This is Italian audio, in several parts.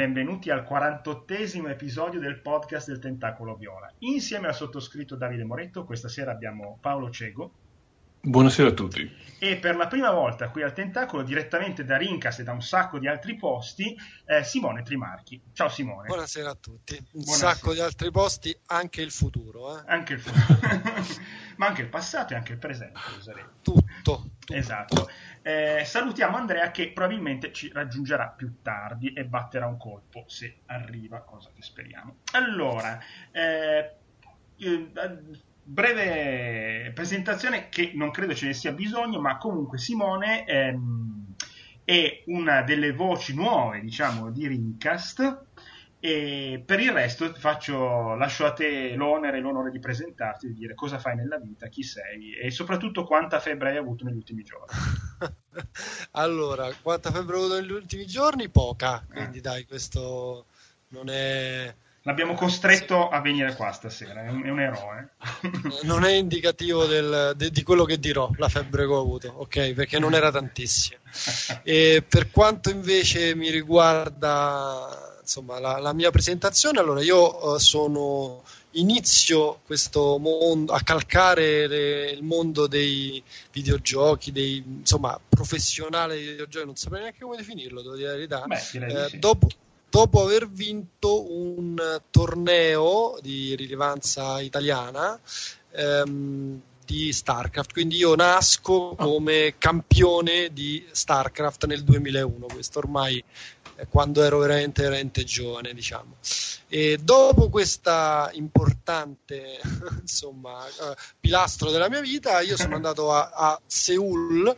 benvenuti al 48esimo episodio del podcast del Tentacolo Viola. Insieme al sottoscritto Davide Moretto, questa sera abbiamo Paolo Cego. Buonasera a tutti. E per la prima volta qui al Tentacolo, direttamente da Rincas e da un sacco di altri posti, eh, Simone Trimarchi. Ciao Simone. Buonasera a tutti. Un Buonasera. sacco di altri posti, anche il futuro. Eh? Anche il futuro. Ma anche il passato e anche il presente. Userei. Tutto, tutto. Esatto. Eh, salutiamo Andrea che probabilmente ci raggiungerà più tardi e batterà un colpo se arriva, cosa che speriamo. Allora, eh, eh breve presentazione che non credo ce ne sia bisogno, ma comunque Simone ehm, è una delle voci nuove, diciamo, di Rincast. E per il resto faccio, lascio a te l'onere e l'onore di presentarti, di dire cosa fai nella vita, chi sei e soprattutto quanta febbre hai avuto negli ultimi giorni. allora, quanta febbre ho avuto negli ultimi giorni? Poca, quindi eh. dai, questo non è L'abbiamo costretto a venire qua stasera, è un, è un eroe. non è indicativo del, de, di quello che dirò, la febbre che ho avuto, ok? Perché non era tantissima. E per quanto invece mi riguarda insomma, la, la mia presentazione, allora io uh, sono inizio questo mondo a calcare le, il mondo dei videogiochi, dei, insomma, professionale dei videogiochi, non saprei neanche come definirlo, devo dire la verità. Beh, eh, dopo, dopo aver vinto un torneo di rilevanza italiana ehm, di StarCraft. Quindi io nasco come campione di StarCraft nel 2001, questo ormai quando ero veramente, veramente giovane, diciamo. E dopo questa importante insomma, uh, pilastro della mia vita, io sono andato a, a Seoul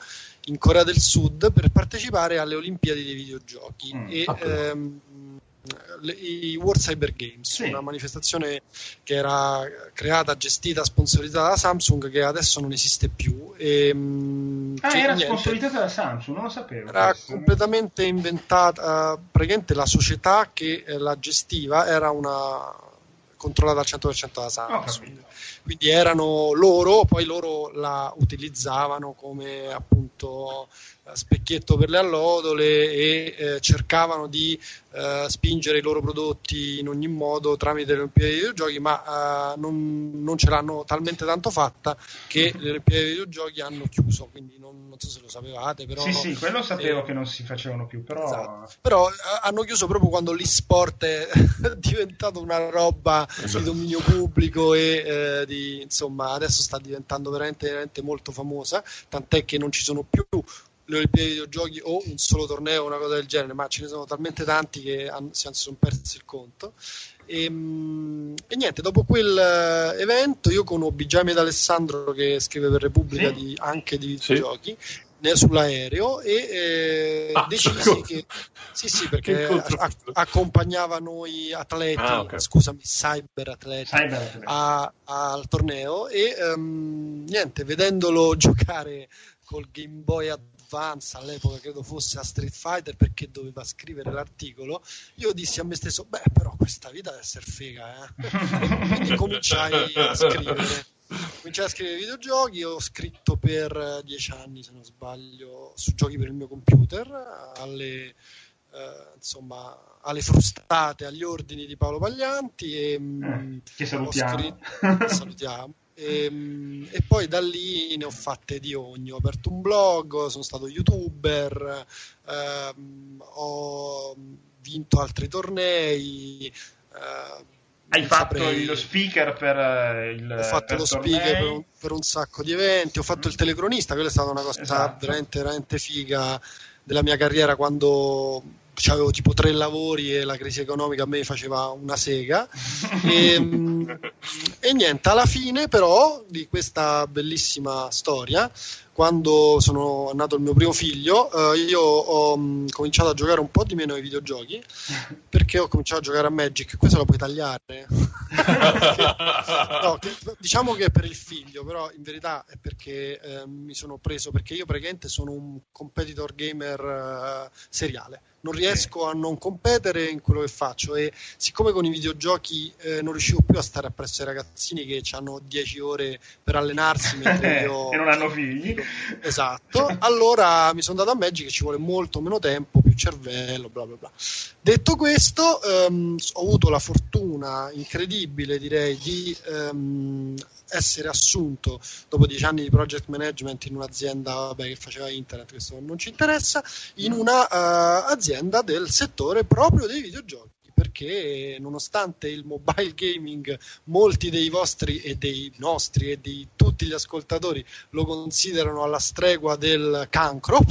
in Corea del Sud per partecipare alle Olimpiadi dei videogiochi. Mm, e, ehm, i World Cyber Games, sì. una manifestazione che era creata, gestita, sponsorizzata da Samsung che adesso non esiste più. E, mm, ah, era niente, sponsorizzata da Samsung, non lo sapevo. Era questo. completamente inventata, praticamente la società che la gestiva era una controllata al 100% da Samsung. Quindi erano loro, poi loro la utilizzavano come appunto specchietto per le allodole e eh, cercavano di eh, spingere i loro prodotti in ogni modo tramite le Olimpiadi dei videogiochi, ma eh, non, non, ce l'hanno talmente tanto fatta che le Olimpiadi dei videogiochi hanno chiuso, quindi non, non so se lo sapevate. Però, sì, sì, quello sapevo eh, che non si facevano più, però... Esatto. Però eh, hanno chiuso proprio quando l'e-sport è diventato una roba esatto. di dominio pubblico e eh, di, insomma adesso sta diventando veramente, veramente molto famosa, tant'è che non ci sono più le Olimpiadi dei videogiochi o un solo torneo o una cosa del genere, ma ce ne sono talmente tanti che hanno, si sono persi il conto. E, ehm, e, niente, dopo quel eh, evento io conobbi Gianni D'Alessandro che scrive per Repubblica sì. di, anche di videogiochi sì. Sull'aereo e eh, ah, decisi che sì sì perché a, accompagnava noi atleti ah, okay. scusami cyber atleti, cyber atleti. A, al torneo e um, niente vedendolo giocare col Game Boy Advance Advance all'epoca credo fosse a Street Fighter perché doveva scrivere l'articolo io dissi a me stesso beh però questa vita deve essere figa eh? quindi cominciai a scrivere cominciai a scrivere videogiochi ho scritto per dieci anni se non sbaglio su giochi per il mio computer alle eh, insomma alle frustate agli ordini di Paolo Paglianti e, eh, che salutiamo. Scritto, salutiamo e, ehm, e, poi da lì ne ho fatte di ogni. Ho aperto un blog, sono stato youtuber, ehm, ho vinto altri tornei. Eh, Hai fatto saprei... lo speaker per eh, il Ho fatto lo tornei. speaker per un, per un, sacco di eventi, ho fatto il telecronista, quella è stata una cosa esatto. veramente, veramente figa della mia carriera quando avevo tipo tre lavori e la crisi economica a me faceva una sega e, e, niente alla fine però di questa bellissima storia quando sono nato il mio primo figlio eh, io ho mh, cominciato a giocare un po' di meno ai videogiochi perché ho cominciato a giocare a Magic. Questo lo puoi tagliare? No, che, diciamo che è per il figlio però in verità è perché eh, mi sono preso perché io praticamente sono un competitor gamer eh, seriale. Non riesco a non competere in quello che faccio e siccome con i videogiochi eh, non riuscivo più a stare appresso ai ragazzini che hanno 10 ore per allenarsi mentre io... e non hanno figli esatto. Allora mi sono dato a Magic che ci vuole molto meno tempo più cervello, bla bla bla. Detto questo, um, ho avuto la fortuna incredibile, direi, di um, essere assunto dopo dieci anni di project management in un'azienda vabbè, che faceva internet, questo non ci interessa, in un'azienda uh, del settore proprio dei videogiochi perché nonostante il mobile gaming molti dei vostri e dei nostri e di tutti gli ascoltatori lo considerano alla stregua del cancro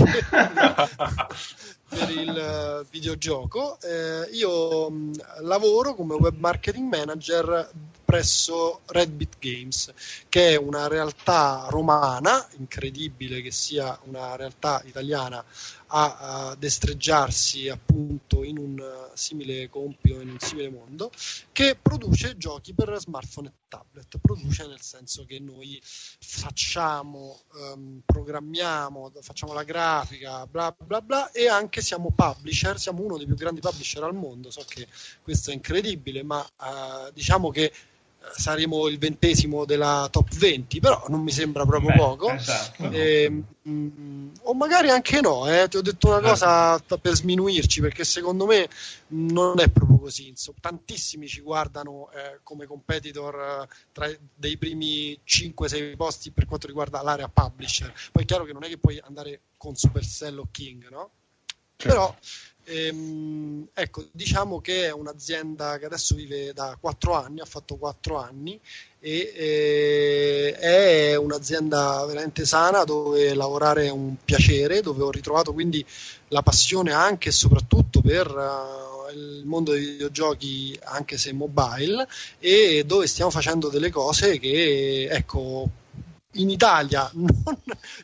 per il videogioco, eh, io mh, lavoro come web marketing manager presso Redbit Games, che è una realtà romana, incredibile che sia una realtà italiana a, a destreggiarsi appunto in un simile compito, in un simile mondo, che produce giochi per smartphone e tablet. Produce nel senso che noi facciamo, um, programmiamo, facciamo la grafica, bla bla bla, e anche siamo publisher, siamo uno dei più grandi publisher al mondo. So che questo è incredibile, ma uh, diciamo che saremo il ventesimo della top 20, però non mi sembra proprio Beh, poco. Esatto. E, mh, mm, o magari anche no, eh, ti ho detto una cosa eh. per sminuirci, perché secondo me non è proprio così. Insomma, tantissimi ci guardano eh, come competitor eh, tra dei primi 5-6 posti per quanto riguarda l'area publisher. Poi è chiaro che non è che puoi andare con Supercell o King, no? Certo. Però Ehm, ecco, diciamo che è un'azienda che adesso vive da 4 anni, ha fatto 4 anni e eh, è un'azienda veramente sana dove lavorare è un piacere, dove ho ritrovato quindi la passione anche e soprattutto per uh, il mondo dei videogiochi, anche se mobile, e dove stiamo facendo delle cose che ecco in Italia non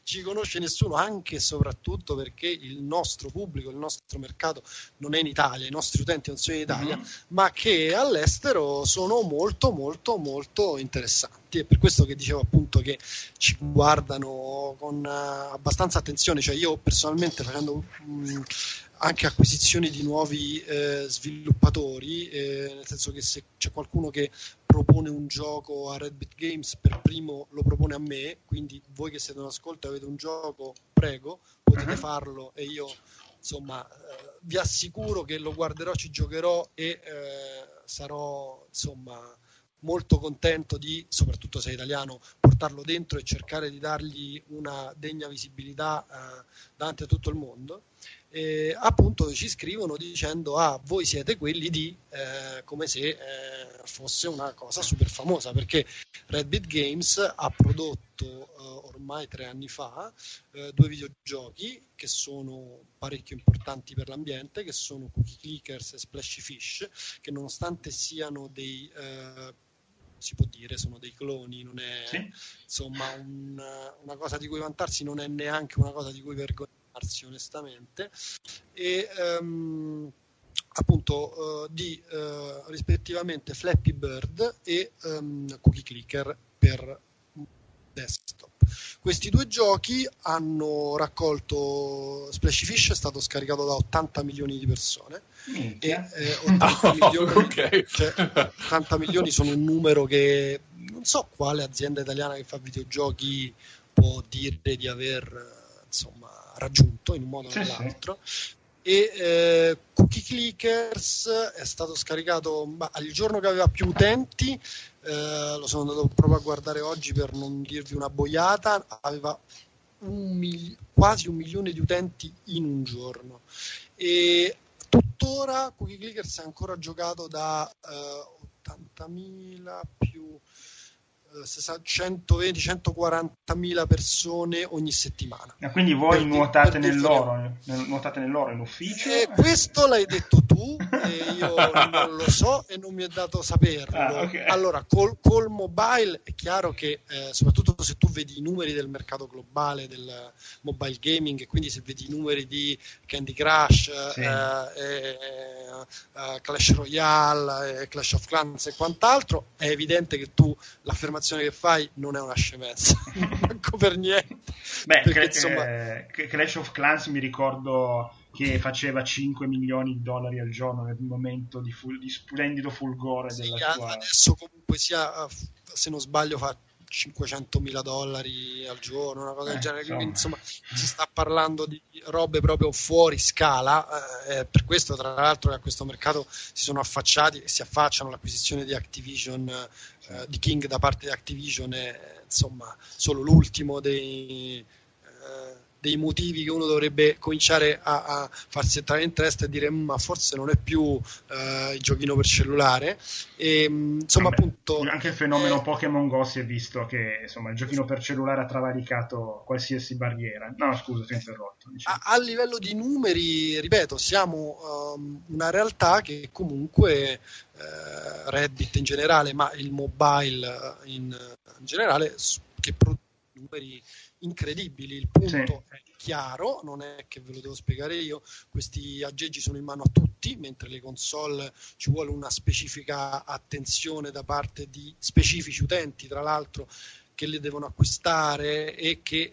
ci conosce nessuno, anche e soprattutto perché il nostro pubblico, il nostro mercato non è in Italia, i nostri utenti non sono in Italia, uh-huh. ma che all'estero sono molto molto molto interessanti. È per questo che dicevo appunto che ci guardano con uh, abbastanza attenzione, cioè io personalmente facendo um, anche acquisizioni di nuovi eh, sviluppatori, eh, nel senso che se c'è qualcuno che propone un gioco a Redbit Games, per primo lo propone a me, quindi voi che siete in ascolto e avete un gioco, prego, potete uh-huh. farlo e io insomma eh, vi assicuro che lo guarderò, ci giocherò e eh, sarò insomma molto contento di, soprattutto se è italiano, portarlo dentro e cercare di dargli una degna visibilità davanti a tutto il mondo eh, appunto ci scrivono dicendo ah voi siete quelli di eh, come se eh, fosse una cosa super famosa perché Redbit Games ha prodotto eh, ormai tre anni fa eh, due videogiochi che sono parecchio importanti per l'ambiente che sono Cookie Clickers e Splashy Fish che nonostante siano dei eh, si può dire, sono dei cloni, non è sì. insomma un, una cosa di cui vantarsi, non è neanche una cosa di cui vergognarsi farsi onestamente e um, appunto uh, di uh, rispettivamente Flappy Bird e um, Cookie Clicker per desktop. Questi due giochi hanno raccolto Splashy Fish è stato scaricato da 80 milioni di persone e eh, 80, oh, milioni, okay. cioè, 80 milioni sono un numero che non so quale azienda italiana che fa videogiochi può dire di aver insomma raggiunto in un modo o sì, nell'altro. Sì. E eh, Cookie Clickers è stato scaricato bah, il giorno che aveva più utenti, eh, lo sono andato proprio a guardare oggi per non dirvi una boiata, aveva un mil- quasi un milione di utenti in un giorno. E tuttora Cookie Clickers è ancora giocato da eh, 80.000 più 120-140 mila persone ogni settimana. E quindi voi nuotate, nell'oro, nuotate nell'oro in ufficio? Eh, questo l'hai detto tu, e io non lo so e non mi è dato saperlo. Ah, okay. Allora, col, col, mobile è chiaro che, eh, soprattutto se tu vedi i numeri del mercato globale del mobile gaming, e quindi se vedi i numeri di Candy Crush, sì. eh, eh, Clash Royale, Clash of Clans e quant'altro, è evidente che tu l'affermazione affermazione che fai non è una scemenza, manco per niente. Beh, Perché, insomma... eh, Clash of Clans mi ricordo che faceva 5 milioni di dollari al giorno nel momento di, fu- di splendido fulgore sì, della sua... Adesso comunque sia, se non sbaglio, fa 500 mila dollari al giorno, una cosa eh, del genere. Quindi, insomma, si sta parlando di robe proprio fuori scala. Eh, per questo, tra l'altro, a questo mercato si sono affacciati e si affacciano l'acquisizione di Activision, eh, di King da parte di Activision, è insomma solo l'ultimo dei dei motivi che uno dovrebbe cominciare a, a farsi entrare in testa e dire mm, ma forse non è più eh, il giochino per cellulare. E, mm, insomma Vabbè, appunto anche il fenomeno eh, Pokémon Go si è visto che insomma il giochino per cellulare ha travalicato qualsiasi barriera. No scusa ti ho interrotto a, a, livello di numeri ripeto siamo um, una realtà che comunque eh, Reddit in generale ma il mobile in, in generale che produce numeri incredibili. Il punto sì. è chiaro, non è che ve lo devo spiegare io, questi aggeggi sono in mano a tutti, mentre le console ci vuole una specifica attenzione da parte di specifici utenti, tra l'altro che le devono acquistare e che eh,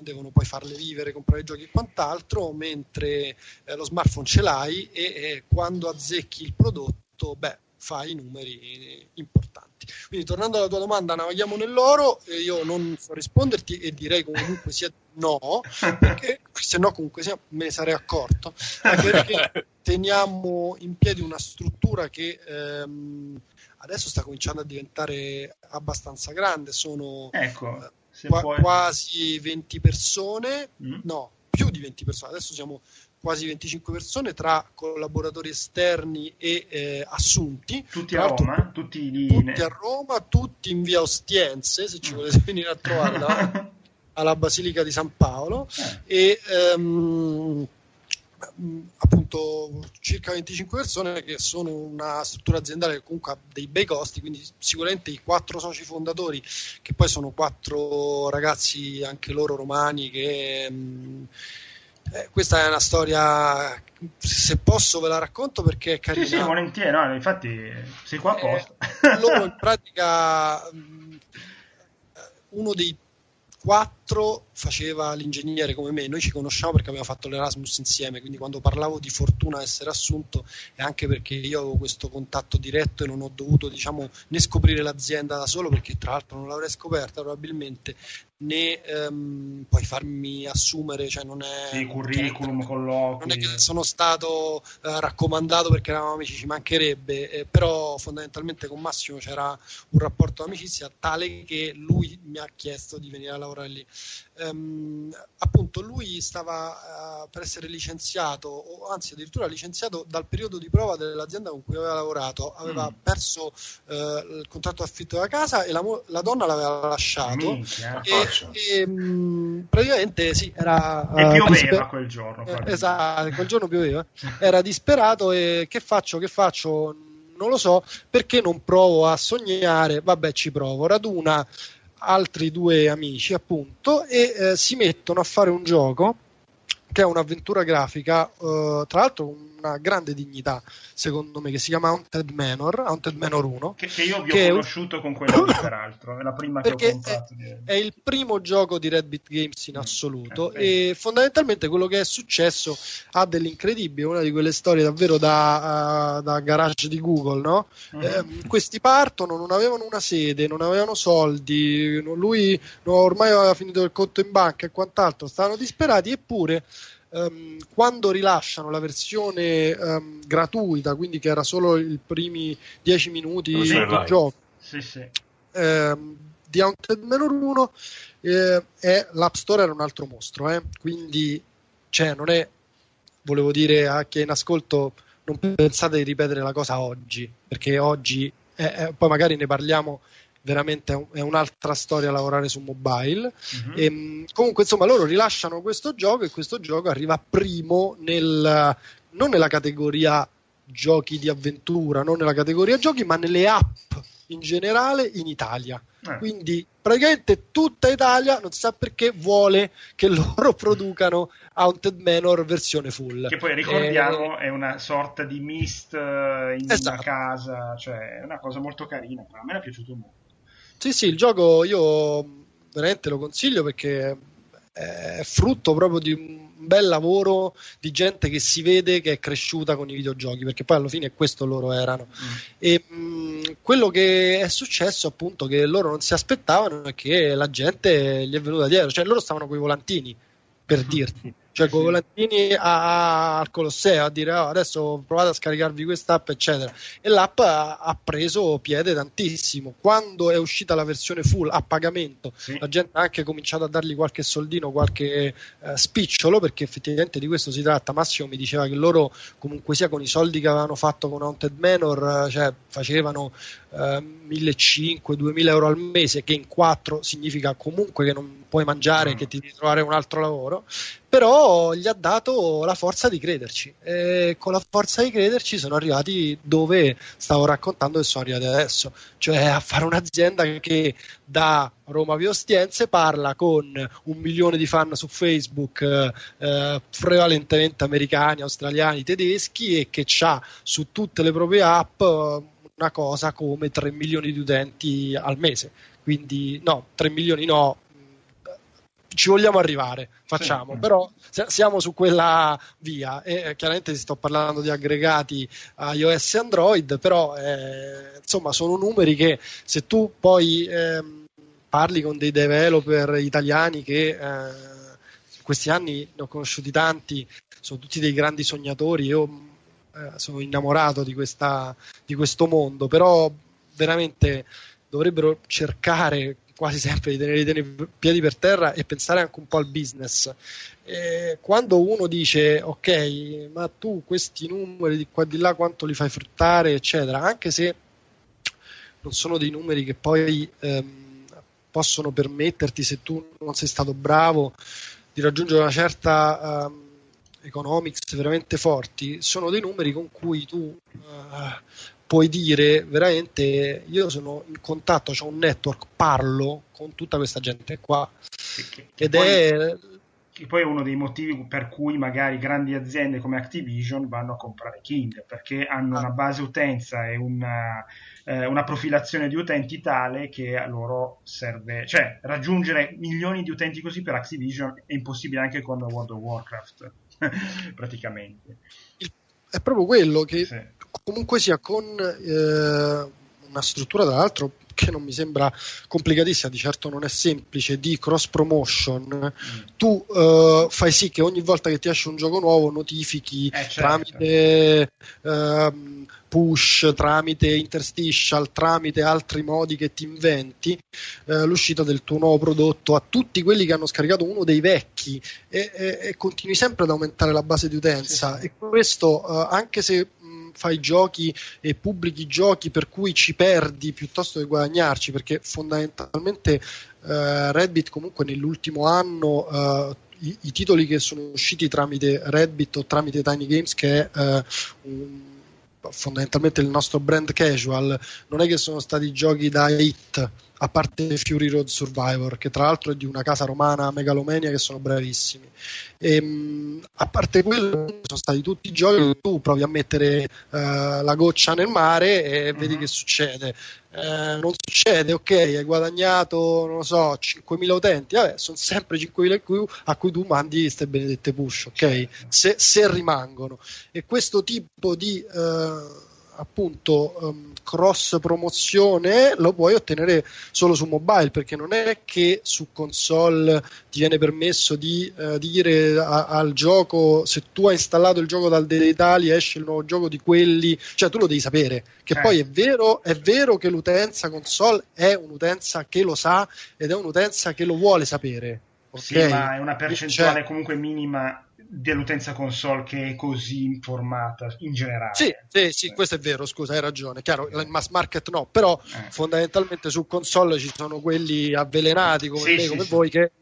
devono poi farle vivere, comprare giochi e quant'altro, mentre eh, lo smartphone ce l'hai e eh, quando azzecchi il prodotto, beh, fai numeri importanti. Quindi tornando alla tua domanda, navighiamo nell'oro, io non so risponderti e direi comunque sia no, perché se no comunque sia, me ne sarei accorto, perché teniamo in piedi una struttura che ehm, adesso sta cominciando a diventare abbastanza grande, sono ecco, eh, qua, quasi 20 persone, mm. no, più di 20 persone, adesso siamo quasi 25 persone tra collaboratori esterni e eh, assunti. Tutti a Roma? Tutti, lì tutti a Roma, tutti in via Ostiense, se ci volete venire a trovare alla Basilica di San Paolo. Eh. E ehm, appunto circa 25 persone che sono una struttura aziendale che comunque ha dei bei costi, quindi sicuramente i quattro soci fondatori, che poi sono quattro ragazzi anche loro romani che... Mh, eh, questa è una storia, se posso ve la racconto perché è carina. Sì, sì, volentieri, no, infatti sei qua apposta. Eh, loro in pratica, uno dei quattro faceva l'ingegnere come me, noi ci conosciamo perché abbiamo fatto l'Erasmus insieme, quindi quando parlavo di fortuna essere assunto è anche perché io avevo questo contatto diretto e non ho dovuto diciamo, né scoprire l'azienda da solo perché tra l'altro non l'avrei scoperta probabilmente né ehm, poi farmi assumere, cioè non è sì, curriculum, colloqui. Non è che sono stato eh, raccomandato perché eravamo amici, ci mancherebbe, eh, però fondamentalmente con Massimo c'era un rapporto d'amicizia tale che lui mi ha chiesto di venire a lavorare lì. Ehm, appunto, lui stava uh, per essere licenziato, o anzi addirittura licenziato dal periodo di prova dell'azienda con cui aveva lavorato, aveva mm. perso uh, il contratto d'affitto della casa e la, la donna l'aveva lasciato. Minchia, e, e, um, praticamente sì, era. E pioveva disper- quel giorno. Eh, esatto, quel giorno pioveva. Era disperato e che faccio? Che faccio? Non lo so perché non provo a sognare. Vabbè, ci provo. Raduna altri due amici, appunto, e eh, si mettono a fare un gioco che è un'avventura grafica, eh, tra l'altro una grande dignità, secondo me, che si chiama Haunted Manor, Haunted Manor 1. Che, che io vi ho conosciuto un... con quello lì, peraltro, è la prima che ho comprato. È, è, il primo gioco di Red Beat Games in mm, assoluto eh, e fondamentalmente quello che è successo ha dell'incredibile, una di quelle storie davvero da, uh, da garage di Google, no? Mm-hmm. Eh, questi partono, non avevano una sede, non avevano soldi, lui ormai aveva finito il conto in banca e quant'altro, stavano disperati eppure um, quando rilasciano la versione um, gratuita, quindi che era solo i primi 10 minuti di gioco sì, sì. Um, di Haunted Manor 1, eh, è, l'App Store era un altro mostro, eh? quindi cioè, non è, volevo dire a chi è in ascolto, non pensate di ripetere la cosa oggi, perché oggi, eh, eh poi magari ne parliamo veramente è un'altra storia lavorare su mobile. E, ehm, comunque, insomma, loro rilasciano questo gioco e questo gioco arriva primo nel, non nella categoria giochi di avventura, non nella categoria giochi, ma nelle app in generale in Italia. Eh. Quindi praticamente tutta Italia, non si sa perché, vuole che loro producano Haunted Manor versione full. Che poi ricordiamo eh, è una sorta di mist eh, in esatto. una casa, cioè è una cosa molto carina, a me è piaciuto molto. Sì, sì, il gioco io veramente lo consiglio perché è frutto proprio di un bel lavoro di gente che si vede che è cresciuta con i videogiochi, perché poi alla fine questo loro erano. Mm. E mh, quello che è successo appunto che loro non si aspettavano è che la gente gli è venuta dietro, cioè loro stavano con i volantini per mm. dirti cioè con Volantini al Colosseo a dire oh, adesso provate a scaricarvi quest'app eccetera. E l'app ha, ha, preso piede tantissimo. Quando è uscita la versione full a pagamento sì. la gente ha anche cominciato a dargli qualche soldino qualche eh, spicciolo perché effettivamente di questo si tratta. Massimo mi diceva che loro comunque sia con i soldi che avevano fatto con Haunted Manor cioè facevano eh, 1500-2000 euro al mese che in 4 significa comunque che non puoi mangiare, mm. che ti devi trovare un altro lavoro però gli ha dato la forza di crederci e con la forza di crederci sono arrivati dove stavo raccontando che sono arrivati adesso, cioè a fare un'azienda che da Roma Viostiense parla con un milione di fan su Facebook, eh, prevalentemente americani, australiani, tedeschi e che ha su tutte le proprie app una cosa come 3 milioni di utenti al mese. Quindi no, 3 milioni no, ci vogliamo arrivare, facciamo, sì. però siamo su quella via e eh, chiaramente sto parlando di aggregati iOS e Android, però eh, insomma sono numeri che se tu poi eh, parli con dei developer italiani che eh, in questi anni ne ho conosciuti tanti, sono tutti dei grandi sognatori, io eh, sono innamorato di, questa, di questo mondo, però veramente dovrebbero cercare quasi sempre di tenere i piedi per terra e pensare anche un po' al business. E quando uno dice ok, ma tu questi numeri di qua e di là quanto li fai fruttare, eccetera, anche se non sono dei numeri che poi ehm, possono permetterti, se tu non sei stato bravo, di raggiungere una certa ehm, economics veramente forti, sono dei numeri con cui tu eh, puoi dire veramente io sono in contatto, ho un network, parlo con tutta questa gente qua. Che, che ed poi, è che poi è uno dei motivi per cui magari grandi aziende come Activision vanno a comprare King perché hanno ah. una base utenza e una, eh, una, profilazione di utenti tale che a loro serve, cioè raggiungere milioni di utenti così per Activision è impossibile anche con World of Warcraft praticamente. È proprio quello che sì comunque sia con eh, una struttura tra l'altro che non mi sembra complicatissima, di certo non è semplice, di cross promotion, mm. tu uh, fai sì che ogni volta che ti esce un gioco nuovo notifichi eh, certo. tramite uh, push, tramite interstitial, tramite altri modi che ti inventi uh, l'uscita del tuo nuovo prodotto a tutti quelli che hanno scaricato uno dei vecchi e, e, e continui sempre ad aumentare la base di utenza sì, sì. e questo anche se fai giochi e pubblichi giochi per cui ci perdi piuttosto che guadagnarci, perché fondamentalmente eh, Reddit comunque nell'ultimo anno eh, i, i, titoli che sono usciti tramite Reddit o tramite Tiny Games, che è eh, un, fondamentalmente il nostro brand casual, non è che sono stati giochi da hit a parte Fury Road Survivor, che tra l'altro è di una casa romana megalomania che sono bravissimi. E, ehm, a parte quello, sono stati tutti i giochi tu provi a mettere uh, la goccia nel mare e vedi uh-huh. che succede. Uh, non succede, ok, hai guadagnato, non lo so, 5.000 utenti, vabbè, sono sempre 5.000 a cui tu mandi queste benedette push, ok? Certo. Se, se rimangono. E questo tipo di... Uh, appunto um, cross promozione lo puoi ottenere solo su mobile perché non è che su console ti viene permesso di uh, dire a, al gioco se tu hai installato il gioco dal Italia esce il nuovo gioco di quelli cioè tu lo devi sapere che eh. poi è vero, è vero che l'utenza console è un'utenza che lo sa ed è un'utenza che lo vuole sapere Okay. Sì, ma è una percentuale cioè, comunque minima dell'utenza console che è così informata in generale. Sì, sì, sì, questo è vero, scusa, hai ragione. Chiaro, il mass market no, però eh. fondamentalmente su console ci sono quelli avvelenati come sì, me, sì, come voi, che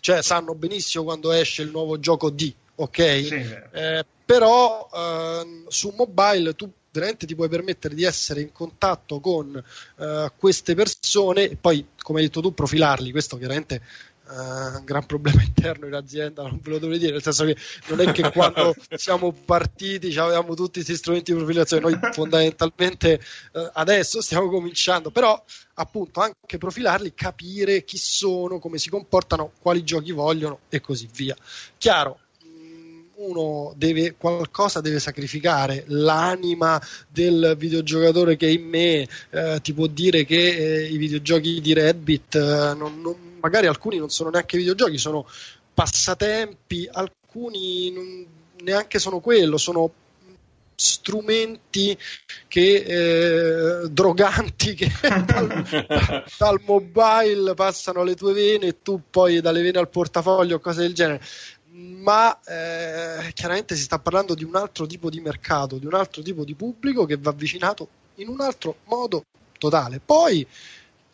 cioè, sanno benissimo quando esce il nuovo gioco di, ok? Eh, però eh, su mobile tu veramente ti puoi permettere di essere in contatto con uh, queste persone e poi, come hai detto tu, profilarli. Questo chiaramente uh, un gran problema interno in azienda, non ve lo dovrei dire, nel senso che non è che quando siamo partiti avevamo tutti questi strumenti di profilazione, noi fondamentalmente uh, adesso stiamo cominciando, però appunto anche profilarli, capire chi sono, come si comportano, quali giochi vogliono e così via. Chiaro, uno deve qualcosa deve sacrificare l'anima del videogiocatore che è in me eh, ti può dire che eh, i videogiochi di Reddit eh, non, non, magari alcuni non sono neanche videogiochi sono passatempi alcuni non, neanche sono quello sono strumenti che eh, droganti che dal, dal, mobile passano alle tue vene e tu poi dalle vene al portafoglio cose del genere ma eh, chiaramente si sta parlando di un altro tipo di mercato, di un altro tipo di pubblico che va avvicinato in un altro modo totale. Poi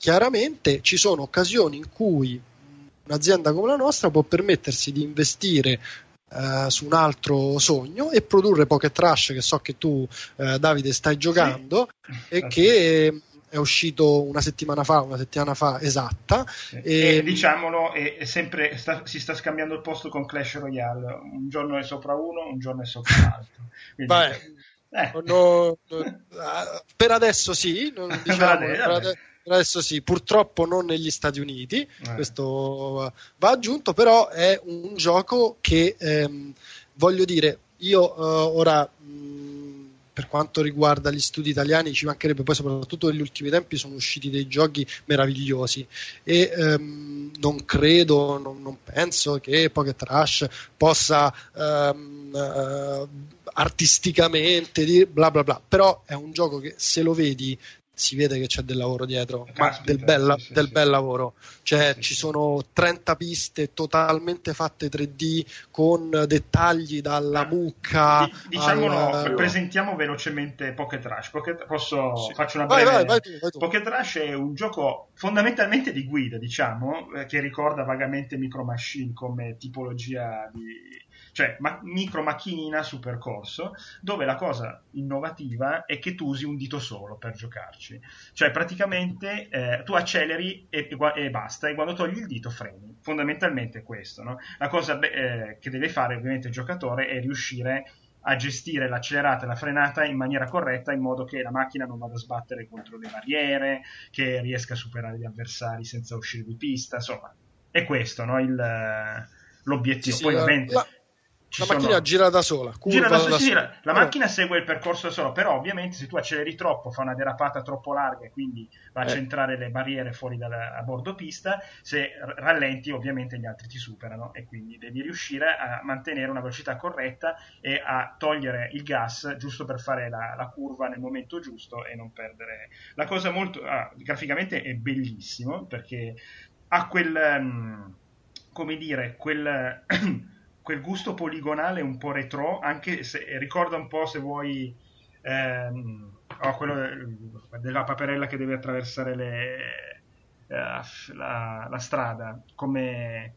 chiaramente ci sono occasioni in cui un'azienda come la nostra può permettersi di investire Uh, su un altro sogno e produrre Pocket Trash che so che tu uh, Davide stai giocando sì. e che è uscito una settimana fa, una settimana fa esatta. E, e diciamolo, è, è sempre, sta, si sta scambiando il posto con Clash Royale. Un giorno è sopra uno, un giorno è sopra l'altro. Quindi, Beh, eh. no, no, per adesso sì, non, diciamo, per, adesso, adesso sì, purtroppo non negli Stati Uniti, eh. questo va aggiunto, però è un gioco che ehm, voglio dire, io uh, ora mh, per quanto riguarda gli studi italiani ci mancherebbe poi soprattutto negli ultimi tempi sono usciti dei giochi meravigliosi e ehm, non credo, non, non, penso che Pocket Rush possa ehm, eh, artisticamente dire bla bla bla però è un gioco che se lo vedi si vede che c'è del lavoro dietro, Caspita, ma del, bel, sì, del sì, bel lavoro. Cioè, ci sono 30 piste totalmente fatte 3D con dettagli dalla mucca. diciamolo, al... presentiamo velocemente Pocket Rush. Pocket, posso, faccio una breve. Vai, vai, vai. Pocket Rush è un gioco fondamentalmente di guida, diciamo, eh, che ricorda vagamente Micro Machine come tipologia di cioè ma- micro macchinina su percorso, dove la cosa innovativa è che tu usi un dito solo per giocarci. Cioè praticamente eh, tu acceleri e, e, e, basta, e quando togli il dito freni. Fondamentalmente è questo. No? La cosa eh, che deve fare ovviamente il giocatore è riuscire a gestire l'accelerata e la frenata in maniera corretta in modo che la macchina non vada a sbattere contro le barriere, che riesca a superare gli avversari senza uscire di pista, insomma, è questo no? Il, l'obiettivo. Sì, Poi, ovviamente, la, la sono... macchina gira da sola. Gira da, da, sì, la, la macchina segue il percorso da sola, però ovviamente se tu acceleri troppo, fa una derapata troppo larga e quindi va a eh. centrare le barriere fuori dalla, a bordo pista, se rallenti ovviamente gli altri ti superano e quindi devi riuscire a mantenere una velocità corretta e a togliere il gas giusto per fare la, la curva nel momento giusto e non perdere. La cosa molto... Ah, graficamente è bellissimo perché ha quel... Um, come dire, quel... quel gusto poligonale un po' retro, anche se ricorda un po' se vuoi ehm, oh, quello della paperella che deve attraversare le, eh, la, la, strada, come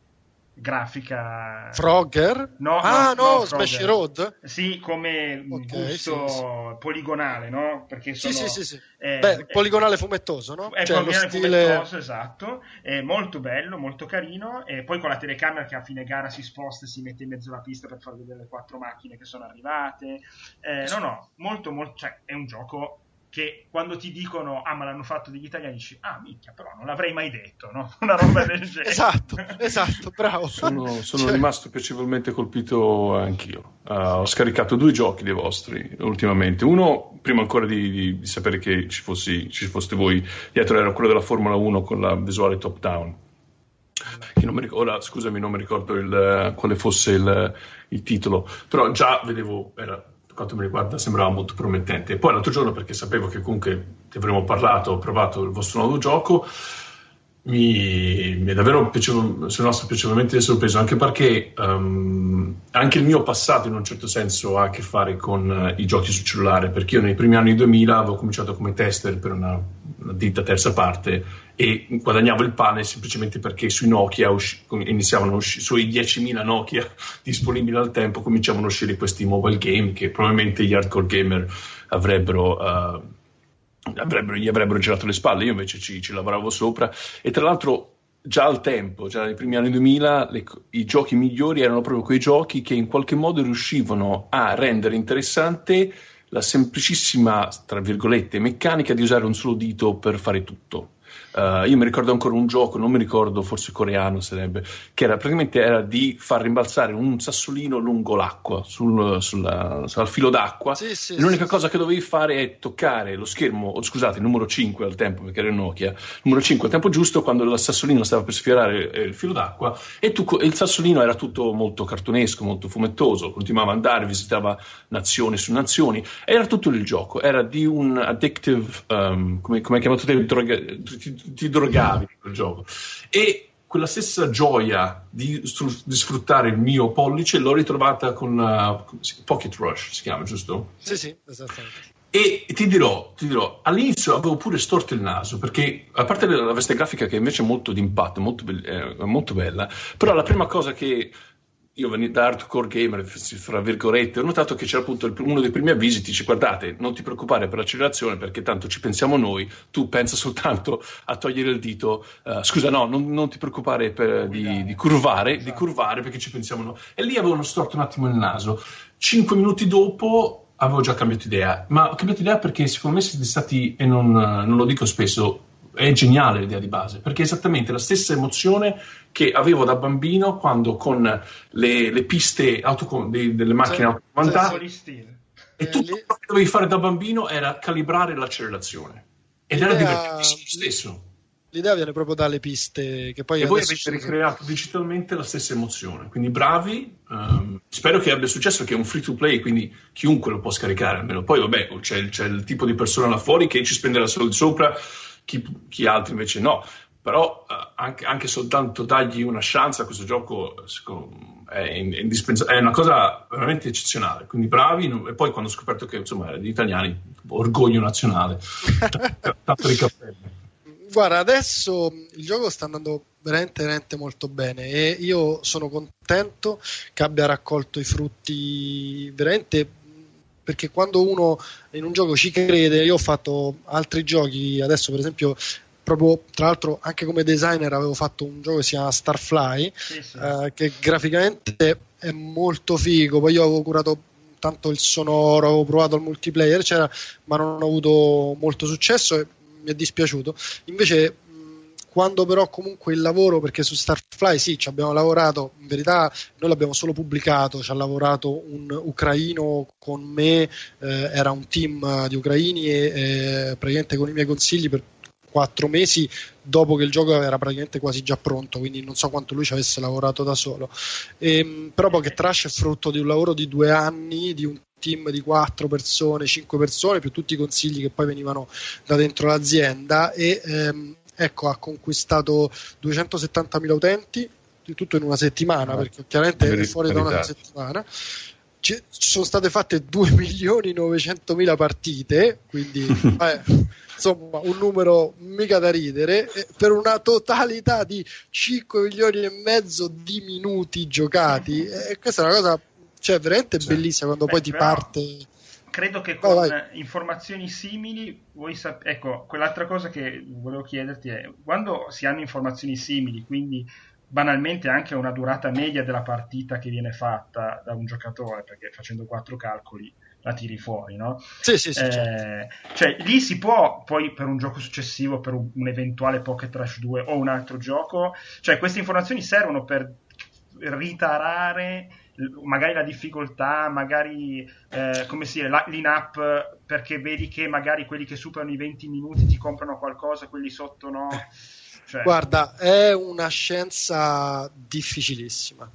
grafica. Frogger? No, ah, no, no Smash Road? Sì, come okay, gusto sì, sì. poligonale, no? Perché sono, sì, sì, sì. Eh, Beh, poligonale fumettoso, no? È cioè, poligonale stile... fumettoso, esatto. È molto bello, molto carino. E poi con la telecamera che a fine gara si sposta e si mette in mezzo alla pista per far vedere le quattro macchine che sono arrivate. Eh, no, no, molto, molto. Cioè, è un gioco che quando ti dicono ah ma l'hanno fatto degli italiani dici ah minchia però non l'avrei mai detto no? una roba del genere. Esatto esatto bravo. Sono, sono cioè... rimasto piacevolmente colpito anch'io. Uh, ho scaricato due giochi dei vostri ultimamente. Uno prima ancora di, di, di sapere che ci, fossi, ci foste voi dietro era quello della Formula 1 con la visuale top down. Che non mi ricordo, ora scusami non mi ricordo il, quale fosse il, il titolo però già vedevo era quanto mi riguarda sembrava molto promettente. E poi l'altro giorno, perché sapevo che comunque ti avremmo parlato, ho provato il vostro nuovo gioco, mi, mi è davvero piacevo, sono rimasto piacevolmente sorpreso, anche perché um, anche il mio passato in un certo senso ha a che fare con uh, i giochi sul cellulare, perché io nei primi anni 2000 avevo cominciato come tester per una, una ditta terza parte e guadagnavo il pane semplicemente perché sui Nokia iniziavano a uscire, sui 10.000 Nokia disponibili al tempo cominciavano a uscire questi mobile game che probabilmente gli hardcore gamer avrebbero... Uh, avrebbero, gli avrebbero girato le spalle, io invece ci, ci, lavoravo sopra e tra l'altro già al tempo, già nei primi anni 2000, le, i giochi migliori erano proprio quei giochi che in qualche modo riuscivano a rendere interessante la semplicissima, tra virgolette, meccanica di usare un solo dito per fare tutto. Uh, io mi ricordo ancora un gioco, non mi ricordo, forse coreano sarebbe, che era praticamente era di far rimbalzare un sassolino lungo l'acqua, sul, sulla, sul filo d'acqua. Sì, sì, l'unica sì, cosa che dovevi fare è toccare lo schermo, oh, scusate, il numero 5 al tempo, perché era il Nokia, il numero 5 al tempo giusto, quando il sassolino stava per sfiorare eh, il filo d'acqua, e tu, il sassolino era tutto molto cartonesco, molto fumettoso, continuava ad andare, visitava nazioni su nazioni, era tutto il gioco, era di un addictive, um, come, come hai chiamato te, droga, ti drogavi in quel gioco. E quella stessa gioia di, di, sfruttare il mio pollice l'ho ritrovata con uh, Pocket Rush, si chiama, giusto? Sì, sì, esattamente. E ti dirò, ti dirò, all'inizio avevo pure storto il naso perché, a parte la veste grafica che invece è molto d'impatto, molto, be- eh, molto bella, però la prima cosa che io venendo da hardcore gamer, fra virgolette, ho notato che c'era appunto uno dei primi avvisi, dice guardate, non ti preoccupare per l'accelerazione perché tanto ci pensiamo noi, tu pensa soltanto a togliere il dito, uh, scusa no, non, non, ti preoccupare per, di, di, curvare, esatto. di curvare perché ci pensiamo noi. E lì avevano storto un attimo il naso. Cinque minuti dopo avevo già cambiato idea, ma ho cambiato idea perché secondo me siete stati, e non, non lo dico spesso, è geniale l'idea di base, perché è esattamente la stessa emozione che avevo da bambino quando con le, le piste autocom- dei, delle macchine automandate e tutto quello che dovevi fare da bambino era calibrare l'accelerazione ed l'idea, era divertentissimo stesso. L'idea viene proprio dalle piste che poi e voi avete ricreato digitalmente la stessa emozione, quindi bravi. Um, spero che abbia successo che è un free to play, quindi chiunque lo può scaricare almeno. Poi, vabbè, c'è, c'è il tipo di persona là fuori che ci spenderà soldi sopra chi, chi altri invece no. Però eh, anche, anche, soltanto dargli una chance a questo gioco è, indispens- è una cosa veramente eccezionale. Quindi bravi, e poi quando ho scoperto che insomma gli italiani, orgoglio nazionale, tanto di cappello. Guarda, adesso il gioco sta andando veramente, veramente molto bene e io sono contento che abbia raccolto i frutti veramente perché quando uno in un gioco ci crede, io ho fatto altri giochi, adesso per esempio proprio tra l'altro anche come designer avevo fatto un gioco che si chiama Starfly sì, sì. Eh, che graficamente è molto figo poi io avevo curato tanto il sonoro avevo provato il multiplayer eccetera ma non ho avuto molto successo e mi è dispiaciuto invece quando però comunque il lavoro, perché su Starfly sì, ci abbiamo lavorato, in verità noi l'abbiamo solo pubblicato, ci ha lavorato un ucraino con me, eh, era un team di ucraini e eh, praticamente con i miei consigli per quattro mesi dopo che il gioco era praticamente quasi già pronto, quindi non so quanto lui ci avesse lavorato da solo. E, ehm, però Pocket Trash è frutto di un lavoro di due anni, di un team di quattro persone, cinque persone, più tutti i consigli che poi venivano da dentro l'azienda e ehm, ecco, ha conquistato 270.000 utenti, tutto in una settimana, ah, perché chiaramente è fuori da una settimana. Ci sono state fatte 2.900.000 partite, quindi eh, insomma un numero mica da ridere, per una totalità di 5 milioni e mezzo di minuti giocati. E questa è una cosa cioè, veramente cioè, bellissima quando beh, poi ti però... parte credo che con oh, informazioni simili, voi sap- ecco, quell'altra cosa che volevo chiederti è, quando si hanno informazioni simili, quindi banalmente anche una durata media della partita che viene fatta da un giocatore, perché facendo quattro calcoli la tiri fuori, no? Sì, sì, sì. Eh, certo. Cioè, lì si può poi per un gioco successivo, per un, un eventuale Pocket Trash 2 o un altro gioco, cioè queste informazioni servono per ritarare magari la difficoltà, magari eh, come si la, l'in-app perché vedi che magari quelli che superano i 20 minuti ti comprano qualcosa, quelli sotto no. Cioè... Guarda, è una scienza difficilissima.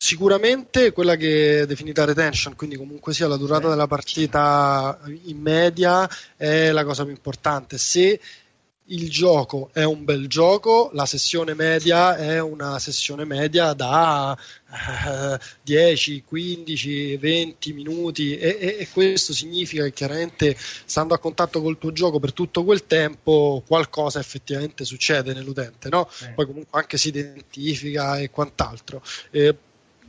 Sicuramente quella che è definita retention, quindi comunque sia la durata della partita in media, è la cosa più importante. Se il gioco è un bel gioco, la sessione media è una sessione media da eh, 10, 15, 20 minuti e, e, e, questo significa che chiaramente stando a contatto col tuo gioco per tutto quel tempo qualcosa effettivamente succede nell'utente, no? Poi comunque anche si identifica e quant'altro. Eh,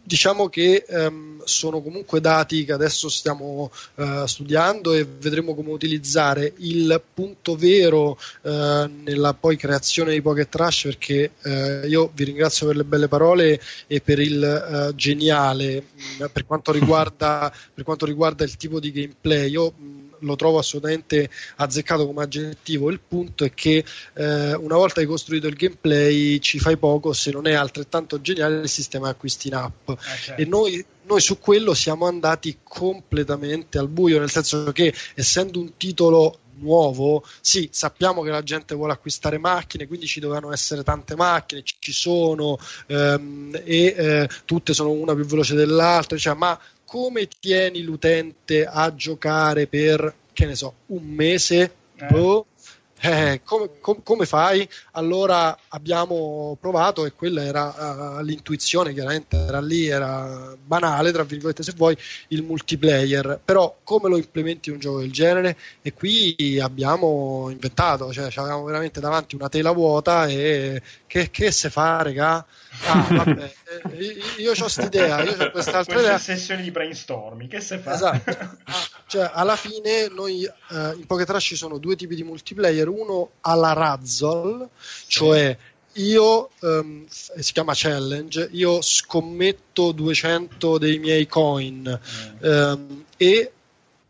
diciamo che um, sono comunque dati che adesso stiamo uh, studiando e vedremo come utilizzare il punto vero uh, nella poi creazione di Pocket Trash perché uh, io vi ringrazio per le belle parole e per il geniale mh, per, quanto riguarda, per quanto riguarda il tipo di gameplay. Io mh, lo trovo assolutamente azzeccato come aggettivo. Il punto è che eh, una volta hai costruito il gameplay ci fai poco se non è altrettanto geniale il sistema acquisti in app. Certo. E noi, noi su quello siamo andati completamente al buio, nel senso che essendo un titolo nuovo, sì, sappiamo che la gente vuole acquistare macchine, quindi ci dovevano essere tante macchine, ci sono ehm, e eh, tutte sono una più veloce dell'altra, cioè, ma come tieni l'utente a giocare per, che ne so, un mese? Eh. Boh, eh, come, com, come, fai? Allora abbiamo provato e quella era uh, l'intuizione, chiaramente era lì, era banale, tra virgolette se vuoi, il multiplayer, però come lo implementi un gioco del genere? E qui abbiamo inventato, cioè avevamo veramente davanti una tela vuota e che, che se fa, regà? Ah, vabbè, eh, io ho questa idea, io ho quest'altra idea. sessioni di brainstorming, che se fa? Esatto. Ah, cioè, alla fine noi eh, in Pocket Trash ci sono due tipi di multiplayer, uno alla Razzle, cioè io um, si chiama challenge io scommetto 200 dei miei coin mm. um, e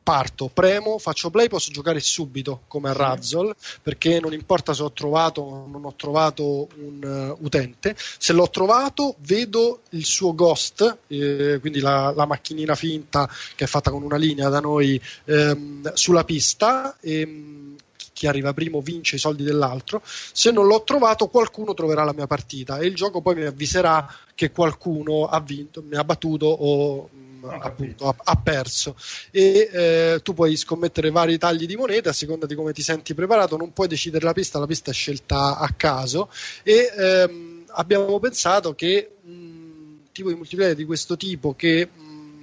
parto, premo, faccio play, posso giocare subito come a Razzle perché non importa se ho trovato o non ho trovato un uh, utente, se l'ho trovato vedo il suo ghost, eh, quindi la, la, macchinina finta che è fatta con una linea da noi ehm, sulla pista e chi arriva primo vince i soldi dell'altro. Se non l'ho trovato, qualcuno troverà la mia partita. E il gioco poi mi avviserà che qualcuno ha vinto, mi ha battuto o appunto ha, ha, perso. E eh, tu puoi scommettere vari tagli di moneta a seconda di come ti senti preparato. Non puoi decidere la pista la pista è scelta a caso. E ehm, abbiamo pensato che un tipo di multiplayer di questo tipo che mh,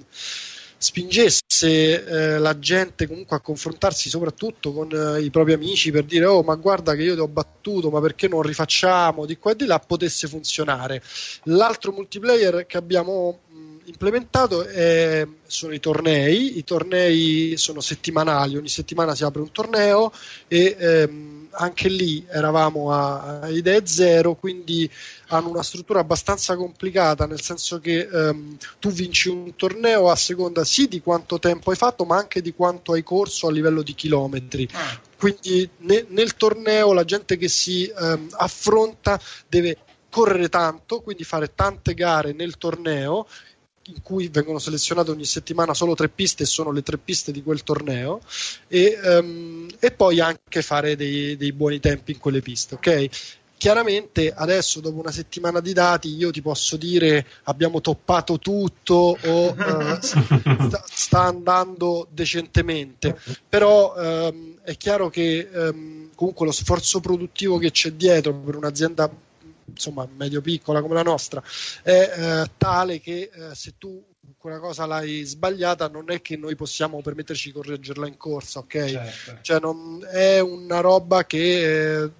spingesse eh, la gente comunque a confrontarsi soprattutto con eh, i propri amici per dire oh ma guarda che io ti ho battuto ma perché non rifacciamo? Di qua e di là potesse funzionare. L'altro multiplayer che abbiamo implementato eh, sono i tornei, i tornei sono settimanali, ogni settimana si apre un torneo e ehm, anche lì eravamo a, a, idee zero, quindi hanno una struttura abbastanza complicata, nel senso che ehm, tu vinci un torneo a seconda sì di quanto tempo hai fatto, ma anche di quanto hai corso a livello di chilometri. Ah. Quindi ne, nel torneo la gente che si ehm, affronta deve correre tanto, quindi fare tante gare nel torneo in cui vengono selezionate ogni settimana solo tre piste e sono le tre piste di quel torneo e, um, e poi anche fare dei, dei, buoni tempi in quelle piste, ok? Chiaramente adesso dopo una settimana di dati io ti posso dire abbiamo toppato tutto o uh, sta, sta, andando decentemente, però um, è chiaro che um, comunque lo sforzo produttivo che c'è dietro per un'azienda insomma medio piccola come la nostra è eh, tale che eh, se tu quella cosa l'hai sbagliata non è che noi possiamo permetterci di correggerla in corsa ok certo. cioè non, è una roba che eh,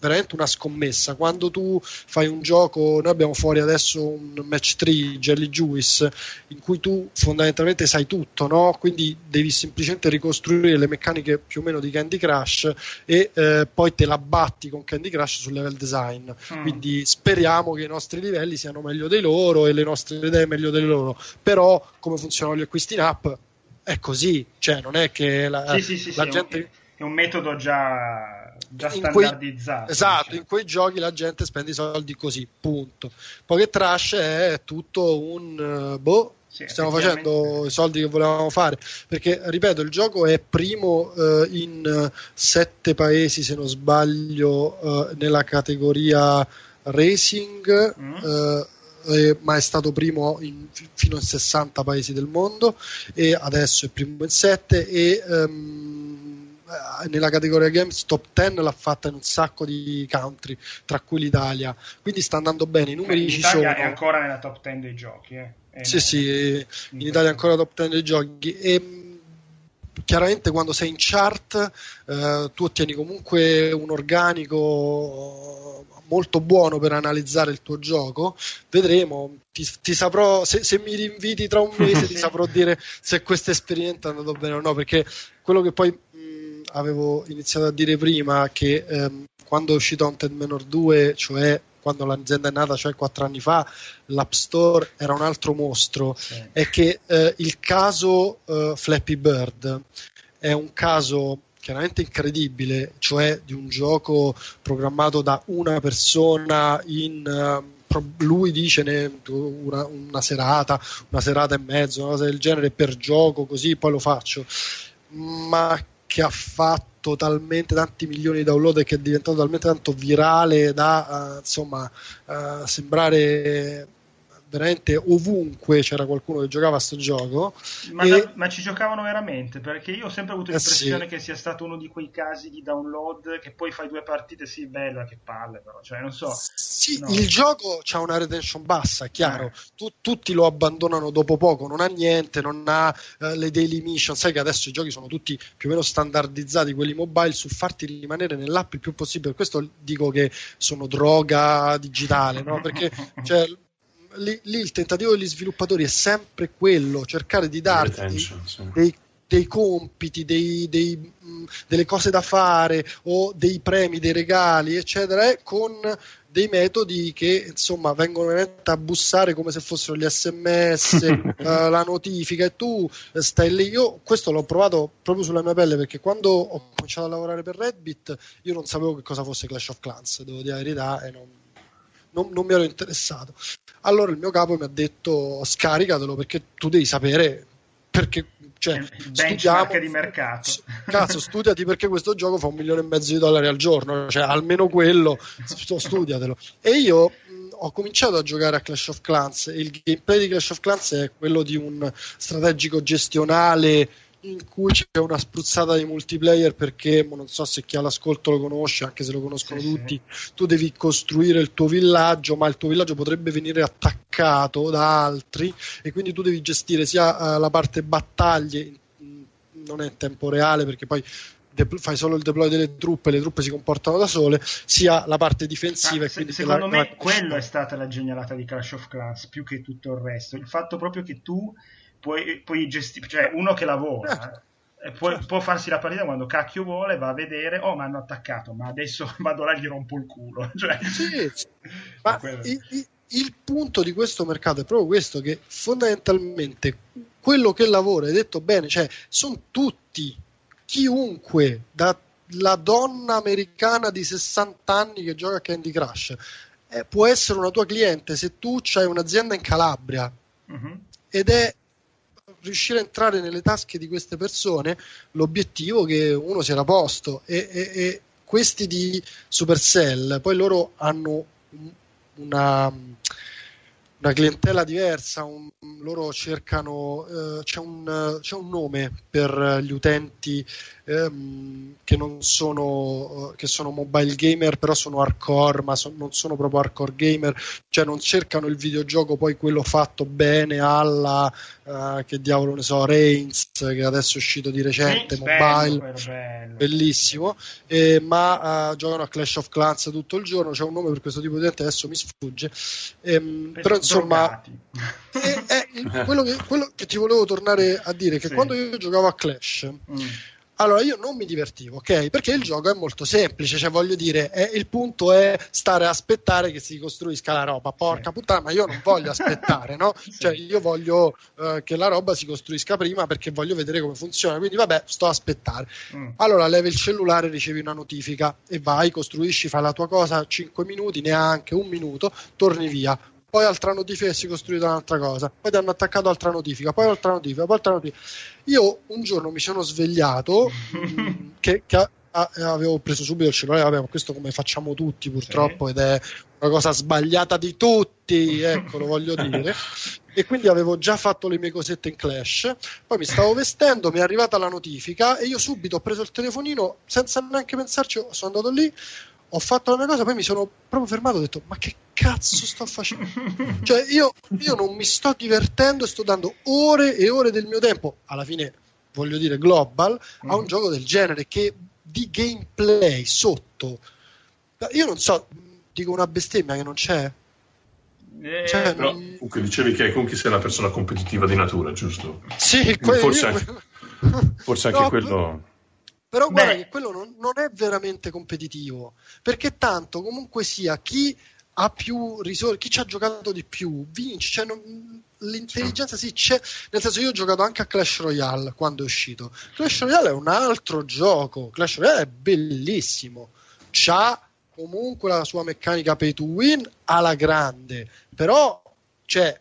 veramente una scommessa. Quando tu fai un gioco, noi abbiamo fuori adesso un match 3 Jelly Juice in cui tu fondamentalmente sai tutto, no? quindi devi semplicemente ricostruire le meccaniche più o meno di Candy Crush e eh, poi te la batti con Candy Crush sul level design. Mm. Quindi speriamo che i nostri livelli siano meglio dei loro e le nostre idee meglio delle loro. Però come funzionano gli acquisti in app è così, cioè non è che la, sì, sì, sì, la gente... È un metodo già già standardizzato. Quei, esatto, diciamo. in quei giochi la gente spende i soldi così, punto. Poi che trash è tutto un uh, boh. Sì, stiamo facendo i soldi che volevamo fare perché ripeto il gioco è primo uh, in uh, sette paesi se non sbaglio uh, nella categoria racing mm. Eh, ma è stato primo in, fino a 60 paesi del mondo e adesso è primo in 7 e um, eh, nella categoria games top 10 l'ha fatta in un sacco di country, tra cui l'Italia. Quindi sta andando bene. I numeri ci sono. è ancora nella top 10 dei giochi. Eh. Sì, sì, in Italia è ancora top 10 dei giochi. E, chiaramente quando sei in chart eh, tu ottieni comunque un organico molto buono per analizzare il tuo gioco. Vedremo, ti, ti saprò, se, se, mi rinviti tra un mese ti saprò dire se questa esperienza è andata bene o no, perché quello che poi avevo iniziato a dire prima, che ehm, quando è uscito Haunted Manor 2, cioè quando l'azienda è nata, cioè quattro anni fa, l'App Store era un altro mostro. Sì. È che eh, il caso eh, Flappy Bird è un caso chiaramente incredibile, cioè di un gioco programmato da una persona in uh, lui dice una, una, serata, una serata e mezzo, una cosa del genere per gioco, così poi lo faccio, ma che ha fatto talmente tanti milioni di download e che è diventato talmente tanto virale da uh, insomma uh, sembrare veramente ovunque c'era qualcuno che giocava a sto gioco. Ma, e... da, ma, ci giocavano veramente? Perché io ho sempre avuto l'impressione eh sì. che sia stato uno di quei casi di download che poi fai due partite, sì, bella, che palle, però, cioè, non so. Sì, no. il gioco ha una retention bassa, chiaro. Eh. Tu, tutti lo abbandonano dopo poco, non ha niente, non ha uh, le daily mission. Sai che adesso i giochi sono tutti più o meno standardizzati, quelli mobile, su farti rimanere nell'app il più possibile. Per questo dico che sono droga digitale, no? Perché cioè, lì, lì, il tentativo degli sviluppatori è sempre quello, cercare di darti dei, sì. dei, dei, compiti, dei, dei, mh, delle cose da fare o dei premi, dei regali, eccetera, con dei metodi che insomma vengono a bussare come se fossero gli sms, eh, la notifica e tu stai lì. Io questo l'ho provato proprio sulla mia pelle perché quando ho cominciato a lavorare per Redbit io non sapevo che cosa fosse Clash of Clans, devo dire la verità, e non, non, non mi ero interessato. Allora il mio capo mi ha detto scaricatelo perché tu devi sapere perché cioè, studiamo, di mercato. Cazzo, studiati perché questo gioco fa un milione e mezzo di dollari al giorno, cioè almeno quello, studiatelo. E io ho cominciato a giocare a Clash of Clans e il gameplay di Clash of Clans è quello di un strategico gestionale in cui c'è una spruzzata di multiplayer perché non so se chi ha l'ascolto lo conosce, anche se lo conoscono sì, tutti, sì. tu devi costruire il tuo villaggio, ma il tuo villaggio potrebbe venire attaccato da altri e quindi tu devi gestire sia uh, la parte battaglie, non è in tempo reale perché poi fai solo il deploy delle truppe, le truppe si comportano da sole, sia la parte difensiva. Ah, se, secondo la, me la... quello è stata la genialata di Clash of Clans più che tutto il resto, il fatto proprio che tu puoi, puoi gestire, cioè uno che lavora. Eh, può, certo. può, farsi la partita quando cacchio vuole, va a vedere, oh mi hanno attaccato, ma adesso vado là e gli rompo il culo. Cioè, sì, ma il, il, il, punto di questo mercato è proprio questo, che fondamentalmente quello che lavora, hai detto bene, cioè sono tutti, chiunque, dalla donna americana di 60 anni che gioca a Candy Crush, eh, può essere una tua cliente se tu hai un'azienda in Calabria. Uh-huh. Ed è riuscire a entrare nelle tasche di queste persone l'obiettivo che uno si era posto. E, e, e questi di Supercell poi loro hanno una una clientela diversa, un, loro cercano, eh, c'è, un, c'è, un, nome per gli utenti ehm, che non sono, che sono mobile gamer, però sono hardcore, ma so, non sono proprio hardcore gamer, cioè non cercano il videogioco poi quello fatto bene alla, uh, che diavolo ne so, Reigns, che adesso è uscito di recente, sì, mobile, bello, bello. bellissimo, eh, ma giocano a Clash of Clans tutto il giorno, c'è un nome per questo tipo di utente, adesso mi sfugge, ehm, però insomma... È, è quello, che, quello, che, ti volevo tornare a dire che sì. quando io giocavo a Clash mm allora io non mi divertivo, ok? Perché il gioco è molto semplice, cioè voglio dire, è, il punto è stare a aspettare che si costruisca la roba. Porca sì. puttana, ma io non voglio aspettare, no? Sì. Cioè io voglio uh, che la roba si costruisca prima perché voglio vedere come funziona. Quindi vabbè, sto a aspettare. Mm. Allora levi il cellulare, ricevi una notifica e vai, costruisci, fai la tua cosa 5 minuti, neanche un minuto, torni via poi altra notifica e si è costruita un'altra cosa, poi ti hanno attaccato altra notifica, poi altra notifica, poi altra notifica. Io un giorno mi sono svegliato che, che avevo preso subito il cellulare, vabbè, ma questo come facciamo tutti purtroppo sì. ed è una cosa sbagliata di tutti, ecco, lo voglio dire. e quindi avevo già fatto le mie cosette in Clash, poi mi stavo vestendo, mi è arrivata la notifica e io subito ho preso il telefonino senza neanche pensarci, sono andato lì, ho fatto la mia cosa, poi mi sono proprio fermato e ho detto: Ma che cazzo sto facendo? cioè, io, io, non mi sto divertendo e sto dando ore e ore del mio tempo. Alla fine voglio dire global, mm. a un mm. gioco del genere che di gameplay sotto. Io non so, dico una bestemmia che non c'è. Eh, cioè, no, non... Comunque dicevi che comunque sei una persona competitiva di natura, giusto? Sì, que- forse, io... anche, forse anche no, quello. Però guarda Beh. che quello non, non, è veramente competitivo, perché tanto comunque sia chi ha più risorse, chi ci ha giocato di più vince, cioè non, l'intelligenza sì c'è, nel senso io ho giocato anche a Clash Royale quando è uscito. Clash Royale è un altro gioco, Clash Royale è bellissimo, c'ha comunque la sua meccanica pay to win alla grande, però cioè,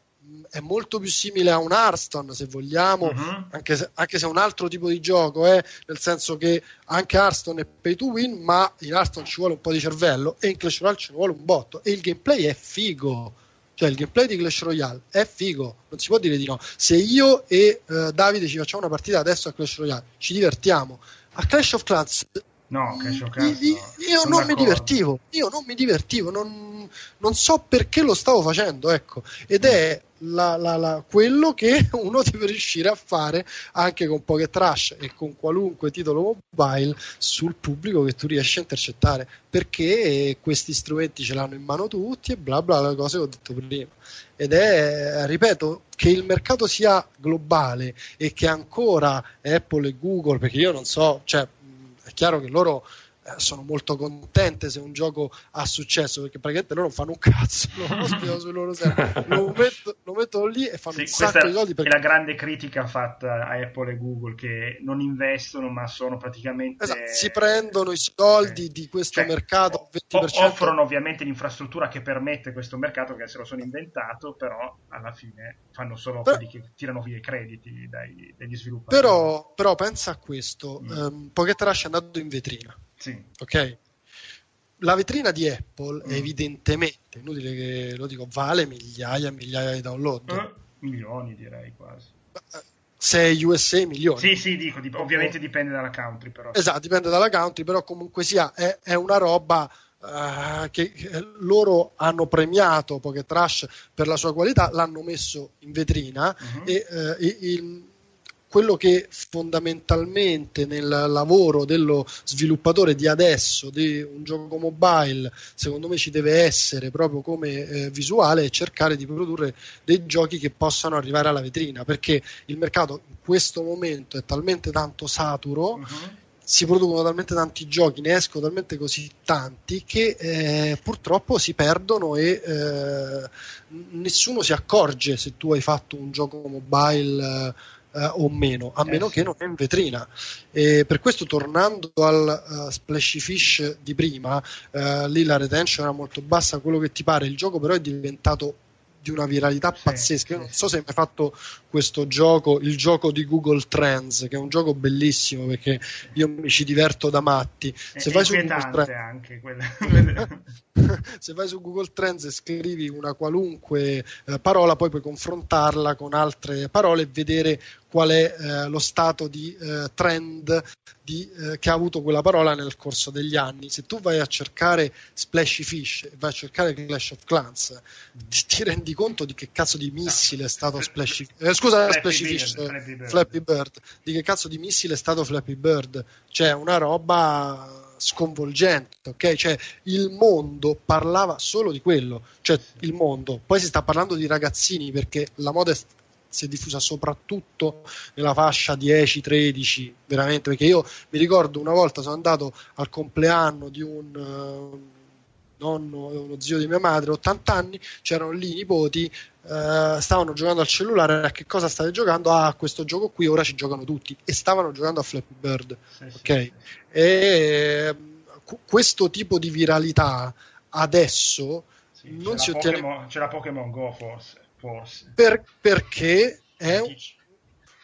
è molto più simile a un Hearthstone se vogliamo, uh-huh. anche, se, anche, se, è un altro tipo di gioco, eh, nel senso che anche Hearthstone è pay to win, ma in Hearthstone ci vuole un po' di cervello e in Clash Royale ci vuole un botto e il gameplay è figo. Cioè il gameplay di Clash Royale è figo, non si può dire di no. Se io e uh, Davide ci facciamo una partita adesso a Clash Royale, ci divertiamo. A Clash of Clans No, Clash of Clans. Io, io non d'accordo. mi divertivo, io non mi divertivo, non, non, so perché lo stavo facendo, ecco. Ed è la, la, la, quello che uno deve riuscire a fare anche con poche trash e con qualunque titolo mobile sul pubblico che tu riesci a intercettare, perché questi strumenti ce l'hanno in mano tutti e bla bla, le cose che ho detto prima. Ed è, ripeto, che il mercato sia globale e che ancora Apple e Google, perché io non so, cioè è chiaro che loro sono molto contente se un gioco ha successo perché praticamente loro non fanno un cazzo non lo spiego sui loro server lo, metto, lo mettono lì e fanno sì, un sacco di soldi perché... è la grande critica fatta a Apple e Google che non investono ma sono praticamente esatto, si prendono i soldi eh. di questo cioè, mercato 20%. offrono ovviamente l'infrastruttura che permette questo mercato che se lo sono inventato però alla fine fanno solo però... quelli che tirano via i crediti dai, dagli sviluppatori però, però pensa a questo mm. um, Pocket Rush è andato in vetrina sì. Ok? La vetrina di Apple mm. evidentemente, inutile che lo dico, vale migliaia e migliaia di download. Eh, milioni direi quasi. Se USA milioni. Sì, sì, dico, dip- ovviamente oh. dipende dalla country però. Esatto, dipende dalla country, però comunque sia, è, è una roba Uh, che, che, loro hanno premiato Pocket Trash per la sua qualità, l'hanno messo in vetrina uh-huh. e uh, il, quello che fondamentalmente nel lavoro dello sviluppatore di adesso di un gioco mobile secondo me ci deve essere proprio come eh, visuale è cercare di produrre dei giochi che possano arrivare alla vetrina perché il mercato in questo momento è talmente tanto saturo uh-huh si producono talmente tanti giochi, ne escono talmente così tanti che eh, purtroppo si perdono e eh, nessuno si accorge se tu hai fatto un gioco mobile eh, o meno, a eh, meno che non è in vetrina. E per questo, tornando al uh, Splashy Fish di prima, uh, lì la retention era molto bassa, quello che ti pare, il gioco però è diventato di una viralità sì, pazzesca. Io non so se hai mai fatto questo gioco, il gioco di Google Trends, che è un gioco bellissimo perché io mi ci diverto da matti. Se vai, Trends, anche se vai su Google Trends e scrivi una qualunque eh, parola, poi puoi confrontarla con altre parole e vedere qual è eh, lo stato di eh, trend di, eh, che ha avuto quella parola nel corso degli anni. Se tu vai a cercare Splashy Fish e vai a cercare Clash of Clans, ti, ti, rendi conto di che cazzo di missile è stato Splashy eh, scusa, Flappy Splashy Bird, Fish, Flappy Bird. Flappy Bird, di che cazzo di missile è stato Flappy Bird. Cioè, una roba sconvolgente, ok? Cioè, il mondo parlava solo di quello, cioè il mondo. Poi si sta parlando di ragazzini perché la moda è si è diffusa soprattutto nella fascia 10-13, veramente, perché io mi ricordo una volta sono andato al compleanno di un uh, nonno, uno zio di mia madre, 80 anni, c'erano lì i nipoti, uh, stavano giocando al cellulare, a che cosa state giocando? Ah, questo gioco qui, ora ci giocano tutti, e stavano giocando a Flappy Bird, sì, ok? Sì, sì. E uh, questo tipo di viralità adesso non si ottiene... Pokemon, la Pokémon Go forse forse. Per, perché è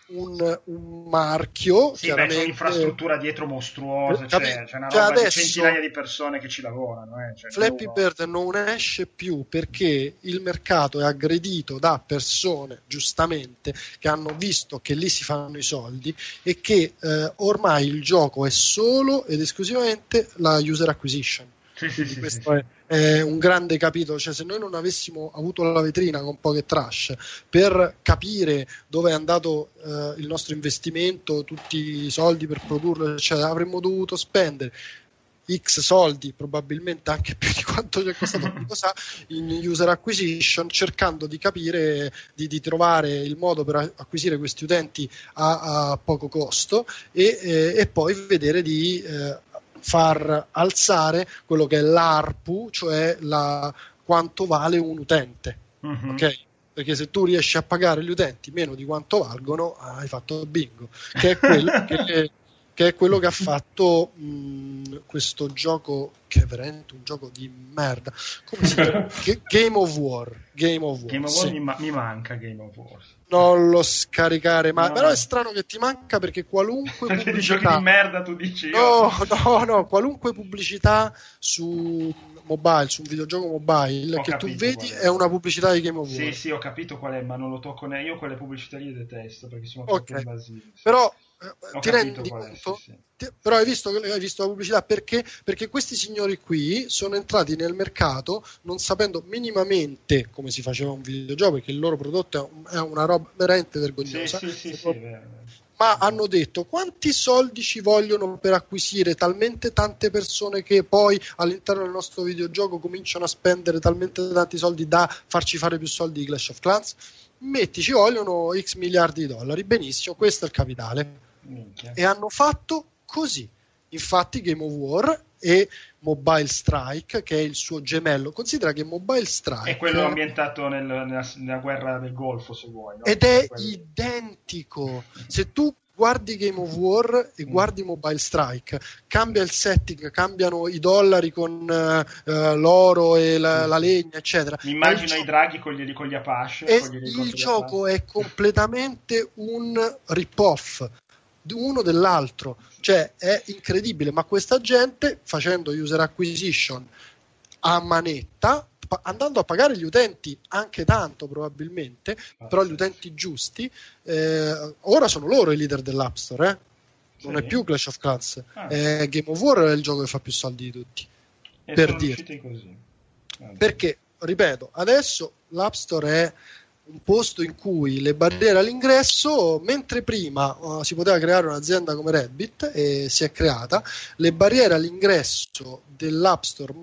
un, un, marchio. Sì, beh, c'è un'infrastruttura dietro mostruosa, c'è, c'è una cioè roba adesso, di centinaia di persone che ci lavorano. Eh, cioè Flappy Bird non esce più perché il mercato è aggredito da persone, giustamente, che hanno visto che lì si fanno i soldi e che eh, ormai il gioco è solo ed esclusivamente la user acquisition Sì, sì, sì, questo è, è, un grande capitolo. Cioè, se noi non avessimo avuto la vetrina con poche trash per capire dove è andato eh, il nostro investimento, tutti i soldi per produrlo, cioè, avremmo dovuto spendere X soldi, probabilmente anche più di quanto ci è costato cosa, in user acquisition, cercando di capire, di, di, trovare il modo per acquisire questi utenti a, a poco costo e, eh, e, poi vedere di eh, far alzare quello che è l'ARPU, cioè la, quanto vale un utente. Mm-hmm. Ok? Perché se tu riesci a pagare gli utenti meno di quanto valgono, hai fatto bingo, che è quello che che è quello che ha fatto mh, questo gioco che è veramente un gioco di merda come si chiama? Game of War Game of War, Game of War sì. mi, ma- mi, manca Game of War non lo scaricare ma no. però è strano che ti manca perché qualunque perché pubblicità giochi di merda tu dici no no no qualunque pubblicità su mobile su un videogioco mobile ho che tu vedi è. è. una pubblicità di Game of War sì sì ho capito qual è ma non lo tocco neanche io quelle pubblicità lì detesto perché sono okay. invasive però eh, ti rendi conto? Sì, sì. però hai visto, hai visto, la pubblicità perché? Perché questi signori qui sono entrati nel mercato non sapendo minimamente come si faceva un videogioco, perché il loro prodotto è una roba veramente vergognosa. Sì, ma hanno detto quanti soldi ci vogliono per acquisire talmente tante persone che poi all'interno del nostro videogioco cominciano a spendere talmente tanti soldi da farci fare più soldi di Clash of Clans? Metti ci vogliono x miliardi di dollari, benissimo, questo è il capitale Minchia. e hanno fatto così. Infatti Game of War e Mobile Strike, che è il suo gemello. Considera che Mobile Strike è quello ambientato nel, nella, nella, guerra del Golfo, se vuoi. No? Ed è quello... identico. Se tu guardi Game of War e mm. guardi Mobile Strike, cambia il setting, cambiano i dollari con uh, l'oro e la, la, legna, eccetera. Mi immagino i draghi con gli, con gli Apache. E il gioco è completamente un rip-off uno dell'altro, cioè è incredibile, ma questa gente facendo user acquisition a manetta, andando a pagare gli utenti anche tanto probabilmente, ah, però gli utenti giusti, eh, ora sono loro i leader dell'App Store, eh? non sì. è più Clash of Clans, ah. è Game of War è il gioco che fa più soldi di tutti. E per dire. Ah, Perché, ripeto, adesso l'App Store è un posto in cui le barriere all'ingresso, mentre prima uh, si poteva creare un'azienda come Rabbit e si è creata, le barriere all'ingresso dell'App Store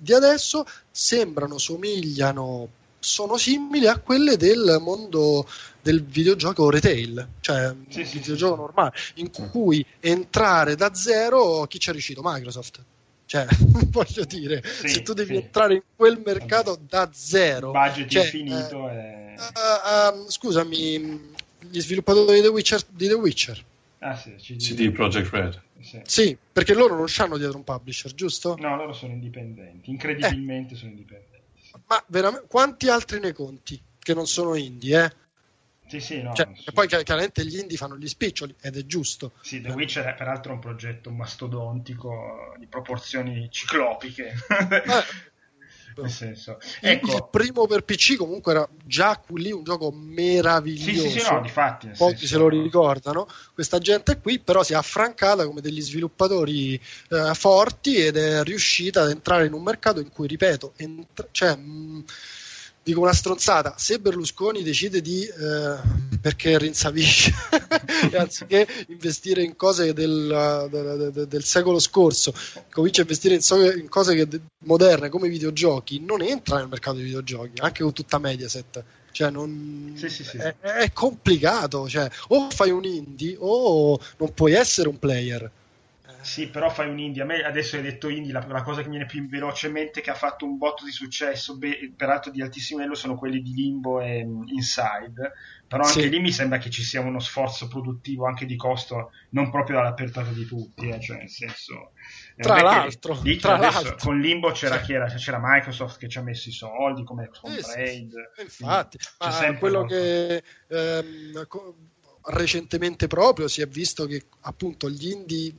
di adesso sembrano, somigliano, sono simili a quelle del mondo del videogioco retail, cioè sì, il sì, videogioco sì. normale, in cui entrare da zero, chi ci è riuscito? Microsoft. Cioè, voglio dire, sì, se tu devi sì. entrare in quel mercato da zero, budget cioè, infinito. Eh, uh, uh, scusami, gli sviluppatori di The Witcher. Di The Witcher. Ah, sì, CD. CD Project Red. Sì. sì. perché loro non hanno dietro un publisher, giusto? No, loro sono indipendenti, incredibilmente eh. sono indipendenti. Ma veramente, quanti altri ne conti che non sono indie, eh? Sì, sì, no, cioè. E poi chiaramente gli indie fanno gli spiccioli ed è giusto. Sì, The Witcher è peraltro un progetto mastodontico di proporzioni ciclopiche. Eh, nel senso, ecco. il primo per PC comunque era già qui un gioco meraviglioso. Sì, sì, sì no, difatti, Pochi senso, se lo ricordano. Questa gente qui però si è affrancata come degli sviluppatori eh, forti ed è riuscita ad entrare in un mercato in cui, ripeto, entra- cioè, mh, dico una stronzata, se Berlusconi decide di eh, perché rinsavisce anziché investire in cose del, del, del, del, secolo scorso, comincia a investire in, so, in cose che, moderne come videogiochi, non entra nel mercato dei videogiochi, anche con tutta Mediaset. Cioè, non, sì, sì, sì, è, è, complicato. Cioè, o fai un indie o non puoi essere un player. Sì, però fai un indie. A me adesso hai detto indie, la, la, cosa che mi viene più velocemente che ha fatto un botto di successo, beh, peraltro di altissimo livello, sono quelli di Limbo e um, Inside. Però anche sì. lì mi sembra che ci sia uno sforzo produttivo anche di costo, non proprio alla portata di tutti, eh, cioè nel senso. Tra l'altro, lì, tra l'altro. con Limbo c'era chi era? C'era Microsoft che ci ha messo i soldi come Xcom eh, Trade. Sì, infatti, ma quello che ehm, recentemente proprio si è visto che appunto gli indie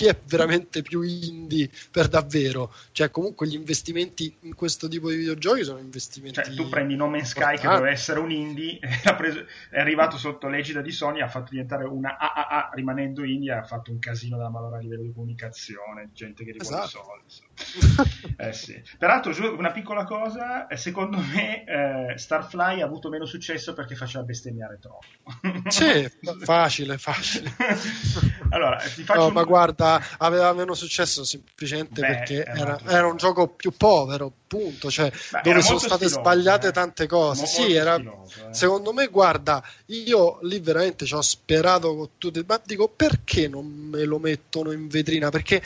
chi è veramente più indie per davvero? Cioè, comunque gli investimenti in questo tipo di videogiochi sono investimenti. Cioè, tu prendi No Man's Sky che doveva essere un indie, è arrivato sotto l'egida di Sony, ha fatto diventare una AAA rimanendo indie, ha fatto un casino da malora a livello di comunicazione, gente che rivuole esatto. soldi. eh sì. Peraltro, una piccola cosa, eh, secondo me eh, Starfly ha avuto meno successo perché faceva bestemmiare troppo. sì, facile, facile. allora, ti faccio no, un... ma guarda, aveva meno successo semplicemente Beh, perché era, era, un gioco più povero, punto, cioè Beh, dove sono state stiloso, sbagliate eh. tante cose. Mo- sì, era, stiloso, eh. secondo me, guarda, io lì veramente ci ho sperato con tutte, ma dico perché non me lo mettono in vetrina? Perché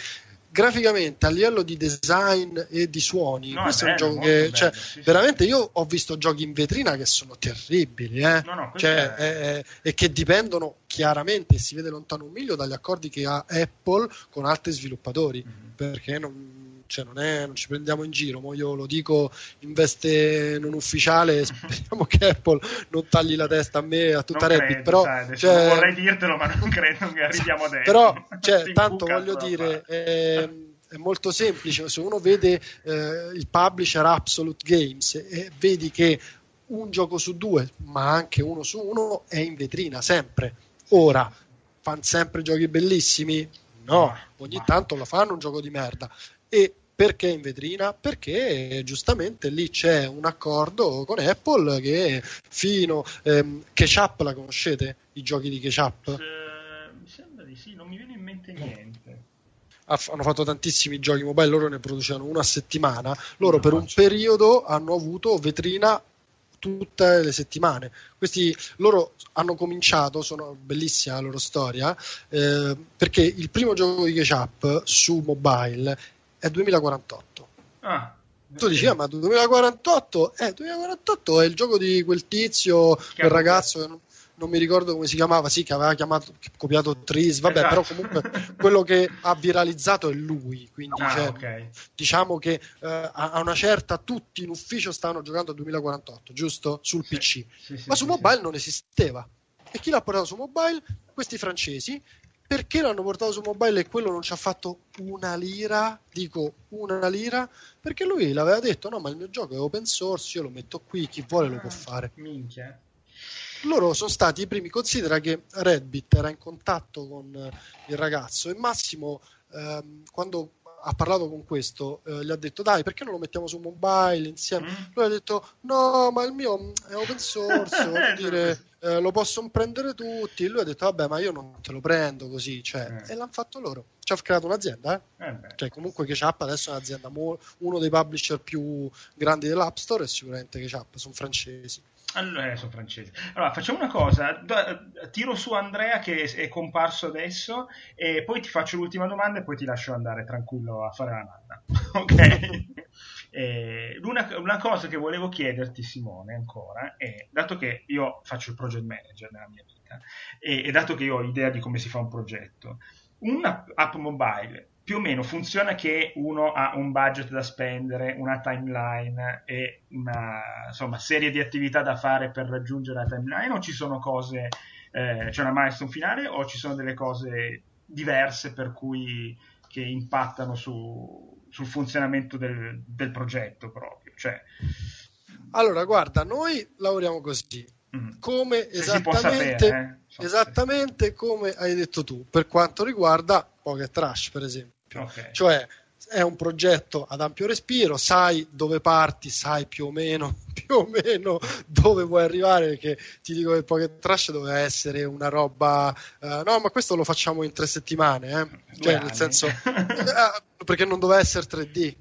graficamente a livello di design e di suoni, no, questo è, bello, è un gioco che bello, cioè, sì, veramente io ho visto giochi in vetrina che sono terribili, eh? no, no, cioè, è... è, e che dipendono chiaramente, si vede lontano un miglio dagli accordi che ha Apple con altri sviluppatori, mm-hmm. perché non cioè non, è, non, ci prendiamo in giro, mo io lo dico in veste non ufficiale, speriamo che Apple non tagli la testa a me e a tutta non Reddit, però sai, cioè, vorrei dirtelo ma non credo che arriviamo adesso. Però, cioè, tanto voglio dire, è, è, molto semplice, se uno vede eh, il publisher Absolute Games e vedi che un gioco su due, ma anche uno su uno, è in vetrina sempre. Ora, fanno sempre giochi bellissimi? No, ogni tanto lo fanno un gioco di merda. E perché in vetrina? Perché giustamente lì c'è un accordo con Apple che fino ehm, Ketchup la conoscete? I giochi di Ketchup? Eh, mi sembra di sì, non mi viene in mente niente. hanno fatto tantissimi giochi mobile, loro ne producevano una a settimana. Loro per un periodo hanno avuto vetrina tutte le settimane. Questi loro hanno cominciato, sono bellissima la loro storia, eh, perché il primo gioco di Ketchup su mobile è 2048. Ah, tu dici, ah, ma 2048? Eh, 2048 è il gioco di quel tizio, che quel ragazzo che non, non, mi ricordo come si chiamava, sì, che aveva chiamato, copiato Tris, vabbè, esatto. però comunque quello che ha viralizzato è lui, quindi ah, cioè, okay. diciamo che eh, a una certa tutti in ufficio stavano giocando a 2048, giusto? Sul sì, PC, sì, sì, ma su mobile non esisteva. E chi l'ha portato su mobile? Questi francesi perché l'hanno portato su mobile e quello non ci ha fatto una lira? Dico una lira perché lui l'aveva detto: no, ma il mio gioco è open source, io lo metto qui, chi vuole lo può ah, fare. Minchia. Loro sono stati i primi. Considera che Redbit era in contatto con il ragazzo e Massimo, ehm, quando ha parlato con questo, eh, gli ha detto dai perché non lo mettiamo su mobile insieme? Mm. Lui ha detto no ma il mio è open source, vuol dire eh, lo possono prendere tutti. Lui ha detto vabbè ma io non te lo prendo così, cioè, eh. e l'hanno fatto loro. Ci ha creato un'azienda, eh? eh cioè comunque Ketchup adesso è un'azienda, mo- uno dei publisher più grandi dell'App Store è sicuramente Ketchup, sono francesi. Allora, eh, sono francesi. Allora, facciamo una cosa, tiro su Andrea che è comparso adesso e poi ti faccio l'ultima domanda e poi ti lascio andare tranquillo a fare la nanna. ok? Eh, una, una, cosa che volevo chiederti, Simone, ancora, è, dato che io faccio il project manager nella mia vita e, e dato che io ho idea di come si fa un progetto, un'app mobile più o meno funziona che uno ha un budget da spendere, una timeline e una insomma, serie di attività da fare per raggiungere la timeline o ci sono cose, eh, c'è una milestone finale o ci sono delle cose diverse per cui che impattano su, sul funzionamento del, del progetto proprio? Cioè... Allora, guarda, noi lavoriamo così. Mm. Come esattamente, sapere, eh? esattamente come hai detto tu, per quanto riguarda Pocket Trash, per esempio esempio. Okay. Cioè è un progetto ad ampio respiro, sai dove parti, sai più o meno, più o meno dove vuoi arrivare, perché ti dico che Pocket Trash doveva essere una roba... Uh, no, ma questo lo facciamo in tre settimane, eh? cioè, nel senso... uh, perché non doveva essere 3D.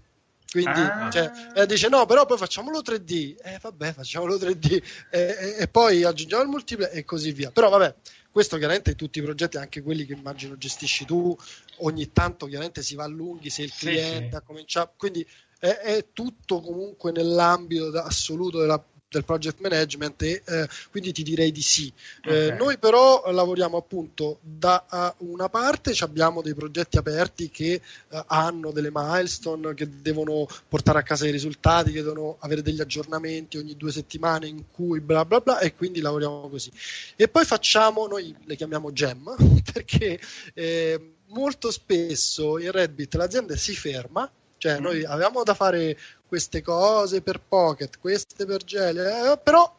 Quindi ah. cioè, eh, dice no, però poi facciamolo 3D. Eh vabbè, facciamolo 3D. E, e, e poi aggiungiamo il multiplayer e così via. Però vabbè, questo chiaramente tutti i progetti, anche quelli che immagino gestisci tu, ogni tanto chiaramente si va a lunghi se il cliente sì, ha cominciato, quindi è, è, tutto comunque nell'ambito assoluto della del project management e eh, quindi ti direi di sì. Eh, okay. Eh, noi però lavoriamo appunto da una parte, abbiamo dei progetti aperti che eh, hanno delle milestone, che devono portare a casa i risultati, che devono avere degli aggiornamenti ogni due settimane in cui bla bla bla e quindi lavoriamo così. E poi facciamo, noi le chiamiamo gem perché eh, molto spesso in Redbit l'azienda si ferma cioè, noi mm. avevamo da fare queste cose per Pocket, queste per Jelly, eh, però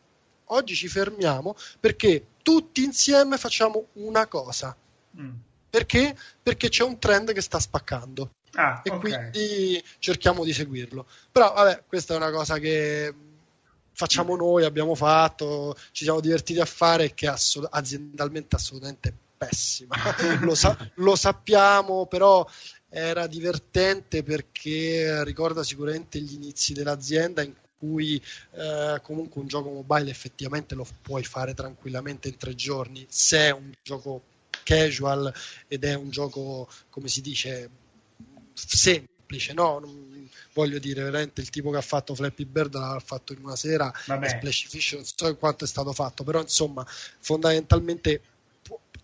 oggi ci fermiamo perché tutti insieme facciamo una cosa. Mm. Perché? Perché c'è un trend che sta spaccando. Ah, e okay. quindi cerchiamo di seguirlo. Però, vabbè, questa è una cosa che facciamo noi, abbiamo fatto, ci siamo divertiti a fare, che è assolut- aziendalmente assolutamente pessima. lo, sa- lo sappiamo, però era divertente perché ricorda sicuramente gli inizi dell'azienda in cui eh, comunque un gioco mobile effettivamente lo puoi fare tranquillamente in tre giorni se è un gioco casual ed è un gioco come si dice semplice no? Non, voglio dire veramente il tipo che ha fatto Flappy Bird l'ha fatto in una sera. Splash Fish non so quanto è stato fatto però insomma fondamentalmente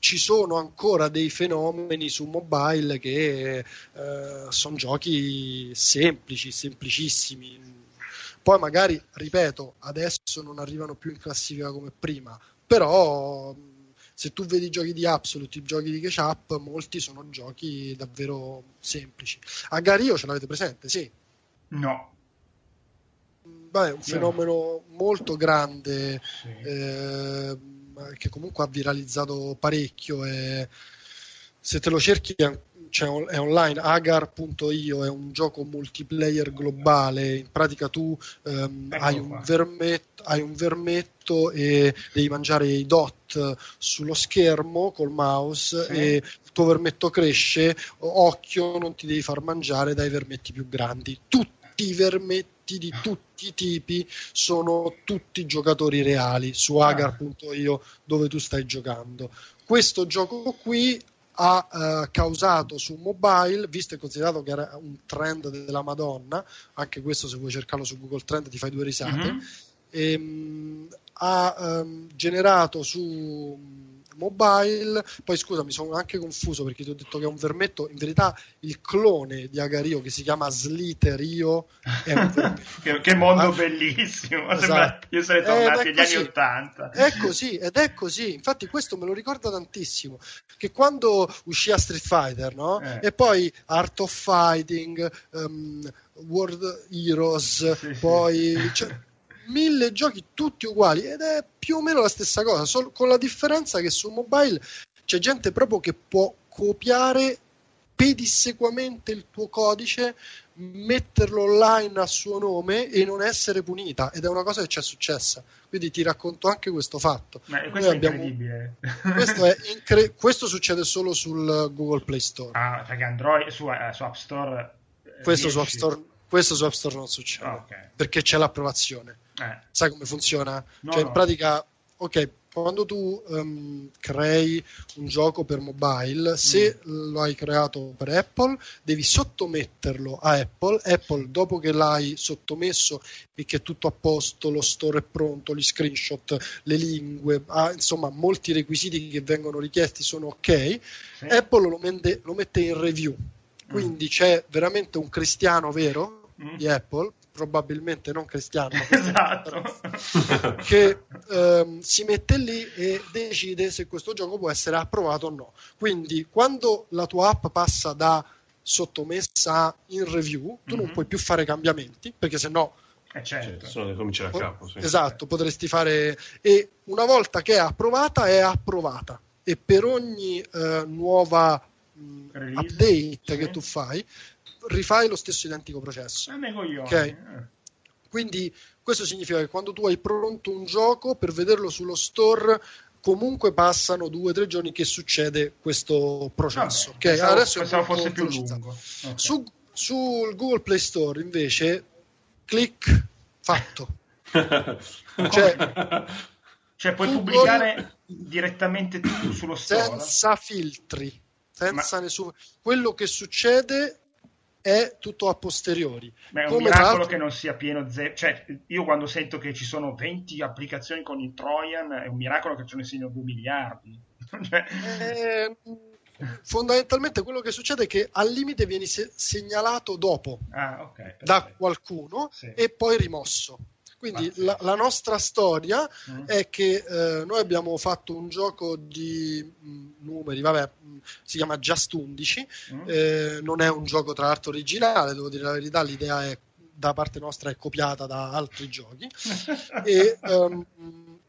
ci sono ancora dei fenomeni su mobile che eh, sono giochi semplici, semplicissimi. Poi magari, ripeto, adesso non arrivano più in classifica come prima, però se tu vedi i giochi di Absolute, i giochi di Ketchup, molti sono giochi davvero semplici. A Gario ce l'avete presente? Sì. No. Beh, un fenomeno molto grande. Sì. Eh, che comunque ha viralizzato parecchio e se te lo cerchi cioè, è online agar.io è un gioco multiplayer globale. In pratica tu ehm, hai, un vermetto, hai, un vermetto, e devi mangiare i dot sullo schermo col mouse sì. e il tuo vermetto cresce occhio non ti devi far mangiare dai vermetti più grandi. Tutti i vermetti di tutti i tipi sono tutti giocatori reali su agar.io dove tu stai giocando. Questo gioco qui ha uh, causato su mobile, visto e considerato che era un trend della Madonna, anche questo se vuoi cercarlo su Google Trend ti fai due risate, mm-hmm. e, um, ha um, generato su mobile. Poi scusa, mi sono anche confuso perché ti ho detto che è un vermetto. In verità, il clone di Agario che si chiama Sliterio è un che, che, mondo ah, bellissimo! Esatto. Io sarei tornato negli anni Ottanta. È così, ed è così. Infatti, questo me lo ricorda tantissimo. Che quando uscì a Street Fighter, no? Eh. E poi Art of Fighting, um, World Heroes, sì, poi. Sì. Cioè, mille giochi tutti uguali ed è più o meno la stessa cosa, solo con la differenza che su mobile c'è gente proprio che può copiare pedissequamente il tuo codice, metterlo online a suo nome e non essere punita ed è una cosa che ci è successa. Quindi ti racconto anche questo fatto. Ma questo abbiamo... incredibile. questo, è incre... questo, succede solo sul Google Play Store. Ah, perché Android su, uh, su App Store questo riesci... su App Store questo su App Store non succede ah, okay. perché c'è l'approvazione. Eh. Sai come funziona? No, cioè, no. in pratica, ok, quando tu um, crei un gioco per mobile, se mm. lo hai creato per Apple, devi sottometterlo a Apple. Apple, dopo che l'hai sottomesso e che è tutto a posto, lo store è pronto, gli screenshot, le lingue, ah, insomma, molti requisiti che vengono richiesti sono ok. Sì. Apple lo mette, lo mette in review. Quindi mm. c'è veramente un cristiano vero Mm. di Apple, probabilmente non cristiano, esatto. che ehm, si mette lì e decide se questo gioco può essere approvato o no. Quindi quando la tua app passa da sottomessa in review, tu mm-hmm. non puoi più fare cambiamenti, perché se no... Eh certo. Cioè, cominciare da capo. Sì. Esatto, potresti fare... E una volta che è approvata, è approvata. E per ogni eh, nuova mh, update sì. che tu fai, rifai lo stesso identico processo. Okay? Eh. Quindi questo significa che quando tu hai pronto un gioco per vederlo sullo store comunque passano due o tre giorni che succede questo processo. Vabbè, okay? pensavo, Adesso pensavo fosse più lungo. Okay. Su, sul Google Play Store invece, click fatto. cioè, cioè, puoi Google, pubblicare direttamente tu sullo store senza filtri, senza Ma... nessuno. Quello che succede è tutto a posteriori. Ma è un Come miracolo che non sia pieno zero. Cioè, io quando sento che ci sono 20 applicazioni con il Trojan, è un miracolo che ce ne siano 2 miliardi. eh, fondamentalmente quello che succede è che al limite vieni se- segnalato dopo ah, okay, da qualcuno sì. e poi rimosso. Quindi la, la, nostra storia mm. è che eh, noi abbiamo fatto un gioco di mh, mm, numeri, vabbè, mh, mm, si chiama Just 11, mm. eh, non è un gioco tra l'altro originale, devo dire la verità, l'idea è da parte nostra è copiata da altri giochi e um,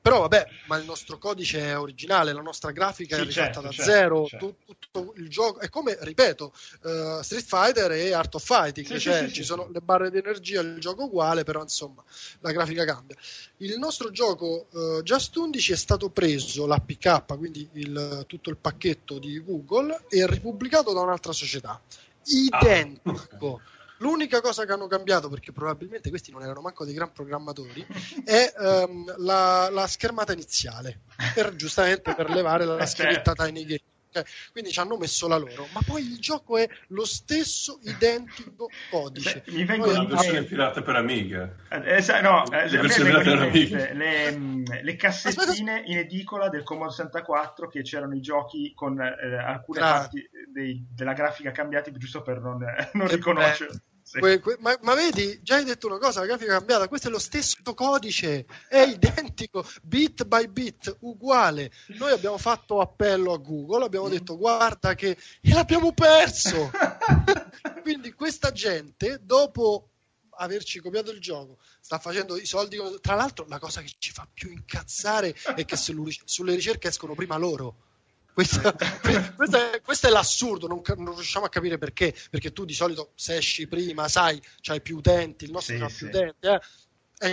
però vabbè, ma il nostro codice è originale, la nostra grafica sì, è rifatta certo, da certo, zero, certo. Tutto, il gioco è come, ripeto, uh, Street Fighter e Art of Fighting, sì, cioè sì, ci sono le barre di energia, il gioco è uguale, però insomma la grafica cambia. Il nostro gioco uh, Just 11 è stato preso l'APK, quindi il, tutto il pacchetto di Google, e ripubblicato da un'altra società. Ah, Identico. Ah. L'unica cosa che hanno cambiato, perché probabilmente questi non erano manco dei gran programmatori, è um, la, la, schermata iniziale, per, giustamente per levare la scritta Tiny Game. Okay. Quindi ci hanno messo la loro, ma poi il gioco è lo stesso identico codice. Mi vengono in versione pirata per Amiga. Eh, eh no, eh, le, le, mm, le, cassettine Aspetta. in edicola del Commodore 64 che c'erano i giochi con eh, alcune ah. parti dei, della grafica cambiati giusto per non, non riconoscerli. Sì. Que, que, ma, ma, vedi, già hai detto una cosa, la grafica è cambiata, questo è lo stesso codice, è identico, bit by bit, uguale. Noi abbiamo fatto appello a Google, abbiamo mm. detto guarda che e l'abbiamo perso. Quindi questa gente, dopo averci copiato il gioco, sta facendo i soldi. Tra l'altro, la cosa che ci fa più incazzare è che sulle ricerche escono prima loro. Questa, questo, è, questo, è, l'assurdo, non, non, riusciamo a capire perché, perché tu di solito se esci prima, sai, c'hai più utenti, il nostro sì, ha più utenti, eh,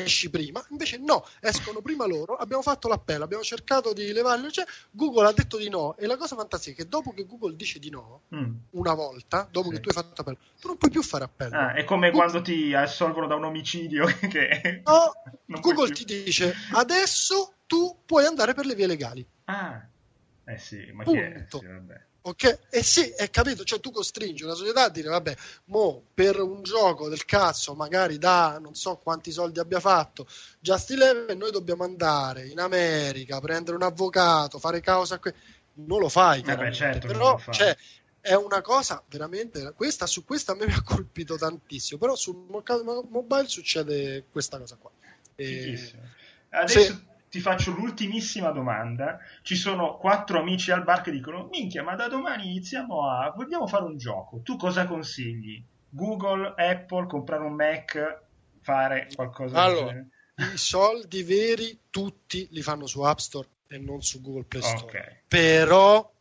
esci prima, invece no, escono prima loro, abbiamo fatto l'appello, abbiamo cercato di levarlo, cioè, Google ha detto di no e la cosa fantastica è che dopo che Google dice di no, mm. una volta, dopo sì. che tu hai fatto appello, tu non puoi più fare appello. Ah, è come Google... quando ti assolvono da un omicidio che... No, Google ti dice adesso tu puoi andare per le vie legali. Ah. Eh sì, ma Punto. chi è? Sì, vabbè. Ok, eh sì, è capito, cioè tu costringi una società a dire vabbè, mo per un gioco del cazzo, magari da non so quanti soldi abbia fatto Just Eleven, noi dobbiamo andare in America, prendere un avvocato, fare causa qui. Non lo fai, eh beh, certo però cioè, è una cosa veramente questa su questa a me mi ha colpito tantissimo, però sul mobile succede questa cosa qua. E... Adesso se ti faccio l'ultimissima domanda. Ci sono quattro amici al bar che dicono: Minchia, ma da domani iniziamo a. Vogliamo fare un gioco. Tu cosa consigli? Google, Apple, comprare un Mac, fare qualcosa allora, I soldi veri tutti li fanno su App Store e non su Google Play Store. Okay. Però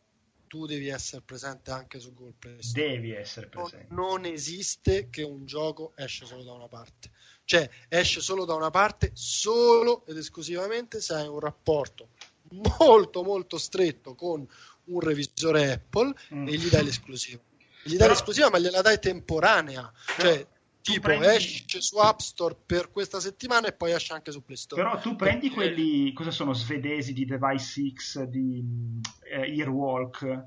tu devi essere presente anche su Google Play Store. Devi essere presente. Non esiste che un gioco esce solo da una parte. Cioè esce solo da una parte, solo ed esclusivamente se hai un rapporto molto molto stretto con un revisore Apple mm. e gli dai l'esclusiva. Gli dai Però... l'esclusiva ma gliela dai temporanea. Cioè, tipo prendi... esce su App Store per questa settimana e poi esce anche su Play Store. Però tu prendi quelli, cosa sono, svedesi di Device X, di eh, Earwalk,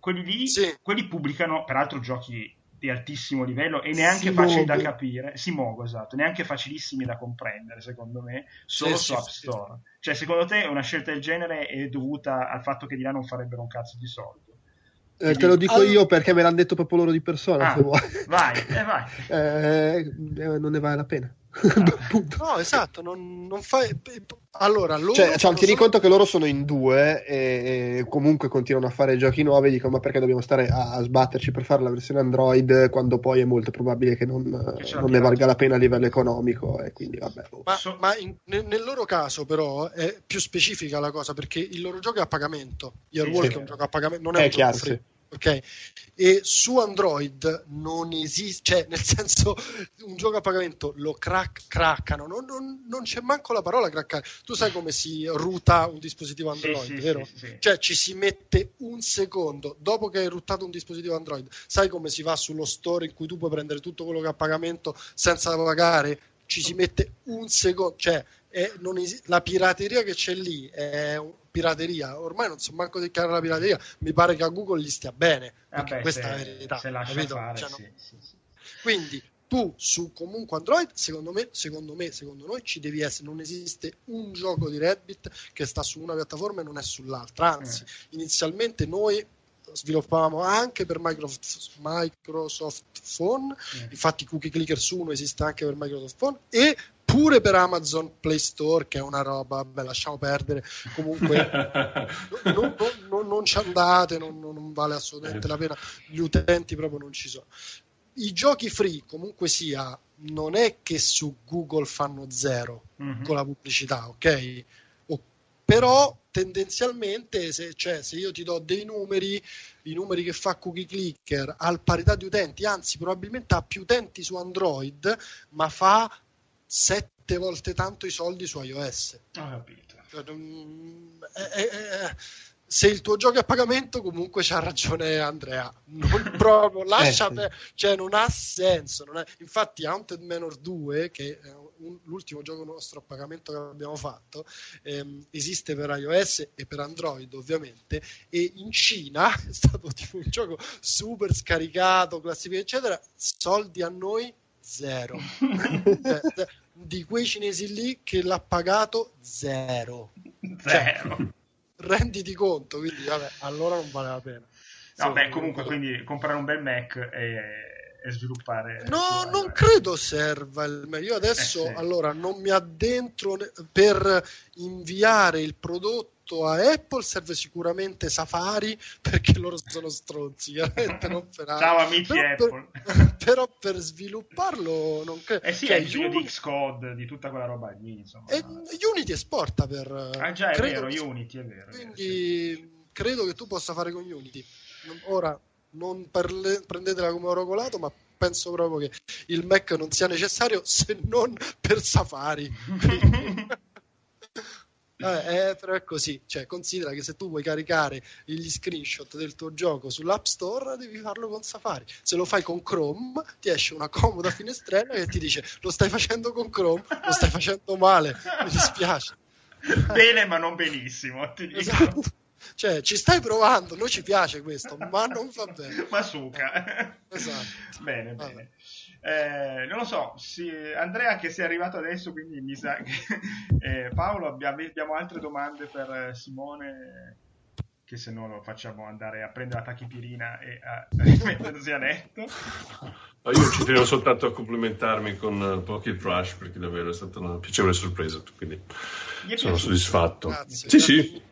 quelli lì, sì. quelli pubblicano peraltro giochi di altissimo livello e neanche facili da capire. Si muove, esatto, neanche facilissimi da comprendere, secondo me, solo sì, su App Store. Sì. Cioè, secondo te una scelta del genere è dovuta al fatto che di là non farebbero un cazzo di soldi? Eh, te lo dico allora... io perché me l'hanno detto proprio loro di persona. Ah, vai, eh, vai. Eh, eh, non ne vale la pena. no, esatto, non, non fai... Allora, loro cioè, cioè, tieni conto che loro sono in due e, e, comunque continuano a fare giochi nuovi e dicono ma perché dobbiamo stare a, a, sbatterci per fare la versione Android quando poi è molto probabile che non, che non ne valga la pena a livello economico e quindi vabbè. Ma, ma in, nel loro caso però è più specifica la cosa perché il loro gioco è a pagamento. Yearwalk sì, sì. è un gioco a pagamento, non è, è un chiaro, gioco free. Sì ok? E su Android non esiste, cioè nel senso un gioco a pagamento lo crack, craccano, non, non, non c'è manco la parola craccare. Tu sai come si ruta un dispositivo Android, sì, vero? Sì, sì, cioè ci si mette un secondo dopo che hai ruttato un dispositivo Android, sai come si va sullo store in cui tu puoi prendere tutto quello che è a pagamento senza pagare? Ci si mette un secondo, cioè es- la pirateria che c'è lì è pirateria. Ormai non so manco dichiarare la pirateria. Mi pare che a Google gli stia bene. Vabbè, questa se, è la verità. Fare, cioè, sì, no. sì, sì. Quindi tu su comunque Android, secondo me, secondo me, secondo noi ci devi essere. Non esiste un gioco di Reddit che sta su una piattaforma e non è sull'altra. Anzi, eh. inizialmente noi sviluppavamo anche per Microsoft, Microsoft Phone, eh. infatti Cookie Clicker su uno esiste anche per Microsoft Phone e pure per Amazon Play Store, che è una roba, vabbè, lasciamo perdere. Comunque, non, non, non, non, ci andate, non, vale assolutamente la pena. Gli utenti proprio non ci sono. I giochi free, comunque sia, non è che su Google fanno zero mm-hmm. con la pubblicità, ok? però tendenzialmente se, cioè, se, io ti do dei numeri, i numeri che fa Cookie Clicker al parità di utenti, anzi probabilmente ha più utenti su Android, ma fa sette volte tanto i soldi su iOS. Ho capito. Cioè, è, è, è, se il tuo gioco è a pagamento, comunque c'ha ragione Andrea. Non proprio, lascia, eh, cioè non ha senso. Non è... Infatti, Haunted Manor 2, che è un, l'ultimo gioco nostro a pagamento che abbiamo fatto, ehm, esiste per iOS e per Android, ovviamente. E in Cina è stato tipo un gioco super scaricato, classificato, eccetera. Soldi a noi zero. Eh, di quei cinesi lì che l'ha pagato zero. Zero. Cioè, renditi conto, quindi vabbè, allora non vale la pena. No, beh, comunque, quindi comprare un bel Mac e, e sviluppare. No, non credo serva il Mac. Io adesso, eh sì. allora, non mi addentro per inviare il prodotto a Apple serve sicuramente Safari perché loro sono stronzi, chiaramente non per Ciao amici però Apple. Per, però per svilupparlo non credo. Eh sì, cioè, hai bisogno Unity... di Xcode, di tutta quella roba lì, insomma. E Unity esporta per... Ah già, è vero, che... Unity è vero. Quindi sì. credo che tu possa fare con Unity. Ora, non parle... prendetela come oro colato, ma penso proprio che il Mac non sia necessario se non per Safari. Eh, però è così, cioè, considera che se tu vuoi caricare gli screenshot del tuo gioco sull'App Store devi farlo con Safari. Se lo fai con Chrome ti esce una comoda finestrella che ti dice lo stai facendo con Chrome, lo stai facendo male, mi dispiace. Bene ma non benissimo, ti dico. Esatto. Cioè, ci stai provando, noi ci piace questo, ma non va bene. Ma suca. Esatto. Bene, Vabbè. bene. Eh, non lo so, sì, Andrea che sei arrivato adesso, quindi mi sa che eh, Paolo abbiamo, abbiamo, altre domande per eh, Simone che se no lo facciamo andare a prendere la tachipirina e a rimettersi a letto. io ci tenevo soltanto a complimentarmi con uh, Pocket Rush perché davvero è stata una piacevole sorpresa, quindi sono soddisfatto. Grazie. Sì, sì.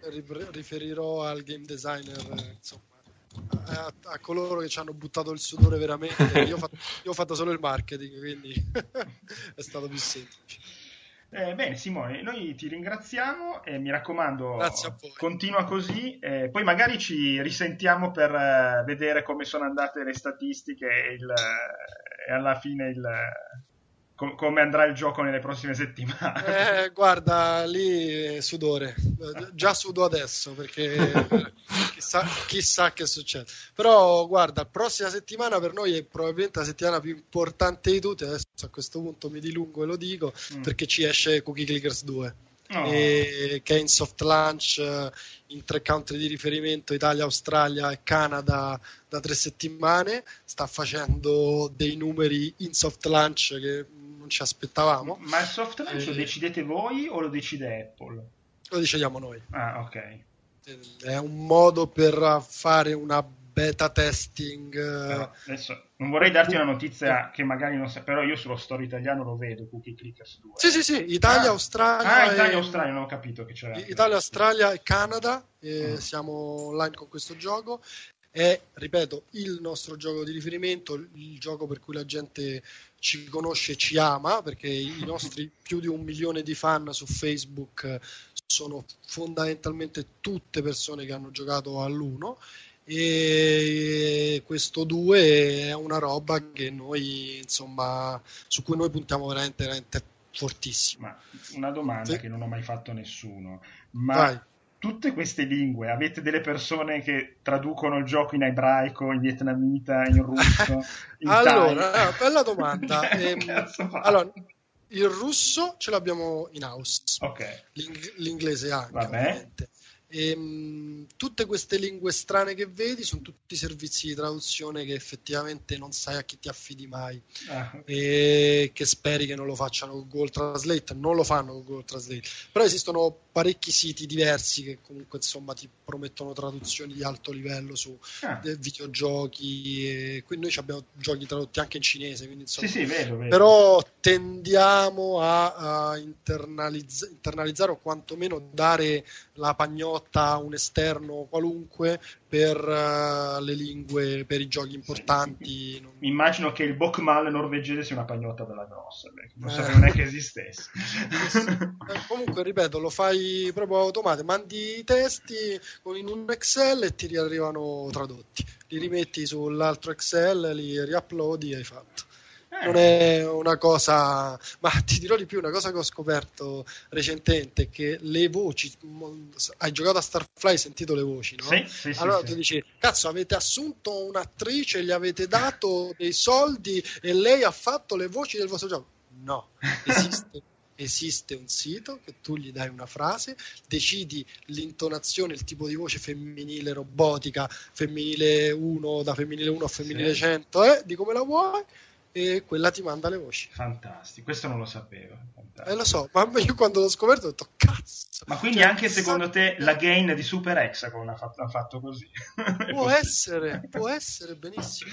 Riferirò al game designer, insomma a, a, coloro che ci hanno buttato il sudore veramente. Io ho fatto, io ho fatto solo il marketing, quindi è stato più semplice. Eh, bene Simone, noi ti ringraziamo e mi raccomando, continua così, eh, poi magari ci risentiamo per eh, vedere come sono andate le statistiche e, il, e alla fine il, com- come andrà il gioco nelle prossime settimane. Eh, guarda, lì sudore, già sudo adesso perché chissà, chissà, che succede. Però guarda, la prossima settimana per noi è probabilmente la settimana più importante di tutte, adesso a questo punto mi dilungo e lo dico, mm. perché ci esce Cookie Clickers 2. Oh. E, che è in soft launch eh, in tre country di riferimento Italia, Australia e Canada da tre settimane sta facendo dei numeri in soft launch che non ci aspettavamo. Ma il soft launch eh, lo decidete voi o lo decide Apple? Lo decidiamo noi. Ah, ok. È un modo per fare una beta testing. Però adesso non vorrei darti una notizia che magari non sai, però io sullo store italiano lo vedo, Cookie Clickers 2. Sì, sì, sì, Italia, ah. Australia. Ah, Italia, e... Australia, non ho capito che c'era. Italia, Australia e Canada, e mm. siamo online con questo gioco è, ripeto, il nostro gioco di riferimento, il gioco per cui la gente ci conosce e ci ama, perché i nostri più di un milione di fan su Facebook sono fondamentalmente tutte persone che hanno giocato all'1 e questo 2 è una roba che noi, insomma, su cui noi puntiamo veramente, veramente fortissimo. Ma una domanda sì. che non ho mai fatto a nessuno, ma Vai tutte queste lingue avete delle persone che traducono il gioco in ebraico, in vietnamita, in russo? In allora, bella domanda. ehm, allora, il russo ce l'abbiamo in house, okay. L'ing- l'inglese anche. Vabbè. Ovviamente. E, ehm, tutte queste lingue strane che vedi sono tutti servizi di traduzione che effettivamente non sai a chi ti affidi mai ah. e che speri che non lo facciano con Google Translate. Non lo fanno con Google Translate, però esistono parecchi siti diversi che comunque insomma ti promettono traduzioni di alto livello su ah. videogiochi. quindi noi abbiamo giochi tradotti anche in cinese. Quindi, insomma, sì, sì, vedo, vedo. Però tendiamo a, a internalizz- internalizzare o quantomeno dare la pagnotta pagnotta, un esterno qualunque per uh, le lingue, per i giochi importanti. Non... Immagino che il Bokmal norvegese sia una pagnotta bella grossa, non eh. sapevo neanche esistesse. Eh, comunque, ripeto, lo fai proprio automatico, mandi i testi in un Excel e ti riarrivano tradotti. Li rimetti sull'altro Excel, li riuploadi e hai fatto. Non è una cosa, ma ti dirò di più, una cosa che ho scoperto recentemente è che le voci, hai giocato a Starfly, hai sentito le voci, no? Sì, sì, allora sì, tu dici, cazzo, avete assunto un'attrice, gli avete dato dei soldi e lei ha fatto le voci del vostro gioco? No, esiste esiste un sito che tu gli dai una frase, decidi l'intonazione, il tipo di voce femminile, robotica, femminile 1 da femminile 1 a femminile sì. 100, eh, di come la vuoi, e quella ti manda le voci. Fantastico, questo non lo sapevo. Eh, lo so, ma io quando l'ho scoperto ho detto cazzo. Ma quindi cioè, anche secondo te la gain di Super Hexagon ha fatto, ha fatto così? Può essere, può essere benissimo.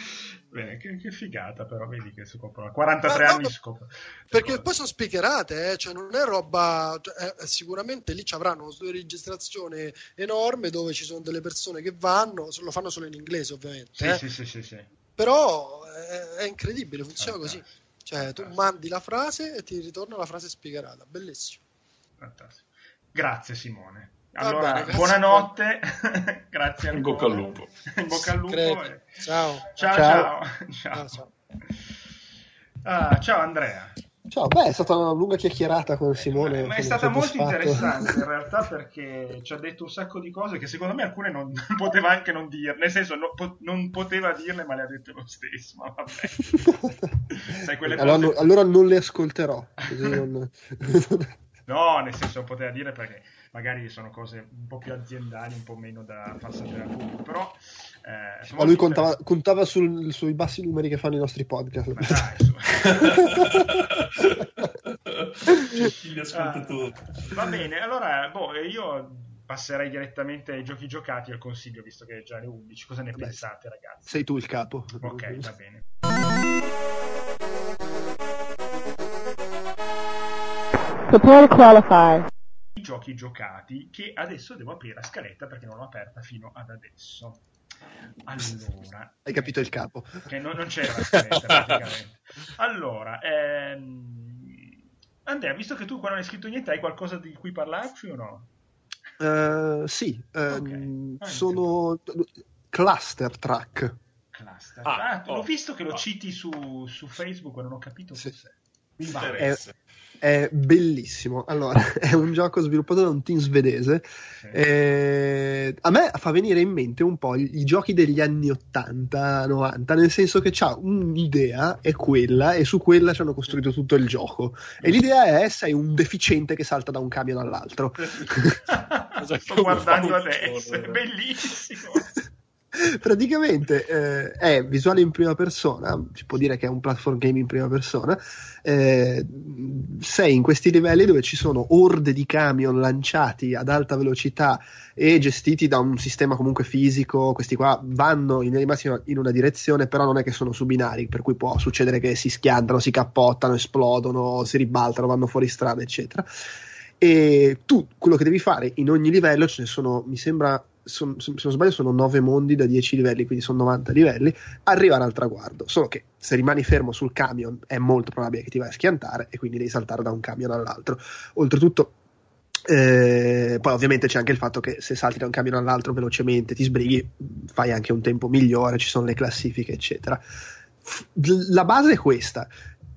Bene, che, che, figata però, vedi che scoprono. 43 ah, anni no, scopro. Perché poi sono speakerate, eh? cioè non è roba... Cioè, eh, sicuramente lì ci avranno di registrazione enorme dove ci sono delle persone che vanno, lo fanno solo in inglese ovviamente. Sì, eh? sì, sì, sì, sì. Però è, è incredibile, funziona Fantastico. così. Cioè, tu mandi la frase e ti ritorna la frase spiegarata. Bellissimo. Fantastico. Grazie Simone. Allora, bene, buonanotte, grazie ancora. In bocca al lupo. In bocca al lupo. E... Ciao. Ciao, ciao. Ciao, ciao. ciao. Ah, ciao Andrea. Ciao, beh, è stata una lunga chiacchierata con Simone. Ma è stata molto interessante in realtà perché ci ha detto un sacco di cose che secondo me alcune non, poteva anche non dire, nel senso no, po- non poteva dirle ma le ha dette lo stesso, ma vabbè. Sai, allora, cose... allora, non le ascolterò. Non... no, nel senso poteva dire perché magari sono cose un po' più aziendali, un po' meno da far sapere al pubblico, però... Eh, Ma lui contava, contava sul, sui bassi numeri che fanno i nostri podcast. Ma dai, gli ascoltatori. Ah, va bene, allora, boh, io passerei direttamente ai giochi giocati al consiglio, visto che è già le 11. Cosa ne Beh, pensate, ragazzi? Sei tu il capo. Ok, va bene. Prepare to qualify i giochi giocati che adesso devo aprire la scaletta perché non l'ho aperta fino ad adesso. Allora, hai capito il capo? Che non, non c'era praticamente. Allora, ehm... Andrea, visto che tu qua non hai scritto niente, hai qualcosa di cui parlarci o no? Uh, sì, um, okay. sono cluster track. Cluster. Ah, ah, oh, l'ho visto che lo oh. citi su, su Facebook, non ho capito sì. cos'è. Mi interessa. È, è bellissimo. Allora, è un gioco sviluppato da un team svedese. Eh, a me fa venire in mente un po' i, i giochi degli anni 80-90, nel senso che c'ha un'idea, è quella, e su quella ci hanno costruito tutto il gioco. E l'idea è: sei un deficiente che salta da un camion all'altro. Sto guardando adesso, è bellissimo. praticamente eh, è visuale in prima persona, si può dire che è un platform game in prima persona. Eh, sei in questi livelli dove ci sono orde di camion lanciati ad alta velocità e gestiti da un sistema comunque fisico. Questi qua vanno in in una direzione, però non è che sono su binari, per cui può succedere che si schiantano, si cappottano, esplodono, si ribaltano, vanno fuori strada, eccetera. E tu quello che devi fare in ogni livello, ce ne sono, mi sembra son, se non sbaglio sono 9 mondi da 10 livelli, quindi sono 90 livelli, arrivare al traguardo. Solo che se rimani fermo sul camion è molto probabile che ti vai a schiantare e quindi devi saltare da un camion all'altro. Oltretutto, eh, poi ovviamente c'è anche il fatto che se salti da un camion all'altro velocemente ti sbrighi, fai anche un tempo migliore, ci sono le classifiche, eccetera. La base è questa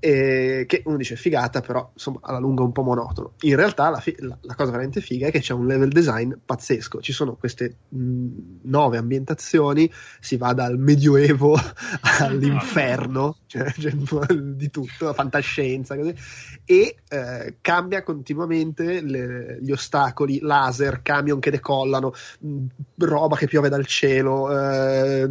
eh, che uno dice figata, però insomma alla lunga un po' monotono. In realtà la, fi- la, la, cosa veramente figa è che c'è un level design pazzesco. Ci sono queste mh, nove ambientazioni, si va dal medioevo all'inferno, cioè, cioè, di tutto, la fantascienza, così, e eh, cambia continuamente le, gli ostacoli, laser, camion che decollano, mh, roba che piove dal cielo, eh,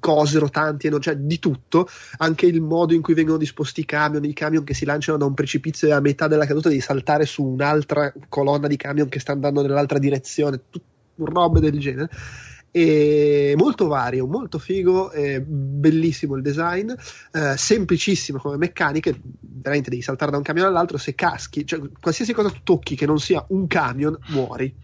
cose rotanti, cioè di tutto, anche il modo in cui vengono disposti camion, i camion che si lanciano da un precipizio e a metà della caduta di saltare su un'altra colonna di camion che sta andando nell'altra direzione, tut- robe del genere. E molto vario, molto figo, bellissimo il design, eh, semplicissimo come meccaniche, veramente devi saltare da un camion all'altro, se caschi, cioè qualsiasi cosa tu tocchi che non sia un camion, muori.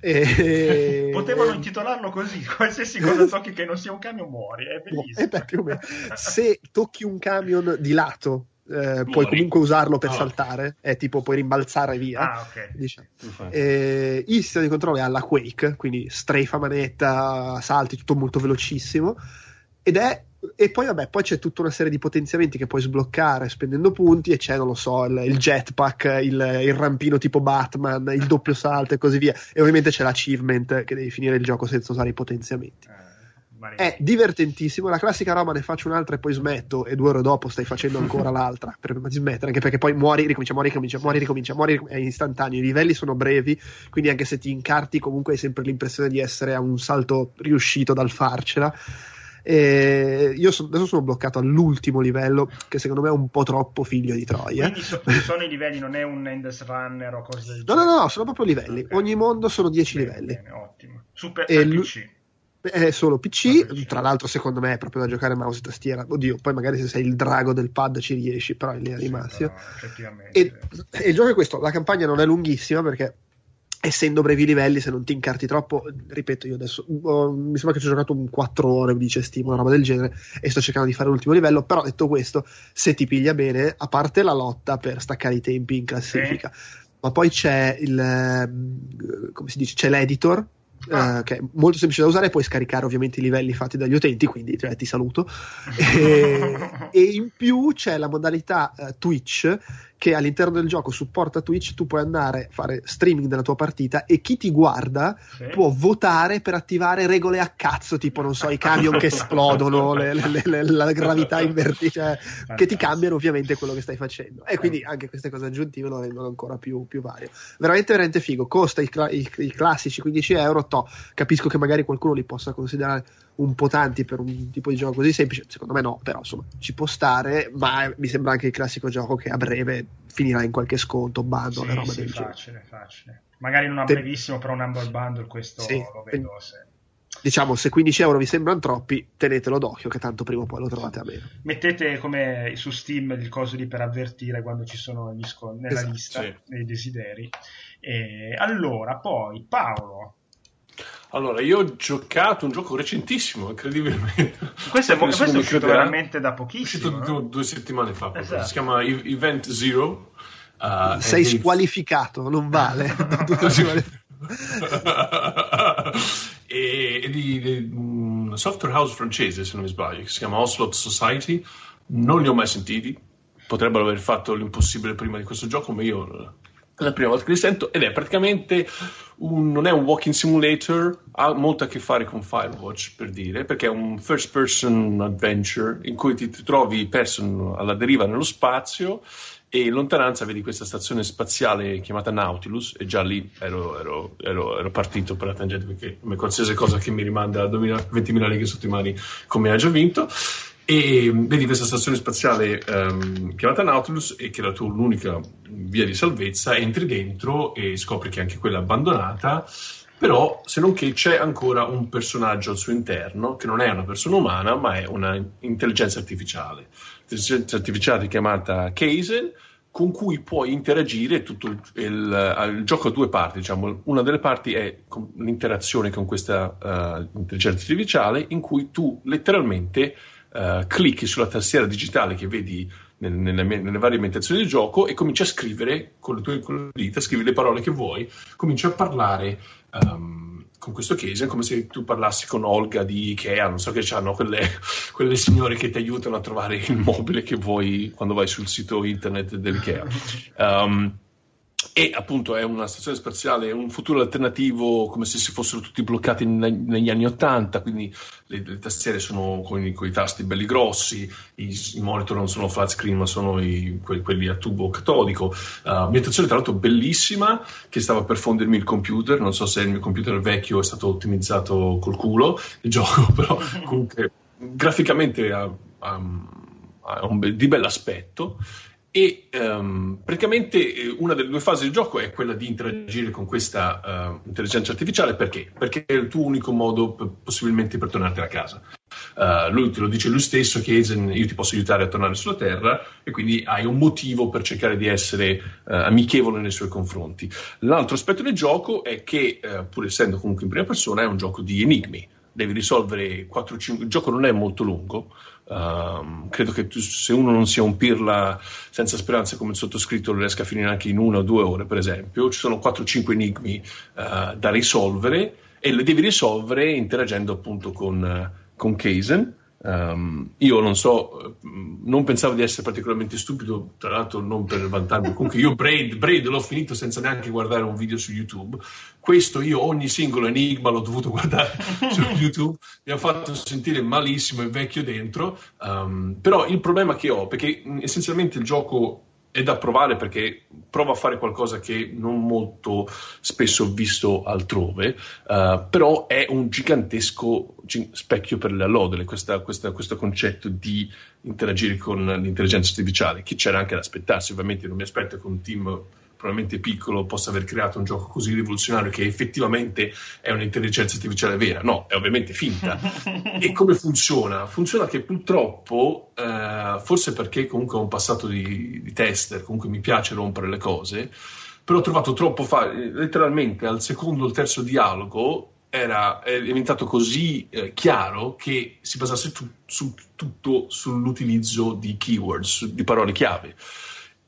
E... Potevano intitolarlo così, qualsiasi cosa tocchi che non sia un camion, muori, è bellissimo. Eh beh. Se tocchi un camion di lato, eh, puoi comunque usarlo per oh. saltare, è tipo puoi rimbalzare via. Ah, okay. diciamo. eh, il sistema di controllo è alla Quake, quindi strafe manetta, salti, tutto molto velocissimo. Ed è e poi, vabbè, poi c'è tutta una serie di potenziamenti che puoi sbloccare spendendo punti, e c'è, non lo so, il, il jetpack, il, il, rampino tipo Batman, il doppio salto e così via. E ovviamente c'è l'achievement che devi finire il gioco senza usare i potenziamenti. È divertentissimo. La classica roba ne faccio un'altra e poi smetto, e due ore dopo stai facendo ancora l'altra. Di smettere, anche perché poi muori, ricomincia, muori, ricomincia, muori, ricomincia, muori, è istantaneo. I livelli sono brevi, quindi anche se ti incarti, comunque hai sempre l'impressione di essere a un salto riuscito dal farcela. E io so, adesso sono bloccato all'ultimo livello, che secondo me è un po' troppo figlio di Troia. Quindi so, sono i livelli, non è un Endless Runner o cose del genere? No, no, no, sono proprio livelli. Okay. Ogni mondo sono 10 livelli. Bene, ottimo. Super e PC è solo PC, tra l'altro secondo me è proprio da giocare mouse e tastiera. Oddio, poi magari se sei il drago del pad ci riesci, però in linea di massima. E, e, il gioco è questo, la campagna non è lunghissima perché essendo brevi livelli, se non ti incarti troppo, ripeto, io adesso oh, mi sembra che ci ho giocato un 4 ore, dice Steam, una roba del genere, e sto cercando di fare l'ultimo livello, però detto questo, se ti piglia bene, a parte la lotta per staccare i tempi in classifica, sì. ma poi c'è il, come si dice, c'è l'editor, Uh, che è molto semplice da usare, puoi scaricare ovviamente i livelli fatti dagli utenti, quindi cioè, ti saluto. e, e, in più c'è la modalità uh, Twitch che all'interno del gioco supporta Twitch, tu puoi andare a fare streaming della tua partita e chi ti guarda sì. può votare per attivare regole a cazzo, tipo non so, i camion che esplodono, le, le, le, la gravità invertita, cioè, che ti cambiano ovviamente quello che stai facendo. E quindi anche queste cose aggiuntive lo rendono ancora più, più vario. Veramente, veramente figo. Costa i, i, i classici 15 euro. To, capisco che magari qualcuno li possa considerare un po' tanti per un tipo di gioco così semplice. Secondo me no, però insomma ci può stare, ma mi sembra anche il classico gioco che a breve finirà in qualche sconto, bundle, sì, roba sì, del facile, facile. Magari non a Te... brevissimo, però un humble bundle questo sì, lo vedo se... Diciamo, se 15 euro vi sembrano troppi, tenetelo d'occhio che tanto prima o poi lo trovate a meno. Mettete come su Steam il coso lì per avvertire quando ci sono gli sconti nella esatto, lista sì. dei desideri. E allora, poi Paolo, allora, io ho giocato un gioco recentissimo, incredibilmente. Questo è, questo è uscito veramente da pochissimo. È uscito no? due, settimane fa. Esatto. Si chiama Event Zero. Uh, Sei squalificato, non vale. e, è di, di un software house francese, se non mi sbaglio, che si chiama Oslot Society. Non li ho mai sentiti. Potrebbero aver fatto l'impossibile prima di questo gioco, ma io è la prima volta che li sento ed è praticamente un, non è un walking simulator, ha molto a che fare con Firewatch per dire, perché è un first person adventure in cui ti, ti trovi perso alla deriva nello spazio e in lontananza vedi questa stazione spaziale chiamata Nautilus e già lì ero, ero, ero, ero partito per la tangente perché come qualsiasi cosa che mi rimanda a 20.000 leghe sotto i mani come ha già vinto e vedi questa stazione spaziale um, chiamata Nautilus e che è la tua l'unica via di salvezza, entri dentro e scopri che è anche quella abbandonata, però se non che c'è ancora un personaggio al suo interno che non è una persona umana ma è un'intelligenza artificiale. L'intelligenza artificiale chiamata Kaisen con cui puoi interagire tutto il, il, il, gioco a due parti. Diciamo. Una delle parti è l'interazione con questa uh, intelligenza artificiale in cui tu letteralmente uh, clicchi sulla tastiera digitale che vedi nel, nelle, nelle, varie ambientazioni del gioco e cominci a scrivere con le tue dita, scrivi le parole che vuoi, cominci a parlare um, con questo case come se tu parlassi con Olga di Ikea, non so che hanno quelle, quelle signore che ti aiutano a trovare il mobile che vuoi quando vai sul sito internet dell'Ikea. Um, e appunto è una stazione spaziale, un futuro alternativo come se si fossero tutti bloccati negli anni 80, quindi le, le tastiere sono con i, con i, tasti belli grossi, i, i, monitor non sono flat screen ma sono i, quelli, quelli, a tubo catodico, uh, ambientazione tra l'altro bellissima che stava per fondermi il computer, non so se il mio computer vecchio è stato ottimizzato col culo il gioco, però comunque graficamente ha, ha, ha un be- di bell'aspetto e um, praticamente eh, una delle due fasi del gioco è quella di interagire con questa uh, intelligenza artificiale perché? Perché è il tuo unico modo p- possibilmente per tornarti a casa. Uh, lui te lo dice lui stesso che io ti posso aiutare a tornare sulla Terra e quindi hai un motivo per cercare di essere uh, amichevole nei suoi confronti. L'altro aspetto del gioco è che, pur essendo comunque in prima persona, è un gioco di enigmi devi risolvere 4-5. Il gioco non è molto lungo. Um, credo che tu, se uno non sia un pirla senza speranze come il sottoscritto lo riesca a finire anche in una o due ore, per esempio. Ci sono 4-5 enigmi uh, da risolvere e li devi risolvere interagendo appunto con, uh, con Kaizen Um, io non so, non pensavo di essere particolarmente stupido, tra l'altro non per vantarmi, comunque io Braid, Braid l'ho finito senza neanche guardare un video su YouTube, questo io ogni singolo enigma l'ho dovuto guardare su YouTube, mi ha fatto sentire malissimo e vecchio dentro, um, però il problema che ho, perché essenzialmente il gioco è da provare perché prova a fare qualcosa che non molto spesso ho visto altrove, uh, però è un gigantesco specchio per le allodole, questa, questa, questo concetto di interagire con l'intelligenza artificiale, che c'era anche da aspettarsi, ovviamente non mi aspetto che un team probabilmente piccolo possa aver creato un gioco così rivoluzionario che effettivamente è un'intelligenza artificiale vera. No, è ovviamente finta. e come funziona? Funziona che purtroppo, eh, forse perché comunque ho un passato di, di tester, comunque mi piace rompere le cose, però ho trovato troppo facile, letteralmente al secondo o al terzo dialogo era è diventato così eh, chiaro che si basasse tu, su, tutto sull'utilizzo di keywords, di parole chiave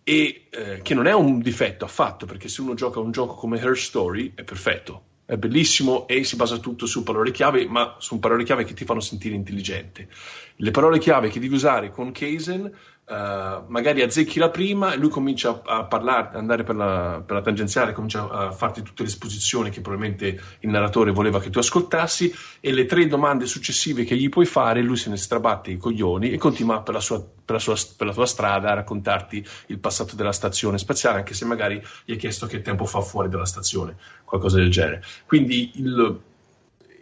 e eh, che non è un difetto affatto, perché se uno gioca un gioco come Her Story è perfetto, è bellissimo e si basa tutto su parole chiave, ma su parole chiave che ti fanno sentire intelligente. Le parole chiave che devi usare con Kaizen Uh, magari azzecchi la prima e lui comincia a, a parlare, andare per la, per la, tangenziale, comincia a farti tutte le esposizioni che probabilmente il narratore voleva che tu ascoltassi e le tre domande successive che gli puoi fare lui se ne strabatte i coglioni e continua per la, sua, per, la sua, per la tua strada a raccontarti il passato della stazione spaziale anche se magari gli hai chiesto che tempo fa fuori dalla stazione, qualcosa del genere. Quindi il,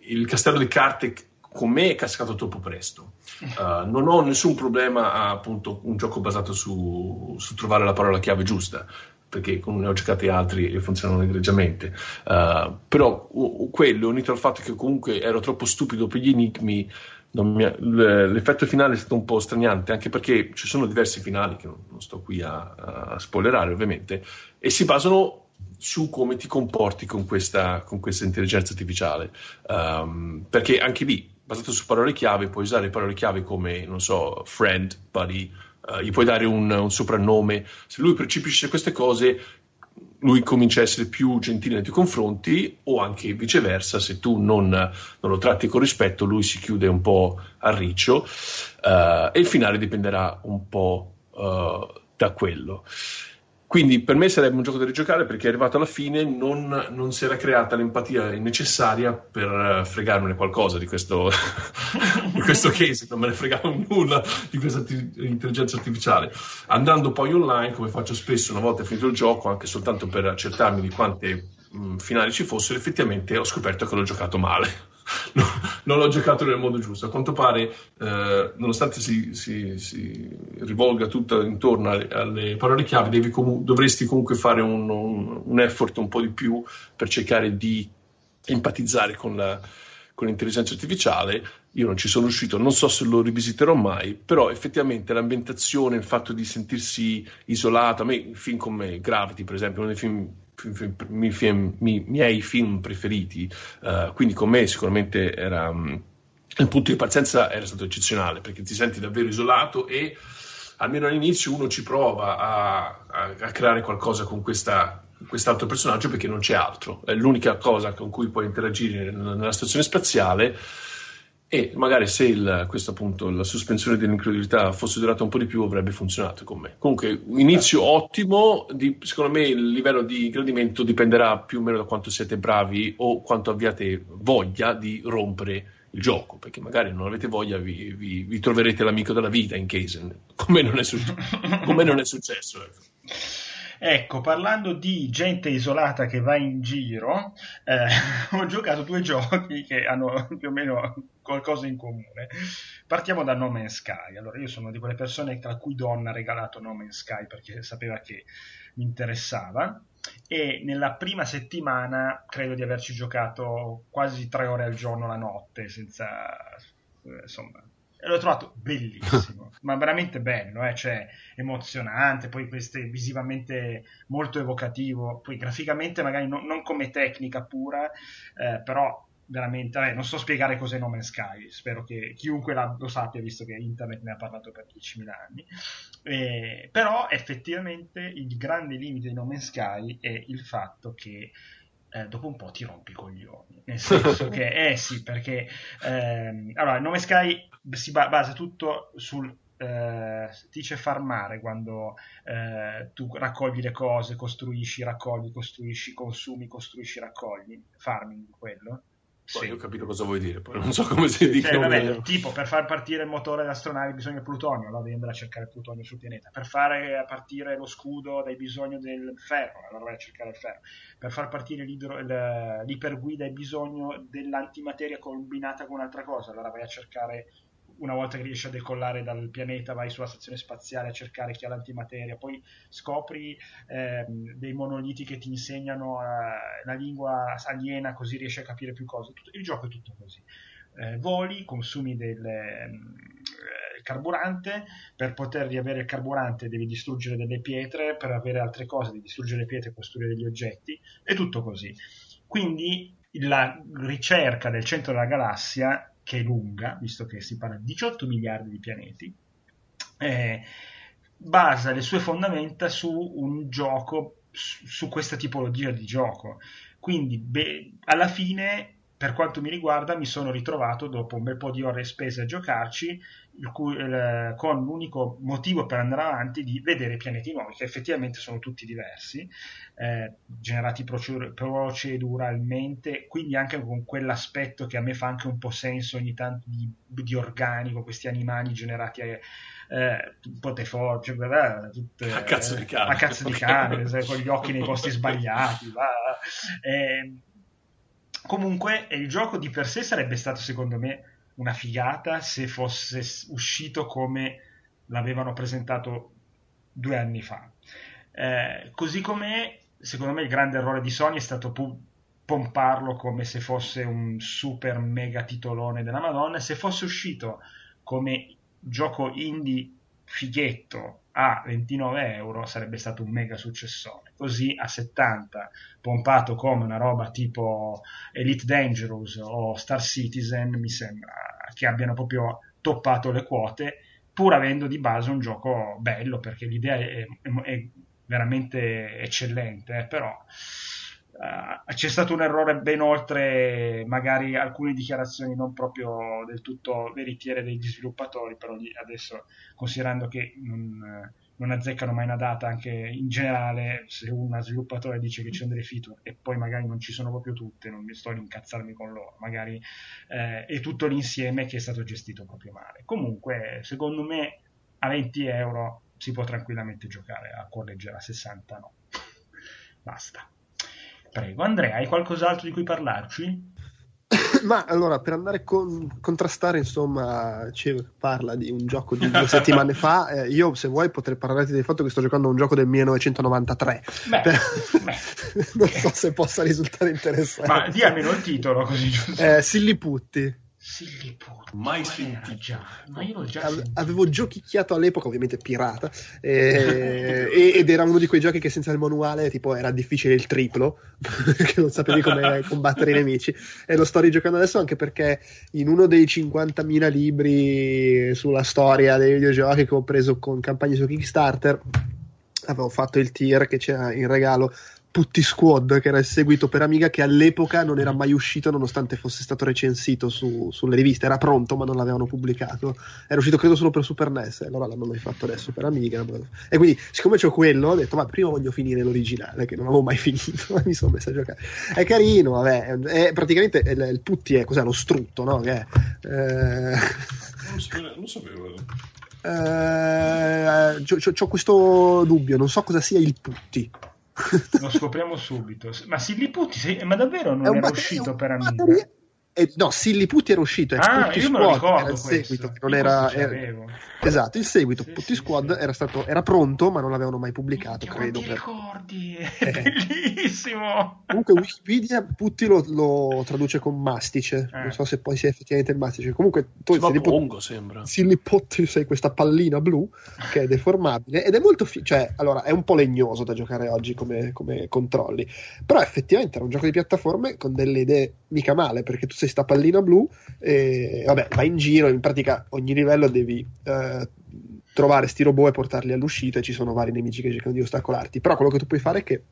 il castello di carte con me è cascato troppo presto. Uh, non ho nessun problema a appunto un gioco basato su, su trovare la parola chiave giusta perché ne ho giocati altri e funzionano egregiamente. Uh, però uh, quello, unito al fatto che comunque ero troppo stupido per gli enigmi, ha, l'effetto finale è stato un po' straniante, anche perché ci sono diversi finali che non, non sto qui a, a, spoilerare ovviamente, e si basano su come ti comporti con questa, con questa intelligenza artificiale. Um, perché anche lì basato su parole chiave, puoi usare parole chiave come, non so, friend, buddy, uh, gli puoi dare un, un, soprannome. Se lui percepisce queste cose, lui comincia a essere più gentile nei tuoi confronti o anche viceversa, se tu non, non lo tratti con rispetto, lui si chiude un po' a riccio uh, e il finale dipenderà un po' uh, da quello. Quindi per me sarebbe un gioco da rigiocare perché arrivato alla fine non, non si era creata l'empatia necessaria per uh, fregarmene qualcosa di questo, di questo case, non me ne fregavo nulla di questa t- intelligenza artificiale. Andando poi online, come faccio spesso una volta finito il gioco, anche soltanto per accertarmi di quante mh, finali ci fossero, effettivamente ho scoperto che l'ho giocato male no, non l'ho giocato nel modo giusto. A quanto pare, eh, nonostante si, si, si, rivolga tutto intorno alle, alle parole chiave, comu- dovresti comunque fare un, un, un, effort un po' di più per cercare di empatizzare con, la, con l'intelligenza artificiale. Io non ci sono riuscito, non so se lo rivisiterò mai, però effettivamente l'ambientazione, il fatto di sentirsi isolato, a me film come Gravity, per esempio, uno dei film mi, film, mi, miei film preferiti, uh, quindi con me sicuramente era, um, il punto di partenza era stato eccezionale perché ti senti davvero isolato e almeno all'inizio uno ci prova a, a, a creare qualcosa con questa, quest'altro personaggio perché non c'è altro, è l'unica cosa con cui puoi interagire nella stazione spaziale e magari se il, questo appunto la sospensione dell'incredulità fosse durata un po' di più avrebbe funzionato con me. Comunque, inizio ottimo, di, secondo me il livello di gradimento dipenderà più o meno da quanto siete bravi o quanto abbiate voglia di rompere il gioco, perché magari non avete voglia, vi, vi, vi troverete l'amico della vita in Kaizen, come non è, succe- come non è successo. Ecco. Ecco, parlando di gente isolata che va in giro, eh, ho giocato due giochi che hanno più o meno qualcosa in comune. Partiamo da No Man's Sky. Allora, io sono di quelle persone tra cui Donna ha regalato No Man's Sky perché sapeva che mi interessava e nella prima settimana credo di averci giocato quasi tre ore al giorno la notte senza insomma e l'ho trovato bellissimo, ma veramente bello, eh? cioè emozionante, poi queste, visivamente molto evocativo, poi graficamente magari no, non come tecnica pura, eh, però veramente, vabbè, non so spiegare cos'è No Man's Sky, spero che chiunque lo sappia visto che internet ne ha parlato per 10.000 anni, eh, però effettivamente il grande limite di No Man's Sky è il fatto che eh, dopo un po' ti rompi i coglioni. Nel senso che, eh sì, perché ehm, allora, il nome Sky si ba- basa tutto sul. Eh, dice farmare quando eh, tu raccogli le cose, costruisci, raccogli, costruisci, consumi, costruisci, raccogli. Farming quello. Poi sì. ho capito cosa vuoi dire, poi non so come si dice. Cioè, vabbè, tipo, per far partire il motore dell'astronave bisogna plutonio, allora devi andare a cercare plutonio sul pianeta. Per far partire lo scudo hai bisogno del ferro, allora vai a cercare il ferro. Per far partire l'iperguida hai bisogno dell'antimateria combinata con un'altra cosa, allora vai a cercare una volta che riesci a decollare dal pianeta vai sulla stazione spaziale a cercare chi ha l'antimateria, poi scopri ehm, dei monoliti che ti insegnano eh, la lingua aliena così riesci a capire più cose. Tutto, il gioco è tutto così. Eh, voli, consumi del eh, carburante, per poter riavere il carburante devi distruggere delle pietre, per avere altre cose devi distruggere le pietre e costruire degli oggetti, è tutto così. Quindi la ricerca del centro della galassia che è lunga, visto che si parla di 18 miliardi di pianeti, eh, basa le sue fondamenta su un gioco, su, su questa tipologia di gioco. Quindi, beh, alla fine, per quanto mi riguarda, mi sono ritrovato dopo un bel po' di ore spese a giocarci, cui, eh, con l'unico motivo per andare avanti di vedere pianeti nuovi, che effettivamente sono tutti diversi, eh, generati proceduralmente, quindi anche con quell'aspetto che a me fa anche un po' senso ogni tanto di, di organico, questi animali generati a, eh, Potefor, cioè, tutte, a cazzo di cane, a cazzo di cane con gli occhi nei posti sbagliati. Eh, comunque, il gioco di per sé sarebbe stato, secondo me, una figata se fosse uscito come l'avevano presentato due anni fa. Eh, così come secondo me il grande errore di Sony è stato pu- pomparlo come se fosse un super mega titolone della Madonna. Se fosse uscito come gioco indie fighetto a 29 euro sarebbe stato un mega successone. Così a 70, pompato come una roba tipo Elite Dangerous o Star Citizen, mi sembra che abbiano proprio toppato le quote, pur avendo di base un gioco bello, perché l'idea è, è, è veramente eccellente, eh, però uh, c'è stato un errore ben oltre magari alcune dichiarazioni non proprio del tutto veritiere degli sviluppatori, però adesso considerando che non, non azzeccano mai una data, anche in generale se un sviluppatore dice che ci sono delle feature e poi magari non ci sono proprio tutte, non mi sto a incazzarmi con loro, magari eh, è tutto l'insieme che è stato gestito proprio male. Comunque, secondo me a 20 euro si può tranquillamente giocare a cuor leggero a 60 no. Basta. Prego, Andrea, hai qualcos'altro di cui parlarci? Ma allora, per andare a con, contrastare, insomma, ci parla di un gioco di due settimane fa. Eh, io, se vuoi, potrei parlarti del fatto che sto giocando a un gioco del 1993. Beh, per... beh. non so se possa risultare interessante. Ma di almeno il titolo, così giusto. Eh, Silliputti. Silliputti. Mai sentito. Già, ma io l'ho già Ave- sentito. avevo giochicchiato all'epoca, ovviamente pirata, eh, e- ed era uno di quei giochi che senza il manuale tipo era difficile il triplo, perché non sapevi come combattere i nemici. E lo sto rigiocando adesso anche perché in uno dei 50.000 libri sulla storia dei videogiochi che ho preso con campagne su Kickstarter, avevo fatto il tier che c'era in regalo Putti Squad, che era il seguito per Amiga, che all'epoca non era mai uscito nonostante fosse stato recensito su- sulle riviste. Era pronto, ma non l'avevano pubblicato. Era uscito credo solo per Super NES, allora l'hanno rifatto adesso per Amiga. E quindi, siccome c'ho quello, ho detto, ma prima voglio finire l'originale, che non avevo mai finito, mi sono messo a giocare. È carino, vabbè, è, praticamente il, il Putti è cos'è, lo strutto, no? Che è, eh, Non lo sapevo. Non sapevo. Eh, ho questo dubbio, non so cosa sia il putti. Lo scopriamo subito. Ma Silly Putti, sei... ma davvero non era uscito per Amiga? Eh, no, Silly Putti era uscito, ah, io me lo ricordo era il seguito, non era, era, esatto, il seguito sì, Putti sì, Squad sì. Era, stato, era pronto, ma non l'avevano mai pubblicato, Minchia, credo. Ti per... ricordi? È bellissimo. Comunque Wikipedia Putti lo, lo traduce con mastice, eh. non so se poi sia effettivamente il mastice. Comunque tu Silly, Pongo, sembra. Silly Putti sei questa pallina blu che è deformabile ed è molto fi- cioè, allora, è un po' legnoso da giocare oggi come, come controlli, però effettivamente era un gioco di piattaforme con delle idee mica male, perché tu sei sta pallina blu e vabbè, vai in giro, in pratica ogni livello devi eh, trovare sti robot e portarli all'uscita e ci sono vari nemici che cercano di ostacolarti, però quello che tu puoi fare è che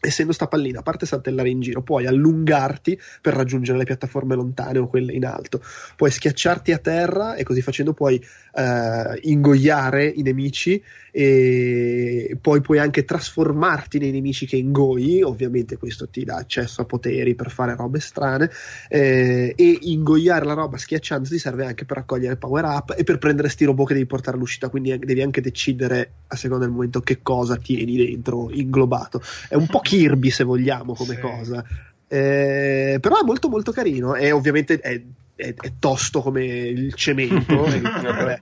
essendo sta pallina, a parte saltellare in giro, puoi allungarti per raggiungere le piattaforme lontane o quelle in alto, puoi schiacciarti a terra e così facendo puoi eh, ingoiare i nemici e poi puoi anche trasformarti nei nemici che ingoi, ovviamente questo ti dà accesso a poteri per fare robe strane eh, e ingoiare la roba schiacciandoti serve anche per raccogliere power up e per prendere sti robot che devi portare all'uscita, quindi devi anche decidere a seconda del momento che cosa tieni dentro inglobato. È un po' Kirby se vogliamo come sì. cosa. Eh, però è molto molto carino e ovviamente è, è, è tosto come il cemento e, vabbè,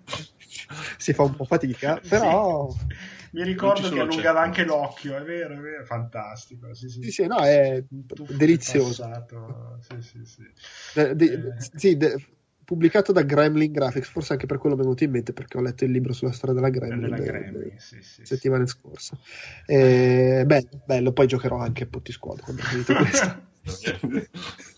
si fa un po' fatica però sì. mi ricordo che allungava anche l'occhio è vero è vero fantastico sì sì, sì, sì no, è Tutto delizioso sì, sì, sì. De, de, eh. sì de, pubblicato da Gremlin Graphics, forse anche per quello mi è venuto in mente perché ho letto il libro sulla storia della Gremlin, della Gremlin le, sì, sì, settimane sì. scorse. Eh, bello, bello, poi giocherò anche a Potti Squad quando ho finito questo.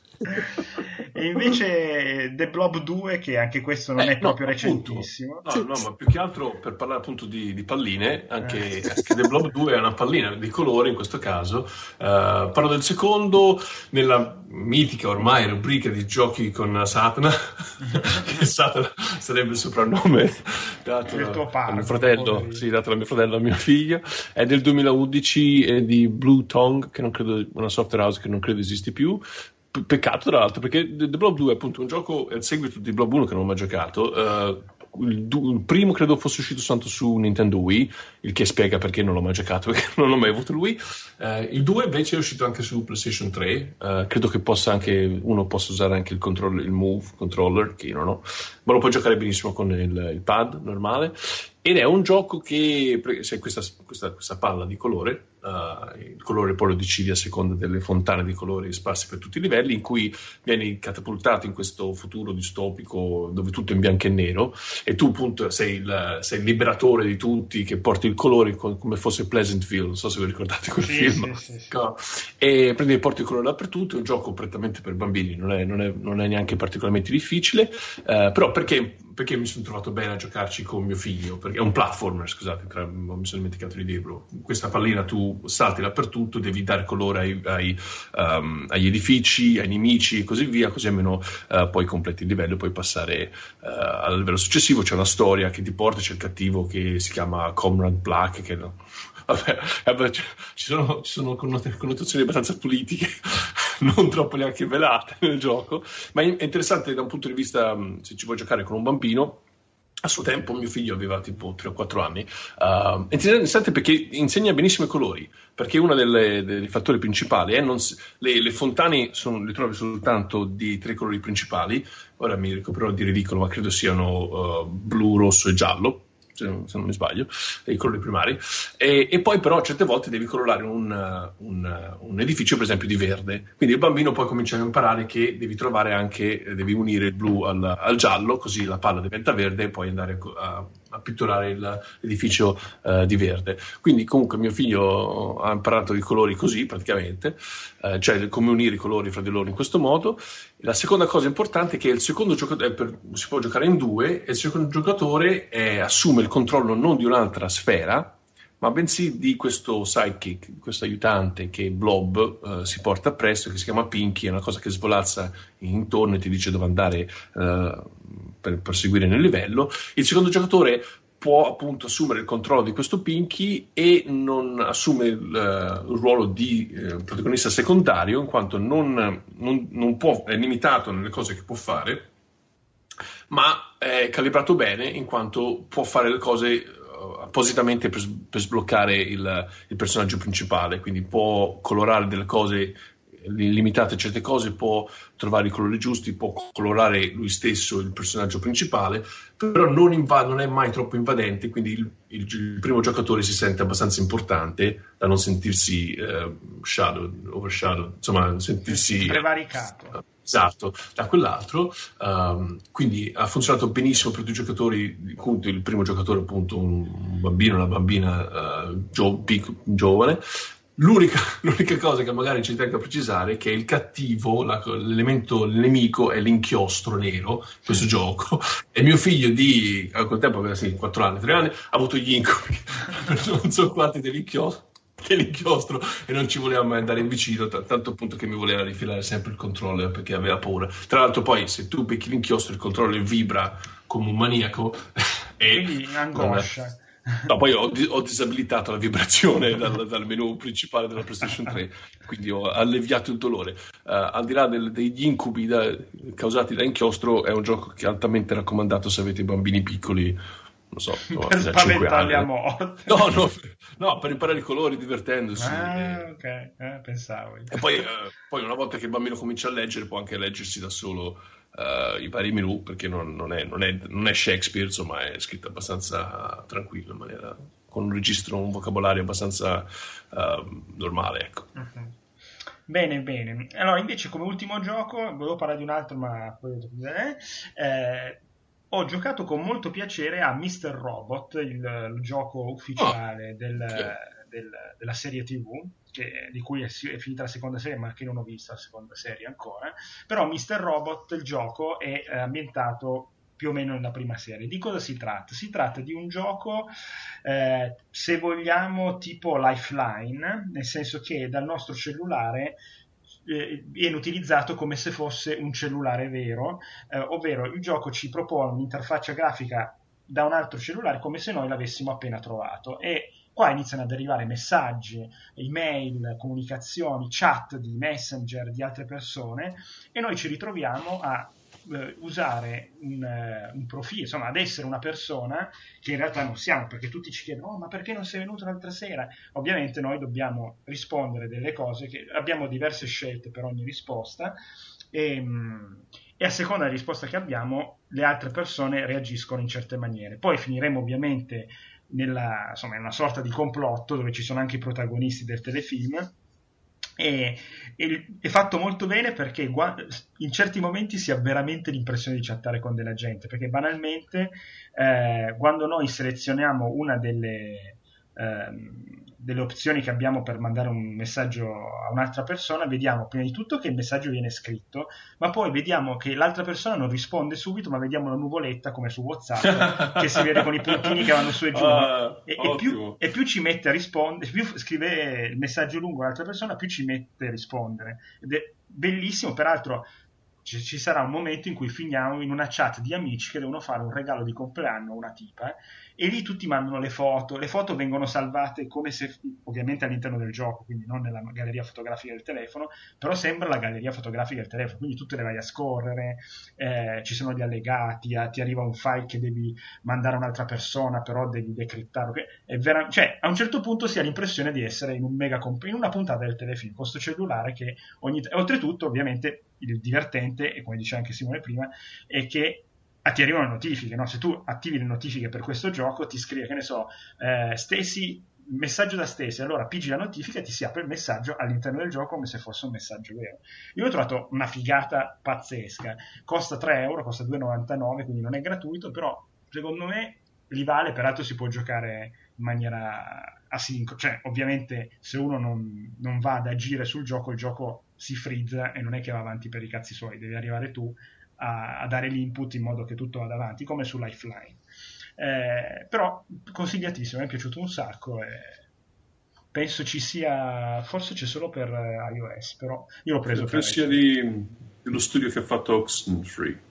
e invece The Blob 2 che anche questo non eh, è proprio no, recentissimo. No, no, ma più che altro per parlare appunto di, di palline anche, eh. anche, The Blob 2 è una pallina di colore in questo caso. Uh, parlo del secondo nella mitica ormai rubrica di giochi con Satana che Satana sarebbe il soprannome dato a mio fratello. sì, dato da mio fratello a mio figlio. È del 2011 è di Blue Tongue che non credo una software house che non credo esisti più peccato tra l'altro perché The Blob 2 è appunto un gioco è il seguito di Blob 1 che non ho mai giocato uh, il, il, primo credo fosse uscito soltanto su Nintendo Wii il che spiega perché non l'ho mai giocato perché non ho mai avuto Wii. Uh, il 2 invece è uscito anche su PlayStation 3 uh, credo che possa anche uno possa usare anche il, control, il Move controller che io non ho ma lo puoi giocare benissimo con il, il pad normale ed è un gioco che se questa, questa, questa palla di colore Uh, il colore poi lo decidi a seconda delle fontane di colori sparse per tutti i livelli, in cui vieni catapultato in questo futuro distopico dove tutto è in bianco e nero e tu appunto sei il, sei il liberatore di tutti che porti il colore come fosse Pleasantville, non so se vi ricordate quel sì, film, sì, sì, e prendi e porti il colore dappertutto, è un gioco prettamente per bambini, non è, non è, non è neanche particolarmente difficile, uh, però perché perché mi sono trovato bene a giocarci con mio figlio, perché è un platformer, scusate, tra, mi sono dimenticato di dirlo. Questa pallina tu salti dappertutto, devi dare colore ai, ai, um, agli edifici, ai nemici e così via, così almeno uh, poi completi il livello e puoi passare uh, al livello successivo. C'è una storia che ti porta, c'è il cattivo che si chiama Comrade Black, che vabbè, vabbè ci, sono, ci sono connotazioni abbastanza politiche, non troppo neanche velate nel gioco, ma è interessante da un punto di vista, se ci vuoi giocare con un bambino, a suo tempo mio figlio aveva tipo 3 o 4 anni, uh, interessante perché insegna benissimo i colori, perché uno dei fattori principali è non, le, le, fontane sono, le trovi soltanto di tre colori principali, ora mi ricoprirò di ridicolo, ma credo siano uh, blu, rosso e giallo, se non, mi sbaglio, i colori primari, e, e, poi però certe volte devi colorare un, un, un, edificio per esempio di verde, quindi il bambino poi comincia a imparare che devi trovare anche, devi unire il blu al, al giallo, così la palla diventa verde e poi andare a, a pitturare il, l'edificio uh, di verde. Quindi comunque mio figlio ha imparato i colori così praticamente, uh, cioè come unire i colori fra di loro in questo modo. La seconda cosa importante è che il secondo giocatore per, si può giocare in due e il secondo giocatore è, assume il controllo non di un'altra sfera, ma bensì di questo sidekick, questo aiutante che Blob uh, si porta appresso, che si chiama Pinky, è una cosa che svolazza intorno e ti dice dove andare uh, per proseguire nel livello. Il secondo giocatore può appunto assumere il controllo di questo Pinky e non assume il, uh, il ruolo di uh, protagonista secondario in quanto non, non, non può, è limitato nelle cose che può fare ma è calibrato bene in quanto può fare le cose appositamente per, per sbloccare il, il, personaggio principale, quindi può colorare delle cose limitate a certe cose, può trovare i colori giusti, può colorare lui stesso il personaggio principale, però non, inv- non è mai troppo invadente, quindi il, il, il, primo giocatore si sente abbastanza importante da non sentirsi uh, shadow, overshadow, insomma, sentirsi prevaricato. Esatto, da quell'altro. Um, quindi ha funzionato benissimo per due giocatori, appunto il primo giocatore appunto un bambino, una bambina uh, gio- pic- giovane, L'unica, l'unica, cosa che magari ci tengo a precisare è che il cattivo, la, l'elemento nemico è l'inchiostro nero, questo gioco, e mio figlio di, a quel tempo aveva sì, 4 anni, 3 anni, ha avuto gli incubi non so quanti dell'inchiostro, dell'inchiostro e non ci voleva mai andare in vicino, t- tanto appunto che mi voleva rifilare sempre il controller perché aveva paura. Tra l'altro poi se tu becchi l'inchiostro il controller vibra come un maniaco e... Quindi angoscia. No, poi ho, ho, disabilitato la vibrazione dal, dal, menu principale della PlayStation 3, quindi ho alleviato il dolore. Uh, al di là del, degli incubi da, causati da inchiostro, è un gioco che è altamente raccomandato se avete bambini piccoli. Non so, no, per spaventarli a morte. No, no, no, per imparare i colori divertendosi. Ah, ok, eh, pensavo. E poi, uh, poi, una volta che il bambino comincia a leggere, può anche leggersi da solo uh, i vari menu perché non, non, è, non, è, non, è, Shakespeare, insomma è scritto abbastanza tranquillo, in maniera, con un registro, un vocabolario abbastanza uh, normale. Ecco. Uh-huh. Bene, bene. Allora, invece, come ultimo gioco, volevo parlare di un altro, ma poi eh, eh, ho giocato con molto piacere a Mr. Robot, il, il gioco ufficiale oh, del, del, della serie TV che, di cui è, è, finita la seconda serie, ma che non ho visto la seconda serie ancora. Però Mr. Robot, il gioco, è eh, ambientato più o meno nella prima serie. Di cosa si tratta? Si tratta di un gioco, eh, se vogliamo, tipo Lifeline, nel senso che dal nostro cellulare eh, viene utilizzato come se fosse un cellulare vero, eh, ovvero il gioco ci propone un'interfaccia grafica da un altro cellulare come se noi l'avessimo appena trovato e Qua iniziano ad arrivare messaggi, email, comunicazioni, chat di messenger di altre persone e noi ci ritroviamo a eh, usare un, eh, un, profilo, insomma, ad essere una persona che in realtà non siamo, perché tutti ci chiedono, oh, ma perché non sei venuto l'altra sera? Ovviamente noi dobbiamo rispondere delle cose, che abbiamo diverse scelte per ogni risposta e, e a seconda della risposta che abbiamo le altre persone reagiscono in certe maniere. Poi finiremo ovviamente nella, insomma, in una sorta di complotto dove ci sono anche i protagonisti del telefilm. E, e, è fatto molto bene perché in certi momenti si ha veramente l'impressione di chattare con della gente perché banalmente eh, quando noi selezioniamo una delle, ehm, delle opzioni che abbiamo per mandare un messaggio a un'altra persona, vediamo prima di tutto che il messaggio viene scritto, ma poi vediamo che l'altra persona non risponde subito, ma vediamo la nuvoletta come su WhatsApp che si vede con i puntini che vanno su e giù. Uh, e, e, più, e, più, ci mette a rispondere, più scrive il messaggio lungo all'altra persona, più ci mette a rispondere. Ed è bellissimo, peraltro ci sarà un momento in cui finiamo in una chat di amici che devono fare un regalo di compleanno a una tipa e lì tutti mandano le foto, le foto vengono salvate come se ovviamente all'interno del gioco, quindi non nella galleria fotografica del telefono, però sembra la galleria fotografica del telefono, quindi tu te le vai a scorrere, eh, ci sono gli allegati, eh, ti arriva un file che devi mandare a un'altra persona, però devi decrittarlo, vera- cioè a un certo punto si ha l'impressione di essere in un mega comp- in una puntata del telefilm, con questo cellulare che ogni t- oltretutto ovviamente il divertente, e come diceva anche Simone prima, è che ti arrivano le notifiche, no? se tu attivi le notifiche per questo gioco ti scrive, che ne so, eh, Stacy, messaggio da Stacy, allora pigi la notifica e ti si apre il messaggio all'interno del gioco come se fosse un messaggio vero. Io ho trovato una figata pazzesca, costa 3 euro, costa 2,99, quindi non è gratuito, però secondo me li vale, peraltro si può giocare in maniera asincrona, cioè ovviamente se uno non, non va ad agire sul gioco, il gioco si frizza e non è che va avanti per i cazzi suoi, devi arrivare tu a, a dare l'input in modo che tutto vada avanti, come su Lifeline. Eh, però consigliatissimo, mi è piaciuto un sacco e penso ci sia, forse c'è solo per iOS, però io l'ho preso Penso sia di, dello studio che ha fatto Oxenfree.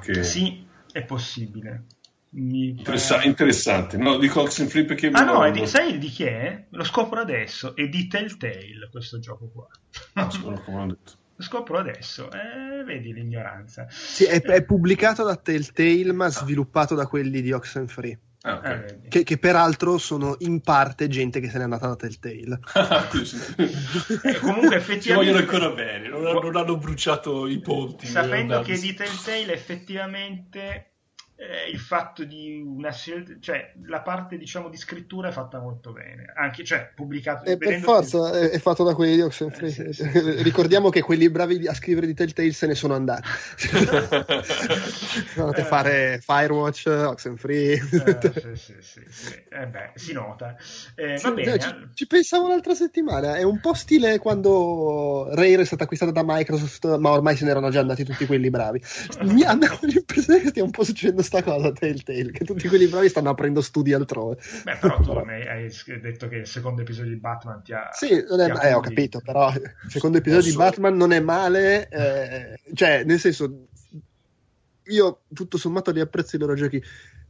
Che. Sì, è possibile. Interessa-. Interessante, no? Dico Oxenfree perché... Ah no, di, sai di chi è? Lo scopro adesso, è di Telltale questo gioco qua. Ah, detto. scopro adesso, eh, vedi l'ignoranza. Sì, è, è, pubblicato da Telltale ma sviluppato da quelli di Oxenfree. Ah, okay. eh, che, che, peraltro sono in parte gente che se n'è andata da Telltale. eh, comunque effettivamente... Ci vogliono ancora bene, non, non hanno bruciato i ponti. Sapendo che di Telltale effettivamente eh, il fatto di una scelta, cioè la parte diciamo di scrittura è fatta molto bene, anche cioè pubblicato. E per forza è, è, fatto da quelli di Oxenfree. Eh, sì, sì, sì. Ricordiamo che quelli bravi a scrivere di Telltale se ne sono andati. sono a fare Firewatch, Oxenfree. Eh, sì, sì, sì, Eh beh, si nota. Eh, va bene. Ci, ci, pensavo l'altra settimana, è un po' stile quando Rare è stata acquistata da Microsoft, ma ormai se ne erano già andati tutti quelli bravi. Mi hanno l'impressione che stia un po' succedendo sta cosa Telltale, che tutti quelli bravi stanno aprendo studi altrove. Beh, però tu hai detto che il secondo episodio di Batman ti ha... Sì, è, eh, ho capito, però il secondo episodio Posso... di Batman non è male, eh, cioè, nel senso, io tutto sommato li apprezzo i loro giochi,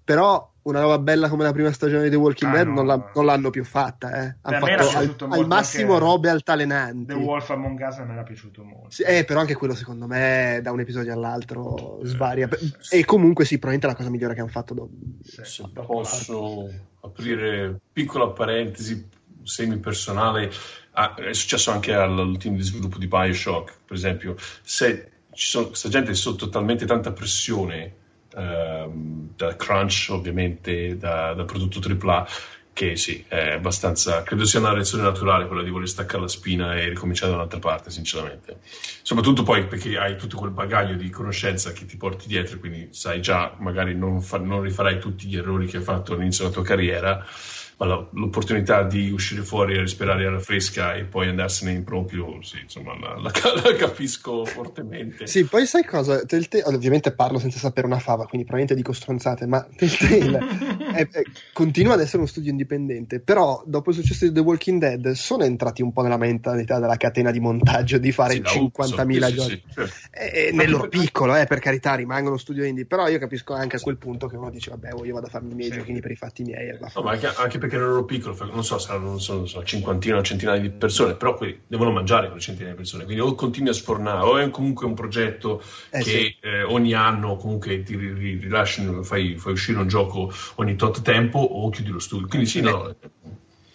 però una roba bella come la prima stagione di The Walking ah, Dead no, non, la, non, l'hanno più fatta. Eh. Hanno fatto al, al massimo robe altalenanti. The Wolf Among Us mi era piaciuto molto. Sì, eh, però anche quello secondo me da un episodio all'altro svaria. Eh, e comunque sì, probabilmente è la cosa migliore che hanno fatto. Do... Se posso aprire piccola parentesi semi personale, ah, è successo anche al team di sviluppo di Bioshock, per esempio, se ci sono, questa gente è sotto talmente tanta pressione ehm, da crunch ovviamente, da, da prodotto AAA, che sì, è abbastanza, credo sia una reazione naturale quella di voler staccare la spina e ricominciare da un'altra parte, sinceramente. Soprattutto poi perché hai tutto quel bagaglio di conoscenza che ti porti dietro, quindi sai già, magari non, fa, non rifarai tutti gli errori che hai fatto all'inizio della tua carriera ma l'opportunità di uscire fuori a respirare aria fresca e poi andarsene in proprio, sì, insomma, la, la, la, capisco fortemente. Sì, poi sai cosa? Telltale, ovviamente parlo senza sapere una fava, quindi probabilmente dico stronzate, ma Telltale è, è, continua ad essere uno studio indipendente, però dopo il successo di The Walking Dead sono entrati un po' nella mentalità della catena di montaggio di fare sì, 50.000 sì, giochi. Sì, certo. e, nel loro piccolo, eh, per carità, rimangono studio indie, però io capisco anche a quel punto che uno dice, vabbè, io vado a farmi i miei giochini per i fatti miei. No, ma anche, anche perché perché erano piccolo, non so, saranno non so, non so, cinquantina o centinaia di persone, però quelli devono mangiare quelle centinaia di persone, quindi o continui a sfornare o è comunque un progetto eh, che sì. eh, ogni anno comunque ti rilasci, fai, fai, uscire un gioco ogni tot tempo o chiudi lo studio, quindi sì, no...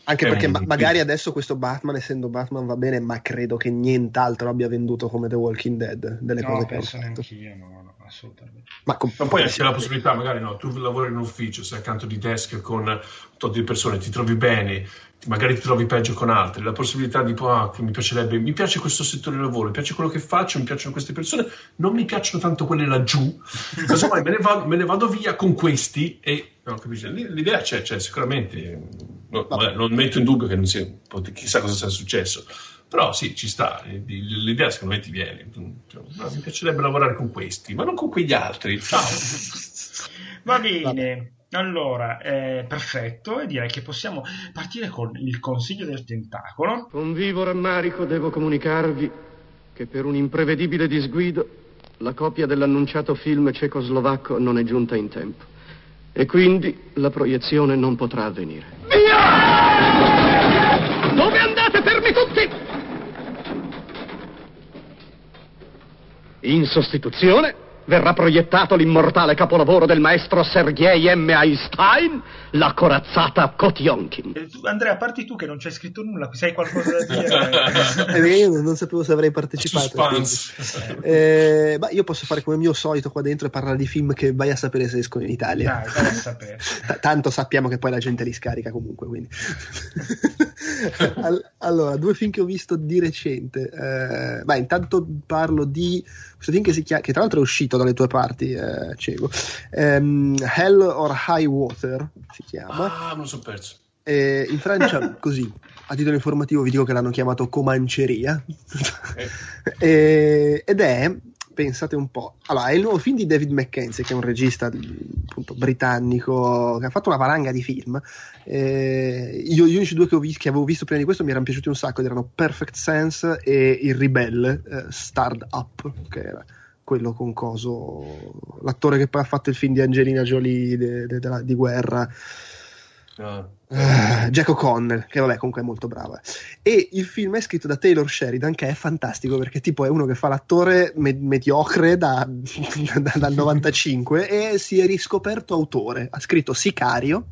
Anche perché ma- magari adesso questo Batman, essendo Batman, va bene, ma credo che nient'altro abbia venduto come The Walking Dead delle no, cose che ho fatto. No, no, assolutamente. Ma, com- ma poi c'è la possibilità, magari no, tu lavori in ufficio, sei accanto di desk con tot di persone, ti trovi bene, magari ti trovi peggio con altri, la possibilità di ah, mi piacerebbe, mi piace questo settore di lavoro, mi piace quello che faccio, mi piacciono queste persone, non mi piacciono tanto quelle laggiù, casomai me, ne vado, me ne vado via con questi e no, l'idea c'è, c'è sicuramente, no, vabbè, non metto in dubbio che non sia, chissà cosa sia successo però sì, ci sta, l'idea secondo me ti viene. Cioè, mi piacerebbe lavorare con questi, ma non con quegli altri. Ciao. Va bene. Allora, eh, perfetto, e direi che possiamo partire con il consiglio del tentacolo. Con vivo rammarico devo comunicarvi che per un imprevedibile disguido la copia dell'annunciato film cecoslovacco non è giunta in tempo e quindi la proiezione non potrà avvenire. Via! Dove andate fermi tutti? In sostituzione verrà proiettato l'immortale capolavoro del maestro Sergei M. Einstein, la corazzata Kotionkin. Eh, Andrea, parti tu che non c'è scritto nulla, sai qualcosa da dire? eh, io non sapevo se avrei partecipato. Eh, ma io posso fare come mio solito qua dentro e parlare di film che vai a sapere se escono in Italia. Dai, vai a sapere. T- tanto sappiamo che poi la gente li scarica comunque, quindi. allora, due film che ho visto di recente. Eh, beh, intanto parlo di questo film che, si chiama, che tra l'altro è uscito dalle tue parti, eh, Cego. Um, Hell or High Water si chiama. Ah, me lo sono perso. E in Francia, così, a titolo informativo vi dico che l'hanno chiamato Comanceria. Eh. e, ed è pensate un po'. Allora, è il nuovo film di David Mackenzie, che è un regista appunto britannico che ha fatto una valanga di film. Eh, io, gli unici due che, visto, che, avevo visto prima di questo mi erano piaciuti un sacco erano Perfect Sense e Il Ribelle, eh, Starred Up, che era quello con coso l'attore che poi ha fatto il film di Angelina Jolie de, de, de, di guerra Uh. Uh, Jack O'Connell, che vabbè comunque è molto brava. E il film è scritto da Taylor Sheridan, che è fantastico perché tipo è uno che fa l'attore me- mediocre da, da, dal 95 e si è riscoperto autore. Ha scritto Sicario,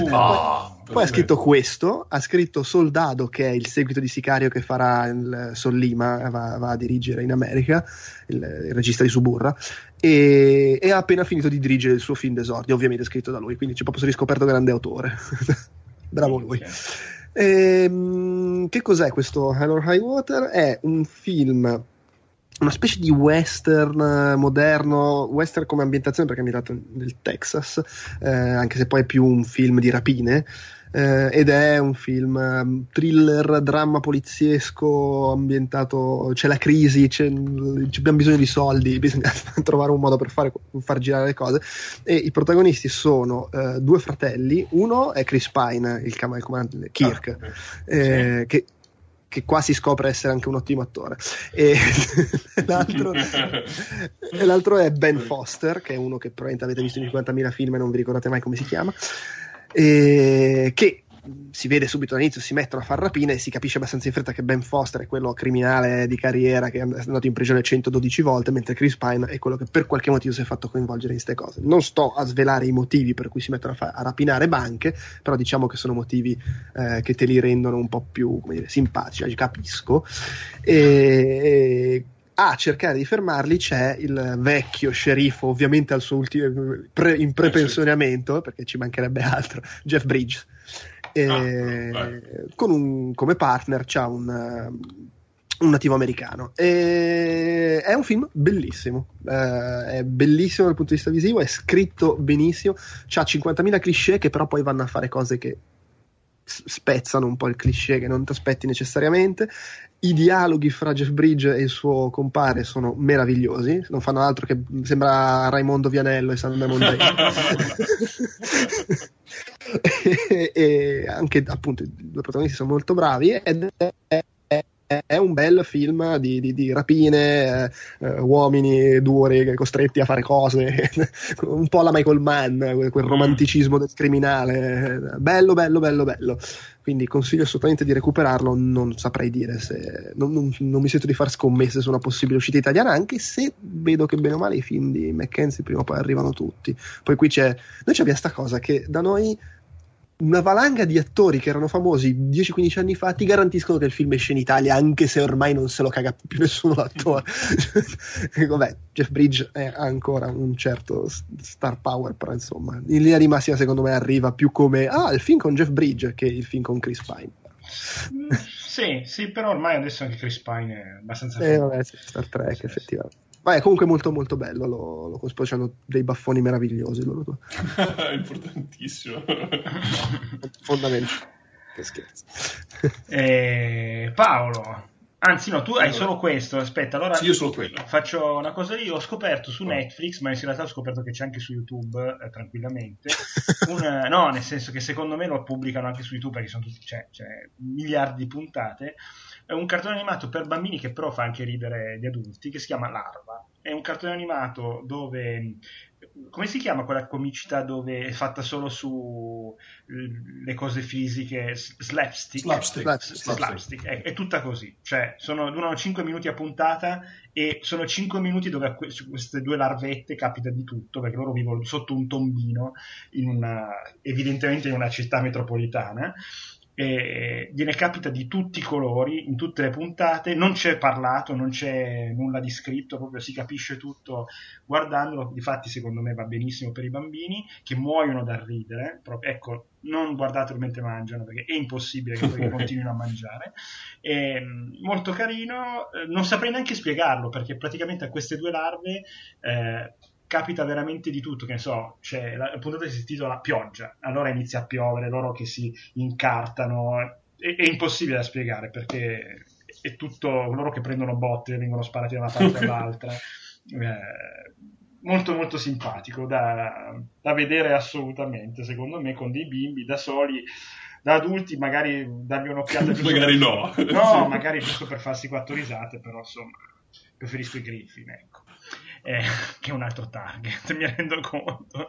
uh, oh, poi, poi ha scritto questo, ha scritto Soldado, che è il seguito di Sicario che farà il Sollima, va, va a dirigere in America, il, il regista di Suburra, e, e, ha appena finito di dirigere il suo film d'esordio, ovviamente scritto da lui, quindi c'è proprio si è riscoperto grande autore. Bravo lui. E, ehm, che cos'è questo Hello High Water? È un film una specie di western moderno, western come ambientazione perché è ambientato nel Texas, eh, anche se poi è più un film di rapine, eh, ed è un film um, thriller, dramma poliziesco, ambientato, c'è la crisi, c'è, abbiamo bisogno di soldi, bisogna trovare un modo per fare, far girare le cose. E i protagonisti sono uh, due fratelli, uno è Chris Pine, il, il comandante Kirk, ah, eh, sì. che che qua si scopre essere anche un ottimo attore. E l'altro, e l'altro, è Ben Foster, che è uno che probabilmente avete visto in 50.000 film e non vi ricordate mai come si chiama eh, che si vede subito all'inizio, si mettono a far rapine e si capisce abbastanza in fretta che Ben Foster è quello criminale di carriera che è andato in prigione 112 volte, mentre Chris Pine è quello che per qualche motivo si è fatto coinvolgere in queste cose. Non sto a svelare i motivi per cui si mettono a, fa- a rapinare banche, però diciamo che sono motivi eh, che te li rendono un po' più dire, simpatici, capisco. E, a cercare di fermarli c'è il vecchio sceriffo, ovviamente al suo ultimo pre, in prepensionamento, perché ci mancherebbe altro, Jeff Bridges. E, ah, con un, come partner c'ha un, un nativo americano. E, è un film bellissimo, eh, è bellissimo dal punto di vista visivo, è scritto benissimo, ha 50.000 cliché che però poi vanno a fare cose che spezzano un po' il cliché che non ti aspetti necessariamente. I dialoghi fra Jeff Bridge e il suo compare sono meravigliosi, non fanno altro che sembra Raimondo Vianello e Sandra Mondai. e, e anche appunto i due protagonisti sono molto bravi ed è è un bel film di, di, di rapine, eh, eh uomini duri costretti a fare cose, un po' alla Michael Mann, quel mm. romanticismo del criminale. Bello, bello, bello, bello. Quindi consiglio assolutamente di recuperarlo. Non saprei dire se. Non, non, non, mi sento di far scommesse su una possibile uscita italiana, anche se vedo che bene o male i film di Mackenzie prima o poi arrivano tutti. Poi qui c'è. Noi abbiamo questa cosa che da noi una valanga di attori che erano famosi 10-15 anni fa ti garantiscono che il film esce in Italia anche se ormai non se lo caga più nessuno l'attore. Vabbè Jeff Bridge ha ancora un certo star power però insomma in linea di massima secondo me arriva più come ah il film con Jeff Bridge che il film con Chris Pine. Mm, sì, sì, però ormai adesso anche Chris Pine è abbastanza eh, vabbè, Star Trek sì, effettivamente ma è comunque molto molto bello, lo, lo cospo, hanno dei baffoni meravigliosi loro due. Importantissimo. Fondamentale. Che scherzo. Eh, Paolo, anzi no, tu hai solo questo, aspetta, allora sì, io solo quello. faccio una cosa io, ho scoperto su Netflix, ma in realtà ho scoperto che c'è anche su YouTube, eh, tranquillamente, un, no, nel senso che secondo me lo pubblicano anche su YouTube perché sono tutti, c'è, c'è miliardi di puntate, è un cartone animato per bambini che però fa anche ridere gli adulti, che si chiama Larva. È un cartone animato dove come si chiama quella comicità dove è fatta solo su le cose fisiche slapstick slapstick, slapstick. slapstick. È, è, tutta così cioè sono, durano 5 minuti a puntata e sono 5 minuti dove su queste due larvette capita di tutto perché loro vivono sotto un tombino in una, evidentemente in una città metropolitana e gliene capita di tutti i colori in tutte le puntate, non c'è parlato, non c'è nulla di scritto, proprio si capisce tutto guardandolo, difatti secondo me va benissimo per i bambini che muoiono dal ridere, proprio, ecco, non guardatelo mentre mangiano perché è impossibile che poi continuino a mangiare, è molto carino, eh, non saprei neanche spiegarlo perché praticamente a queste due larve... Eh, capita veramente di tutto, che ne so, cioè, la puntata si intitola Pioggia, allora inizia a piovere, loro che si incartano, è, è impossibile da spiegare perché è tutto loro che prendono botte e vengono sparati da una parte all'altra. Eh, molto molto simpatico da, da, vedere assolutamente, secondo me, con dei bimbi da soli. Da adulti magari dargli un'occhiata magari no no magari giusto per farsi quattro risate però insomma preferisco i Griffin ecco eh, che è un altro target, mi rendo conto.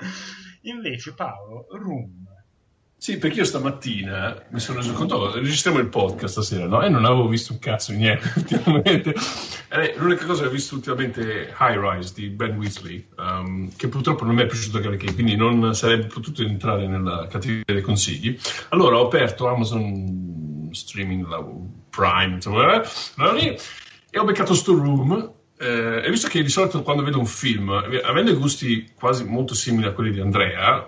Invece Paolo, Room. Sì, perché io stamattina mi sono reso conto, registriamo il podcast stasera, no? E non avevo visto un cazzo di niente ultimamente. Eh, l'unica cosa che ho visto ultimamente è High Rise di Ben Weasley, um, che purtroppo non mi è piaciuto che quindi non sarebbe potuto entrare nella categoria dei consigli. Allora ho aperto Amazon Streaming Prime, insomma, eh, e ho beccato sto room eh, e visto che di solito quando vedo un film, avendo i gusti quasi molto simili a quelli di Andrea,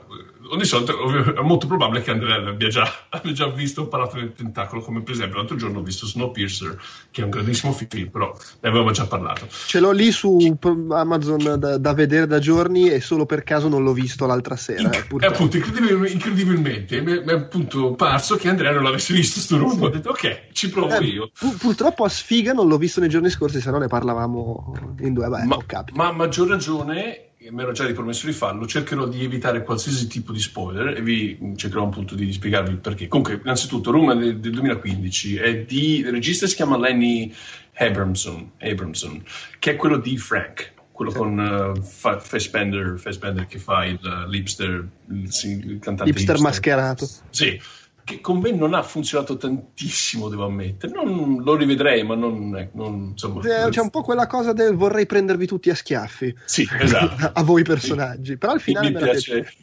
di solito è molto probabile che Andrea abbia già, abbia già visto Parlato del Tentacolo, come per esempio l'altro giorno ho visto Snowpiercer, che è un grandissimo film, però ne avevamo già parlato. Ce l'ho lì su Amazon da, da vedere da giorni e solo per caso non l'ho visto l'altra sera. Inc- eh, appunto, incredibil- incredibilmente mi è appunto parso che Andrea non l'avesse visto sto room, ho detto ok, ci provo eh, io. Pu- purtroppo a sfiga non l'ho visto nei giorni scorsi, se no ne parlavamo in due, beh, ma, ma a maggior ragione mi ero già ripromesso di farlo, cercherò di evitare qualsiasi tipo di spoiler e vi cercherò appunto di spiegarvi il perché. Comunque, innanzitutto, Roma del, del 2015 è di il regista si chiama Lenny Abramson, Abramson che è quello di Frank, quello sì. con uh, Fassbender, Fassbender che fa il uh, lipster, il, il cantante lipster mascherato. Sì che con me non ha funzionato tantissimo, devo ammettere. Non, lo rivedrei, ma non, eh, non insomma. Eh, c'è un po' quella cosa del vorrei prendervi tutti a schiaffi. Sì, esatto. a voi personaggi. Sì. Però al finale mi piace.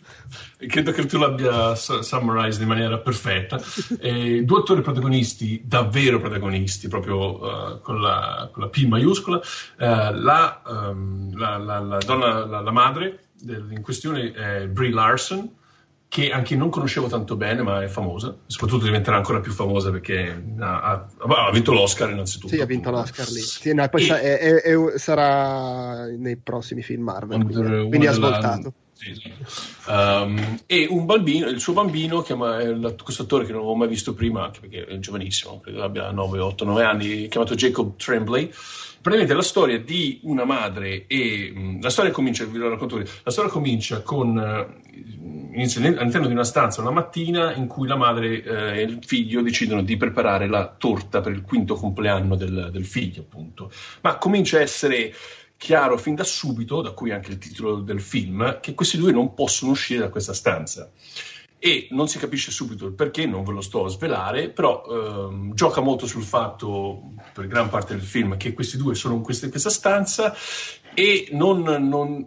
Credo che tu l'abbia summarized in maniera perfetta. Eh, due attori protagonisti, davvero protagonisti, proprio uh, con, la, con, la, P maiuscola. Uh, la, um, la, la, donna, la, madre in questione è Brie Larson che anche non conoscevo tanto bene, ma è famosa, soprattutto diventerà ancora più famosa perché ha, ha, ha vinto l'Oscar innanzitutto. Sì, ha vinto l'Oscar lì. Sì, no, poi e... sa, è, è, sarà nei prossimi film Marvel, quindi, quindi ha svoltato. Um, e un bambino, il suo bambino, chiama, questo attore che non avevo mai visto prima, anche perché è giovanissimo, credo abbia 9, 8, 9 anni, chiamato Jacob Tremblay, praticamente la storia di una madre e mh, la storia comincia, vi lo racconto la storia comincia con inizia all'interno di una stanza una mattina in cui la madre uh, e il figlio decidono di preparare la torta per il quinto compleanno del, del figlio, appunto. Ma comincia a essere chiaro fin da subito, da cui anche il titolo del film, che questi due non possono uscire da questa stanza e non si capisce subito il perché, non ve lo sto a svelare, però ehm, gioca molto sul fatto, per gran parte del film, che questi due sono in questa, in questa stanza e non, non,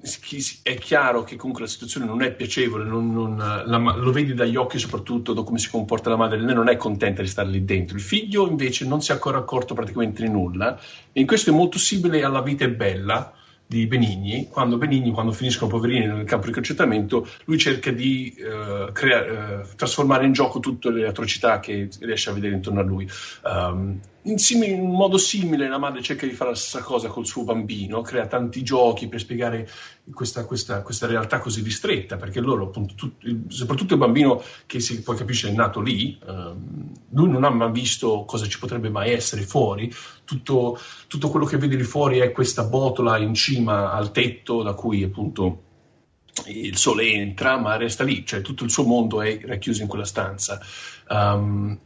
è chiaro che comunque la situazione non è piacevole, non, non, la, lo vedi dagli occhi soprattutto da come si comporta la madre, lei non è contenta di stare lì dentro, il figlio invece non si è ancora accorto praticamente di nulla e in questo è molto simile alla vita è bella, di Benigni, quando Benigni, quando finiscono poverini nel campo di concentramento, lui cerca di uh, crea- uh, trasformare in gioco tutte le atrocità che riesce a vedere intorno a lui. Um, in, simile, in, modo simile la madre cerca di fare la stessa cosa col suo bambino, crea tanti giochi per spiegare questa, questa, questa realtà così ristretta, perché loro, appunto, tut, soprattutto il bambino che si poi capisce è nato lì, ehm, lui non ha mai visto cosa ci potrebbe mai essere fuori, tutto, tutto quello che vede lì fuori è questa botola in cima al tetto da cui appunto il sole entra, ma resta lì, cioè tutto il suo mondo è racchiuso in quella stanza. Um,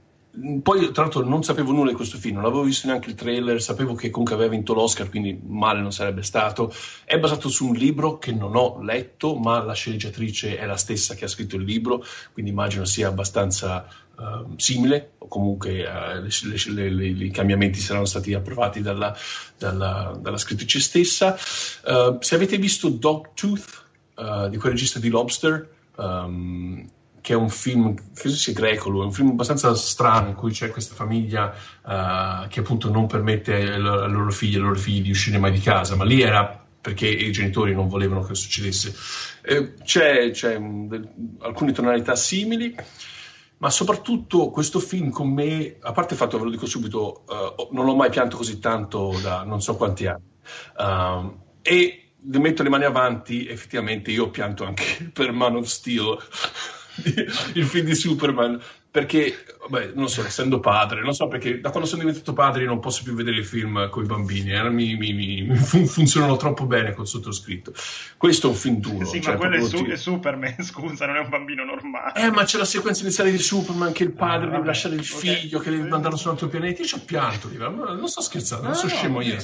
poi, tra l'altro, non sapevo nulla di questo film, non avevo visto neanche il trailer, sapevo che comunque aveva vinto l'Oscar, quindi male non sarebbe stato. È basato su un libro che non ho letto, ma la sceneggiatrice è la stessa che ha scritto il libro, quindi immagino sia abbastanza uh, simile, o comunque uh, i cambiamenti saranno stati approvati dalla, dalla, dalla scrittrice stessa. Uh, se avete visto Dogtooth, di quel regista di Lobster, um, che è un film, credo sia greco, è un film abbastanza strano in cui c'è questa famiglia uh, che appunto non permette ai loro figli ai loro figli di uscire mai di casa, ma lì era perché i genitori non volevano che succedesse. Eh, c'è, c'è del, alcune tonalità simili, ma soprattutto questo film con me, a parte il fatto, ve lo dico subito, uh, non ho mai pianto così tanto da non so quanti anni. Uh, e metto le mani avanti, effettivamente io ho pianto anche per Man of Steel il film di Superman perché, beh, non so, essendo padre, non so perché da quando sono diventato padre non posso più vedere i film con i bambini, eh? mi, mi, mi fun- funzionano troppo bene col sottoscritto. Questo è un film duro. Sì, cioè, ma quello è, su- è, Superman, scusa, non è un bambino normale. Eh, ma c'è la sequenza iniziale di Superman che il padre ah, deve lasciare il okay. figlio, che deve mandarlo su un altro pianeta. Io ci ho pianto, non sto scherzando, non no, so scemo io.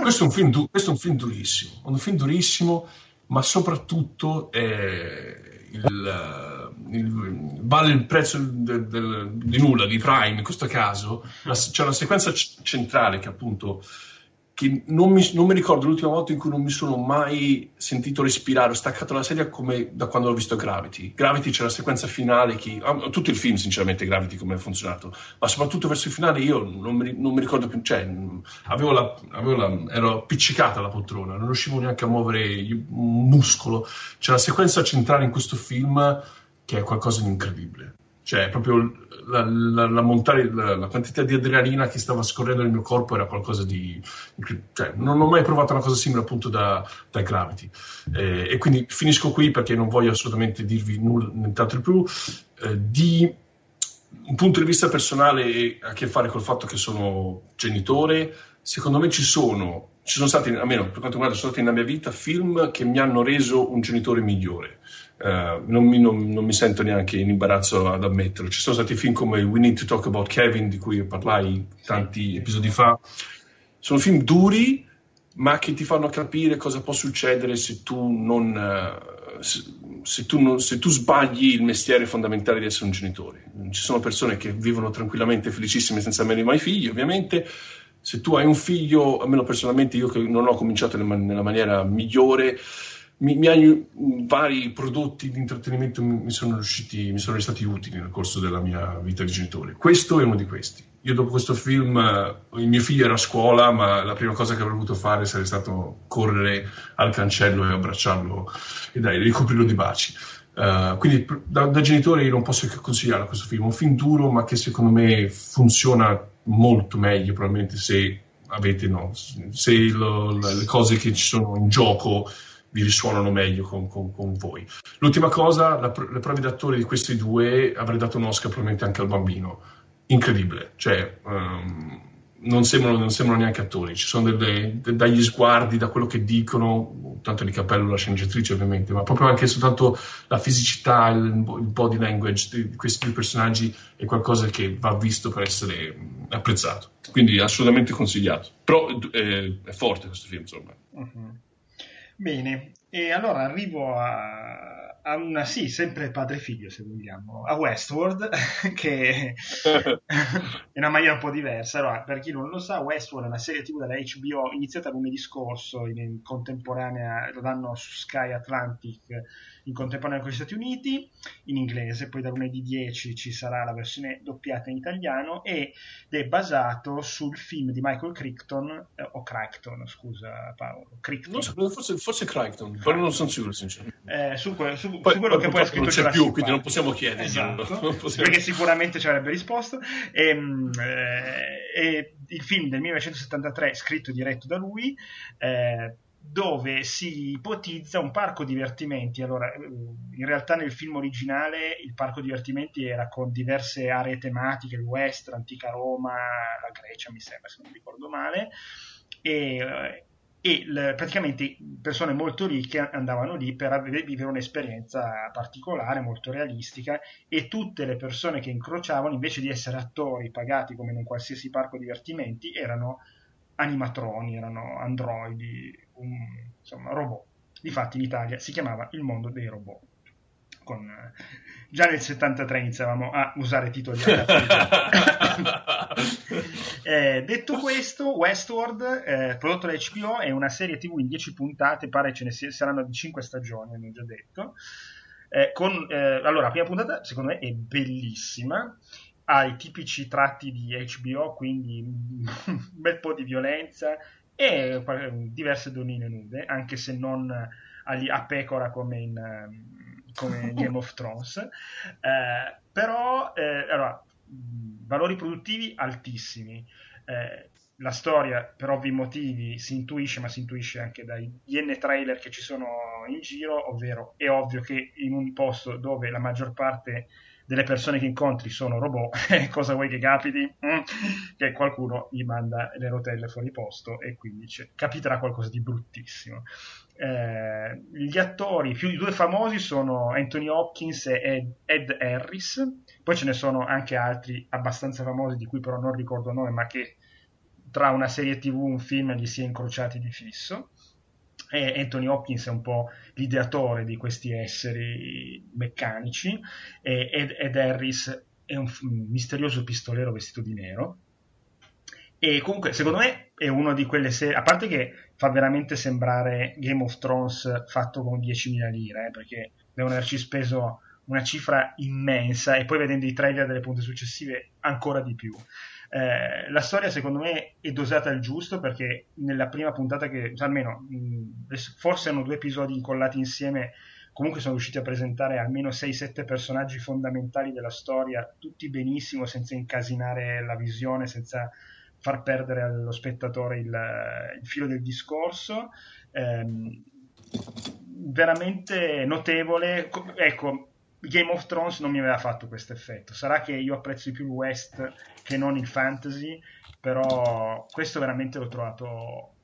questo, è un film du- questo è un film durissimo, un film durissimo, ma soprattutto... Eh, il, il, vale il prezzo del, del, di nulla, di Prime in questo caso, c'è una sequenza c- centrale che appunto che non mi, non mi, ricordo l'ultima volta in cui non mi sono mai sentito respirare, ho staccato la sedia come da quando ho visto Gravity. Gravity c'è la sequenza finale, che, ah, tutto il film sinceramente Gravity come ha funzionato, ma soprattutto verso il finale io non mi, non mi ricordo più, cioè avevo la, avevo la, ero appiccicata alla poltrona, non riuscivo neanche a muovere un muscolo. C'è la sequenza centrale in questo film che è qualcosa di incredibile cioè proprio la, la, la, montare, la, quantità di adrenalina che stava scorrendo nel mio corpo era qualcosa di... Cioè, non ho mai provato una cosa simile appunto da, da Gravity. Eh, e quindi finisco qui perché non voglio assolutamente dirvi nulla, nient'altro più. Eh, di un punto di vista personale e a che fare col fatto che sono genitore, secondo me ci sono, ci sono stati, almeno per quanto riguarda, sono stati nella mia vita film che mi hanno reso un genitore migliore. Uh, non, mi, non, non, mi, sento neanche in imbarazzo ad ammetterlo. Ci sono stati film come We Need to Talk About Kevin, di cui parlai tanti episodi fa. Sono film duri, ma che ti fanno capire cosa può succedere se tu non. Uh, se, se, tu non, se tu sbagli il mestiere fondamentale di essere un genitore. Ci sono persone che vivono tranquillamente, felicissime, senza avere mai figli, ovviamente. Se tu hai un figlio, almeno personalmente io che non ho cominciato nella maniera migliore, mi, mi hai, vari prodotti di intrattenimento mi sono, riusciti, mi sono restati utili nel corso della mia vita di genitore. Questo è uno di questi. Io dopo questo film, eh, il mio figlio era a scuola, ma la prima cosa che avrei voluto fare sarebbe stato correre al cancello e abbracciarlo e dai, ricoprirlo di baci. Uh, quindi da, da, genitore io non posso che consigliare questo film, un film duro ma che secondo me funziona molto meglio probabilmente se avete no, se lo, le cose che ci sono in gioco vi risuonano meglio con, con, con voi. L'ultima cosa, la, le prove d'attore di questi due avrei dato un Oscar probabilmente anche al bambino. Incredibile, cioè um, non, sembrano, non, sembrano, neanche attori, ci sono delle, de, dagli sguardi, da quello che dicono, tanto di cappello la sceneggiatrice ovviamente, ma proprio anche soltanto la fisicità, il, il body language di questi due personaggi è qualcosa che va visto per essere apprezzato. Quindi assolutamente consigliato. Però eh, è forte questo film, insomma. Uh-huh. Bene, e allora arrivo a, a una, sì, sempre padre-figlio se vogliamo, a Westworld, che è una maniera un po' diversa. Allora, per chi non lo sa, Westworld è una serie TV della HBO iniziata lunedì scorso, in, in contemporanea, lo danno su Sky Atlantic in contemporanea con gli Stati Uniti, in inglese, poi da lunedì 10 ci sarà la versione doppiata in italiano ed è basato sul film di Michael Crichton, eh, o Crichton, scusa Paolo, Crichton. So, forse, forse Crichton, però non sono sicuro sinceramente. Eh, su, que- su, poi, su, quello che poi ha scritto Non c'è Jurassic più, quindi non possiamo chiedere. Esatto, possiamo... perché sicuramente ci avrebbe risposto. E, ehm, eh, e il film del 1973, scritto e diretto da lui, eh, dove si ipotizza un parco divertimenti. Allora, in realtà nel film originale il parco divertimenti era con diverse aree tematiche, il West, l'antica Roma, la Grecia, mi sembra, se non ricordo male, e, e le, praticamente persone molto ricche andavano lì per vivere un'esperienza particolare, molto realistica, e tutte le persone che incrociavano, invece di essere attori pagati come in un qualsiasi parco divertimenti, erano animatroni, erano androidi, un, insomma, robot. Difatti in Italia si chiamava Il mondo dei robot. Con, eh, già nel 73 iniziavamo a usare titoli eh, detto questo Westworld eh, prodotto da HBO è una serie tv in 10 puntate pare ce ne saranno di 5 stagioni hanno già detto eh, con, eh, allora la prima puntata secondo me è bellissima ha i tipici tratti di HBO, quindi un bel po' di violenza e diverse donnine nude, anche se non a pecora come in, come in Game of Thrones. Eh, però, eh, allora, valori produttivi altissimi. Eh, la storia, per ovvi motivi, si intuisce, ma si intuisce anche dai N trailer che ci sono in giro, ovvero è ovvio che in un posto dove la maggior parte delle persone che incontri sono robot, cosa vuoi che capiti? Mm? Che qualcuno gli manda le rotelle fuori posto e quindi capiterà qualcosa di bruttissimo. Eh, gli attori più i due famosi sono Anthony Hopkins e Ed, Ed, Harris, poi ce ne sono anche altri abbastanza famosi di cui però non ricordo il nome, ma che tra una serie tv e un film li si è incrociati di fisso. E Anthony Hopkins è un po' l'ideatore di questi esseri meccanici e Ed, Ed Harris è un misterioso pistolero vestito di nero. E comunque secondo me è uno di quelle serie a parte che fa veramente sembrare Game of Thrones fatto con 10.000 lire eh, perché devono averci speso una cifra immensa e poi vedendo i trailer delle punte successive ancora di più eh, la storia secondo me è dosata al giusto perché nella prima puntata che cioè almeno mh, forse erano due episodi incollati insieme comunque sono riusciti a presentare almeno 6-7 personaggi fondamentali della storia tutti benissimo senza incasinare la visione senza far perdere allo spettatore il, il filo del discorso. Eh, veramente notevole. Ecco Game of Thrones non mi aveva fatto questo effetto. Sarà che io apprezzo di più il West che non il fantasy, però questo veramente l'ho trovato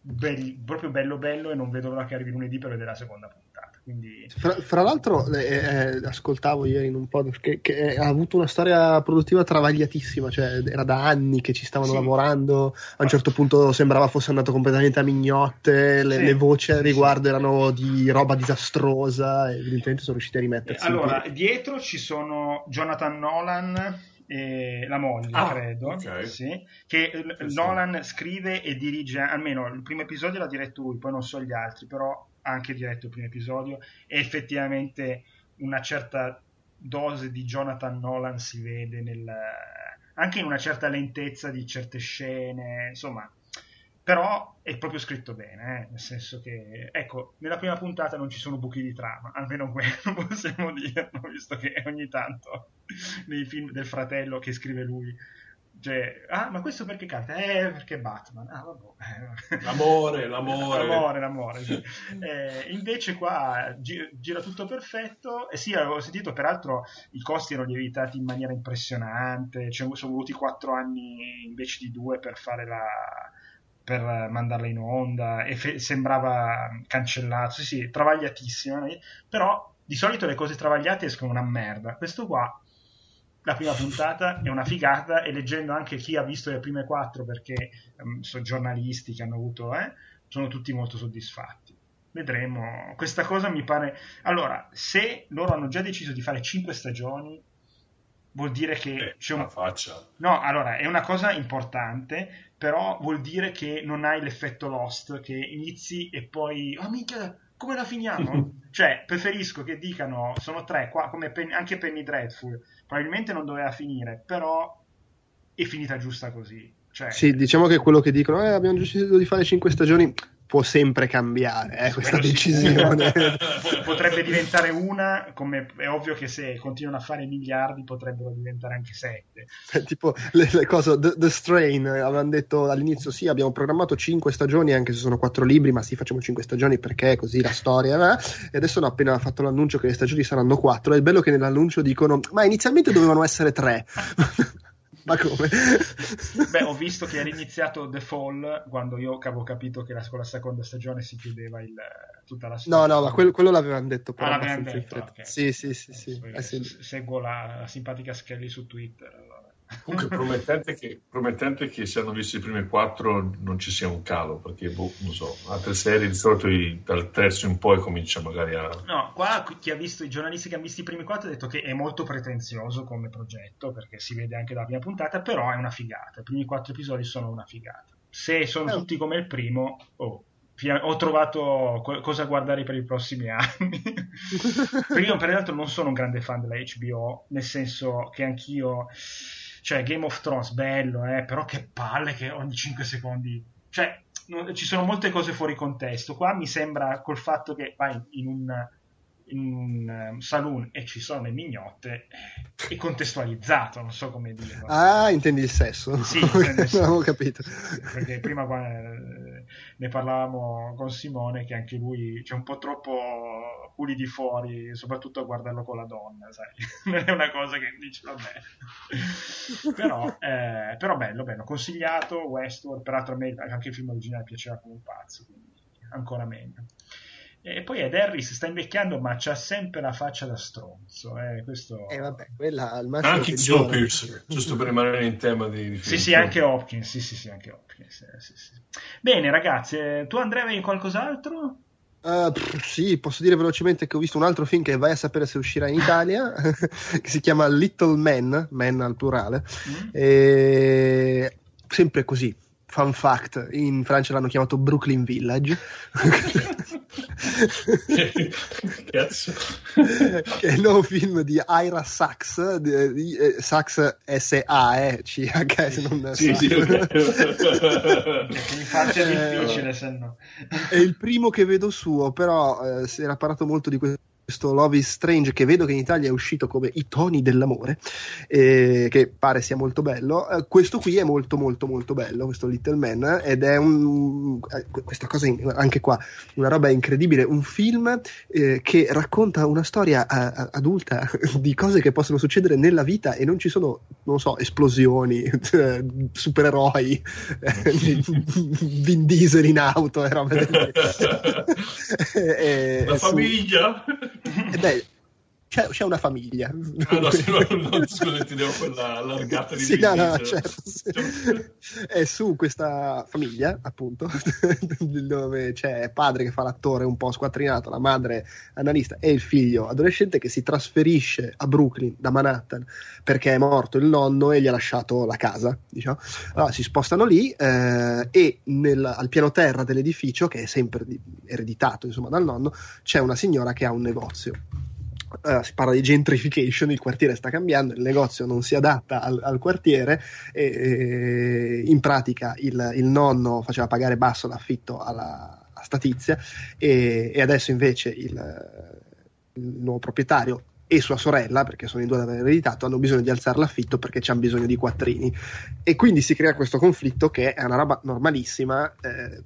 belli, proprio bello bello e non vedo l'ora che arrivi lunedì per vedere la seconda puntata. Quindi... Fra, fra, l'altro, eh, eh, ascoltavo ieri in un podcast che, che, ha avuto una storia produttiva travagliatissima, cioè era da anni che ci stavano sì. lavorando. A un certo punto sembrava fosse andato completamente a mignotte. Le, sì. le voci a riguardo erano di roba disastrosa. E evidentemente sono riusciti a rimettersi. allora, dietro ci sono Jonathan Nolan e la moglie, ah, credo, okay. sì, che Nolan scrive e dirige, almeno il primo episodio l'ha diretto lui, poi non so gli altri, però anche diretto il primo episodio e effettivamente una certa dose di Jonathan Nolan si vede nel, anche in una certa lentezza di certe scene, insomma, però è proprio scritto bene, eh? nel senso che, ecco, nella prima puntata non ci sono buchi di trama, almeno quello possiamo dirlo, visto che ogni tanto nei film del fratello che scrive lui cioè, ah, ma questo perché canta? Eh, perché Batman. Ah, vabbè. L'amore, l'amore. l'amore, l'amore. Sì. Eh, invece qua gi- gira tutto perfetto. E eh sì, avevo sentito, peraltro, i costi erano lievitati in maniera impressionante. Cioè, sono voluti quattro anni invece di due per fare la per mandarla in onda e fe- sembrava cancellato. Sì, sì, travagliatissima. Però di solito le cose travagliate escono una merda. Questo qua la prima puntata è una figata e leggendo anche chi ha visto le prime quattro perché um, sono giornalisti che hanno avuto eh, sono tutti molto soddisfatti. Vedremo. Questa cosa mi pare allora se loro hanno già deciso di fare cinque stagioni vuol dire che eh, c'è una faccia. No allora è una cosa importante però vuol dire che non hai l'effetto Lost che inizi e poi oh minchia come la finiamo? cioè, preferisco che dicano sono tre, qua, come Penny, anche Penny Dreadful, probabilmente non doveva finire, però è finita giusta così. Cioè, sì, diciamo che quello che dicono, eh, abbiamo deciso di fare cinque stagioni, può sempre cambiare eh, questa decisione. potrebbe diventare una, come è ovvio che se continuano a fare miliardi potrebbero diventare anche sette. Eh, tipo le, le cose, The, The, Strain, avevano detto all'inizio sì, abbiamo programmato cinque stagioni anche se sono quattro libri, ma sì, facciamo cinque stagioni perché così la storia. Eh? E adesso hanno appena fatto l'annuncio che le stagioni saranno quattro. È bello che nell'annuncio dicono, ma inizialmente dovevano essere tre. Ma come? Beh, ho visto che era iniziato The Fall quando io avevo capito che la, con la seconda stagione si chiudeva il, tutta la storia. No, no, ma quello, quello l'avevano detto. Però ah, l'avevano detto, okay. Sì, sì, sì. sì. Eh, sì. Seguo la, la, simpatica Skelly su Twitter. Allora. Comunque promettente che, promettente che se hanno visto i primi quattro non ci sia un calo, perché boh, non so, altre serie di solito dal terzo in poi comincia magari a... No, qua chi ha visto, i giornalisti che hanno visto i primi quattro hanno detto che è molto pretenzioso come progetto, perché si vede anche dalla prima puntata, però è una figata, i primi quattro episodi sono una figata. Se sono oh. tutti come il primo, oh, ho trovato cosa guardare per i prossimi anni. Io, per l'altro, non sono un grande fan della HBO, nel senso che anch'io cioè Game of Thrones bello, eh, però che palle che ogni 5 secondi, cioè no, ci sono molte cose fuori contesto. Qua mi sembra col fatto che vai in un, in un um, saloon e ci sono le mignotte, è contestualizzato, non so come dirlo. Ah, intendi il sesso? Sì, intendi il sesso. avevo capito. Perché prima ne parlavamo con Simone che anche lui c'è un po' troppo culi di fuori, soprattutto a guardarlo con la donna, sai? Non è una cosa che dici, vabbè. però, eh, però bello, bello, consigliato, Westworld, peraltro a me anche il film originale piaceva come un pazzo, quindi ancora meglio. E poi Ed Harris sta invecchiando, ma c'ha sempre la faccia da stronzo. Eh, questo... eh vabbè, quella al massimo. Anche Snowpiercer, giusto per rimanere in tema di, di Sì, sì, anche Hopkins. Sì, sì, sì, anche Hopkins. Eh, sì, sì. Bene, ragazzi, eh, tu Andrea avevi qualcos'altro? Uh, sì, posso dire velocemente che ho visto un altro film che vai a sapere se uscirà in Italia, che si chiama Little Men, Men al plurale, mm. e... sempre così, fun fact, in Francia l'hanno chiamato Brooklyn Village. Cazzo. che è il nuovo film di Ira Sachs, di, di, eh, Sachs S-A, eh, C-H, se non sì, sì, okay. in Francia è difficile, se no. È il primo che vedo suo, però eh, si era parlato molto di questo questo Love is Strange che vedo che in Italia è uscito come I toni dell'amore, eh, che pare sia molto bello. Eh, questo qui è molto molto molto bello, questo Little Man, ed è un, eh, questa cosa in, anche qua, una roba incredibile, un film eh, che racconta una storia a, a, adulta di cose che possono succedere nella vita e non ci sono, non so, esplosioni, supereroi, Vin Diesel in auto e roba del La famiglia? Beh, c'è, c'è, una famiglia. Ah, no, no, no, scusa, ti devo quella allargata di sì, no, no, certo, sì. È su questa famiglia, appunto, dove c'è padre che fa l'attore un po' squattrinato, la madre analista e il figlio adolescente che si trasferisce a Brooklyn da Manhattan perché è morto il nonno e gli ha lasciato la casa. Diciamo. Allora si spostano lì eh, e nel, al piano terra dell'edificio, che è sempre ereditato insomma, dal nonno, c'è una signora che ha un negozio Uh, si parla di gentrification, il quartiere sta cambiando, il negozio non si adatta al, al quartiere e, e, in pratica il, il, nonno faceva pagare basso l'affitto alla, a statizia e, e adesso invece il, il, nuovo proprietario e sua sorella, perché sono in due ad aver ereditato, hanno bisogno di alzare l'affitto perché c'hanno bisogno di quattrini e quindi si crea questo conflitto che è una roba normalissima. Eh,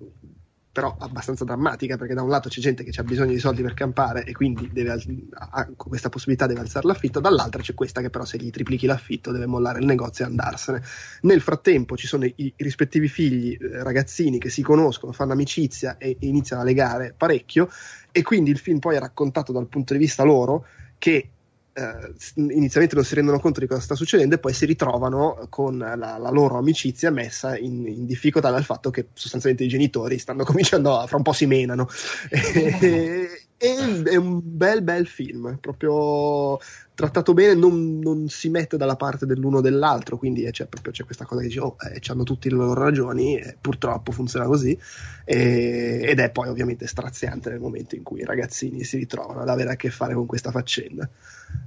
però abbastanza drammatica perché da un lato c'è gente che ha bisogno di soldi per campare e quindi deve, ha questa possibilità deve alzare l'affitto, dall'altra c'è questa che però se gli triplichi l'affitto deve mollare il negozio e andarsene. Nel frattempo ci sono i, i rispettivi figli, eh, ragazzini che si conoscono, fanno amicizia e iniziano a legare parecchio e quindi il film poi è raccontato dal punto di vista loro che eh, inizialmente non si rendono conto di cosa sta succedendo e poi si ritrovano con la, la loro amicizia messa in, in, difficoltà dal fatto che sostanzialmente i genitori stanno cominciando a fra un po' si menano. E, e, è un bel bel film proprio trattato bene non, non, si mette dalla parte dell'uno o dell'altro quindi c'è, proprio, c'è questa cosa che dice oh, eh, hanno tutti le loro ragioni e purtroppo funziona così e, ed è poi ovviamente straziante nel momento in cui i ragazzini si ritrovano ad avere a che fare con questa faccenda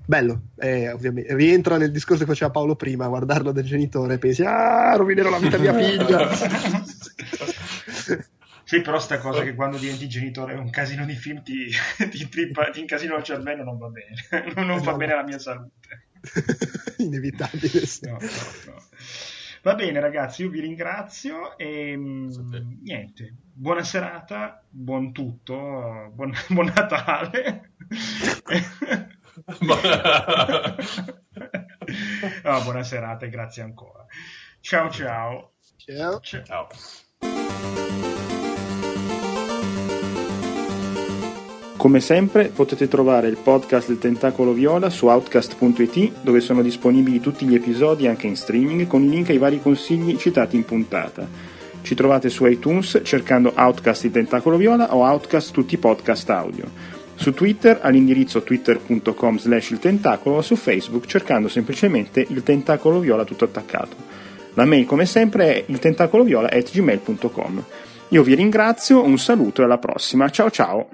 bello, eh, ovviamente rientra nel discorso che faceva Paolo prima, guardarlo del genitore e pensi, ah, rovinerò la vita mia figlia. sì, però sta cosa che quando diventi genitore è un casino di film ti, ti, trippa, ti incasino il cervello non va bene, non, fa bene alla mia salute. Inevitabile. Sì. No, no, no. Va bene ragazzi, io vi ringrazio e mm, niente, buona serata, buon tutto, buon, buon Natale. no, buona serata e grazie ancora. Ciao ciao. Ciao. ciao. Come sempre potete trovare il podcast del Tentacolo Viola su outcast.it dove sono disponibili tutti gli episodi anche in streaming con link ai vari consigli citati in puntata. Ci trovate su iTunes cercando Outcast il Tentacolo Viola o Outcast tutti i podcast audio. Su Twitter all'indirizzo twitter.com slash il tentacolo o su Facebook cercando semplicemente il tentacolo viola tutto attaccato. La mail come sempre è il at gmail.com. Io vi ringrazio, un saluto e alla prossima. Ciao ciao!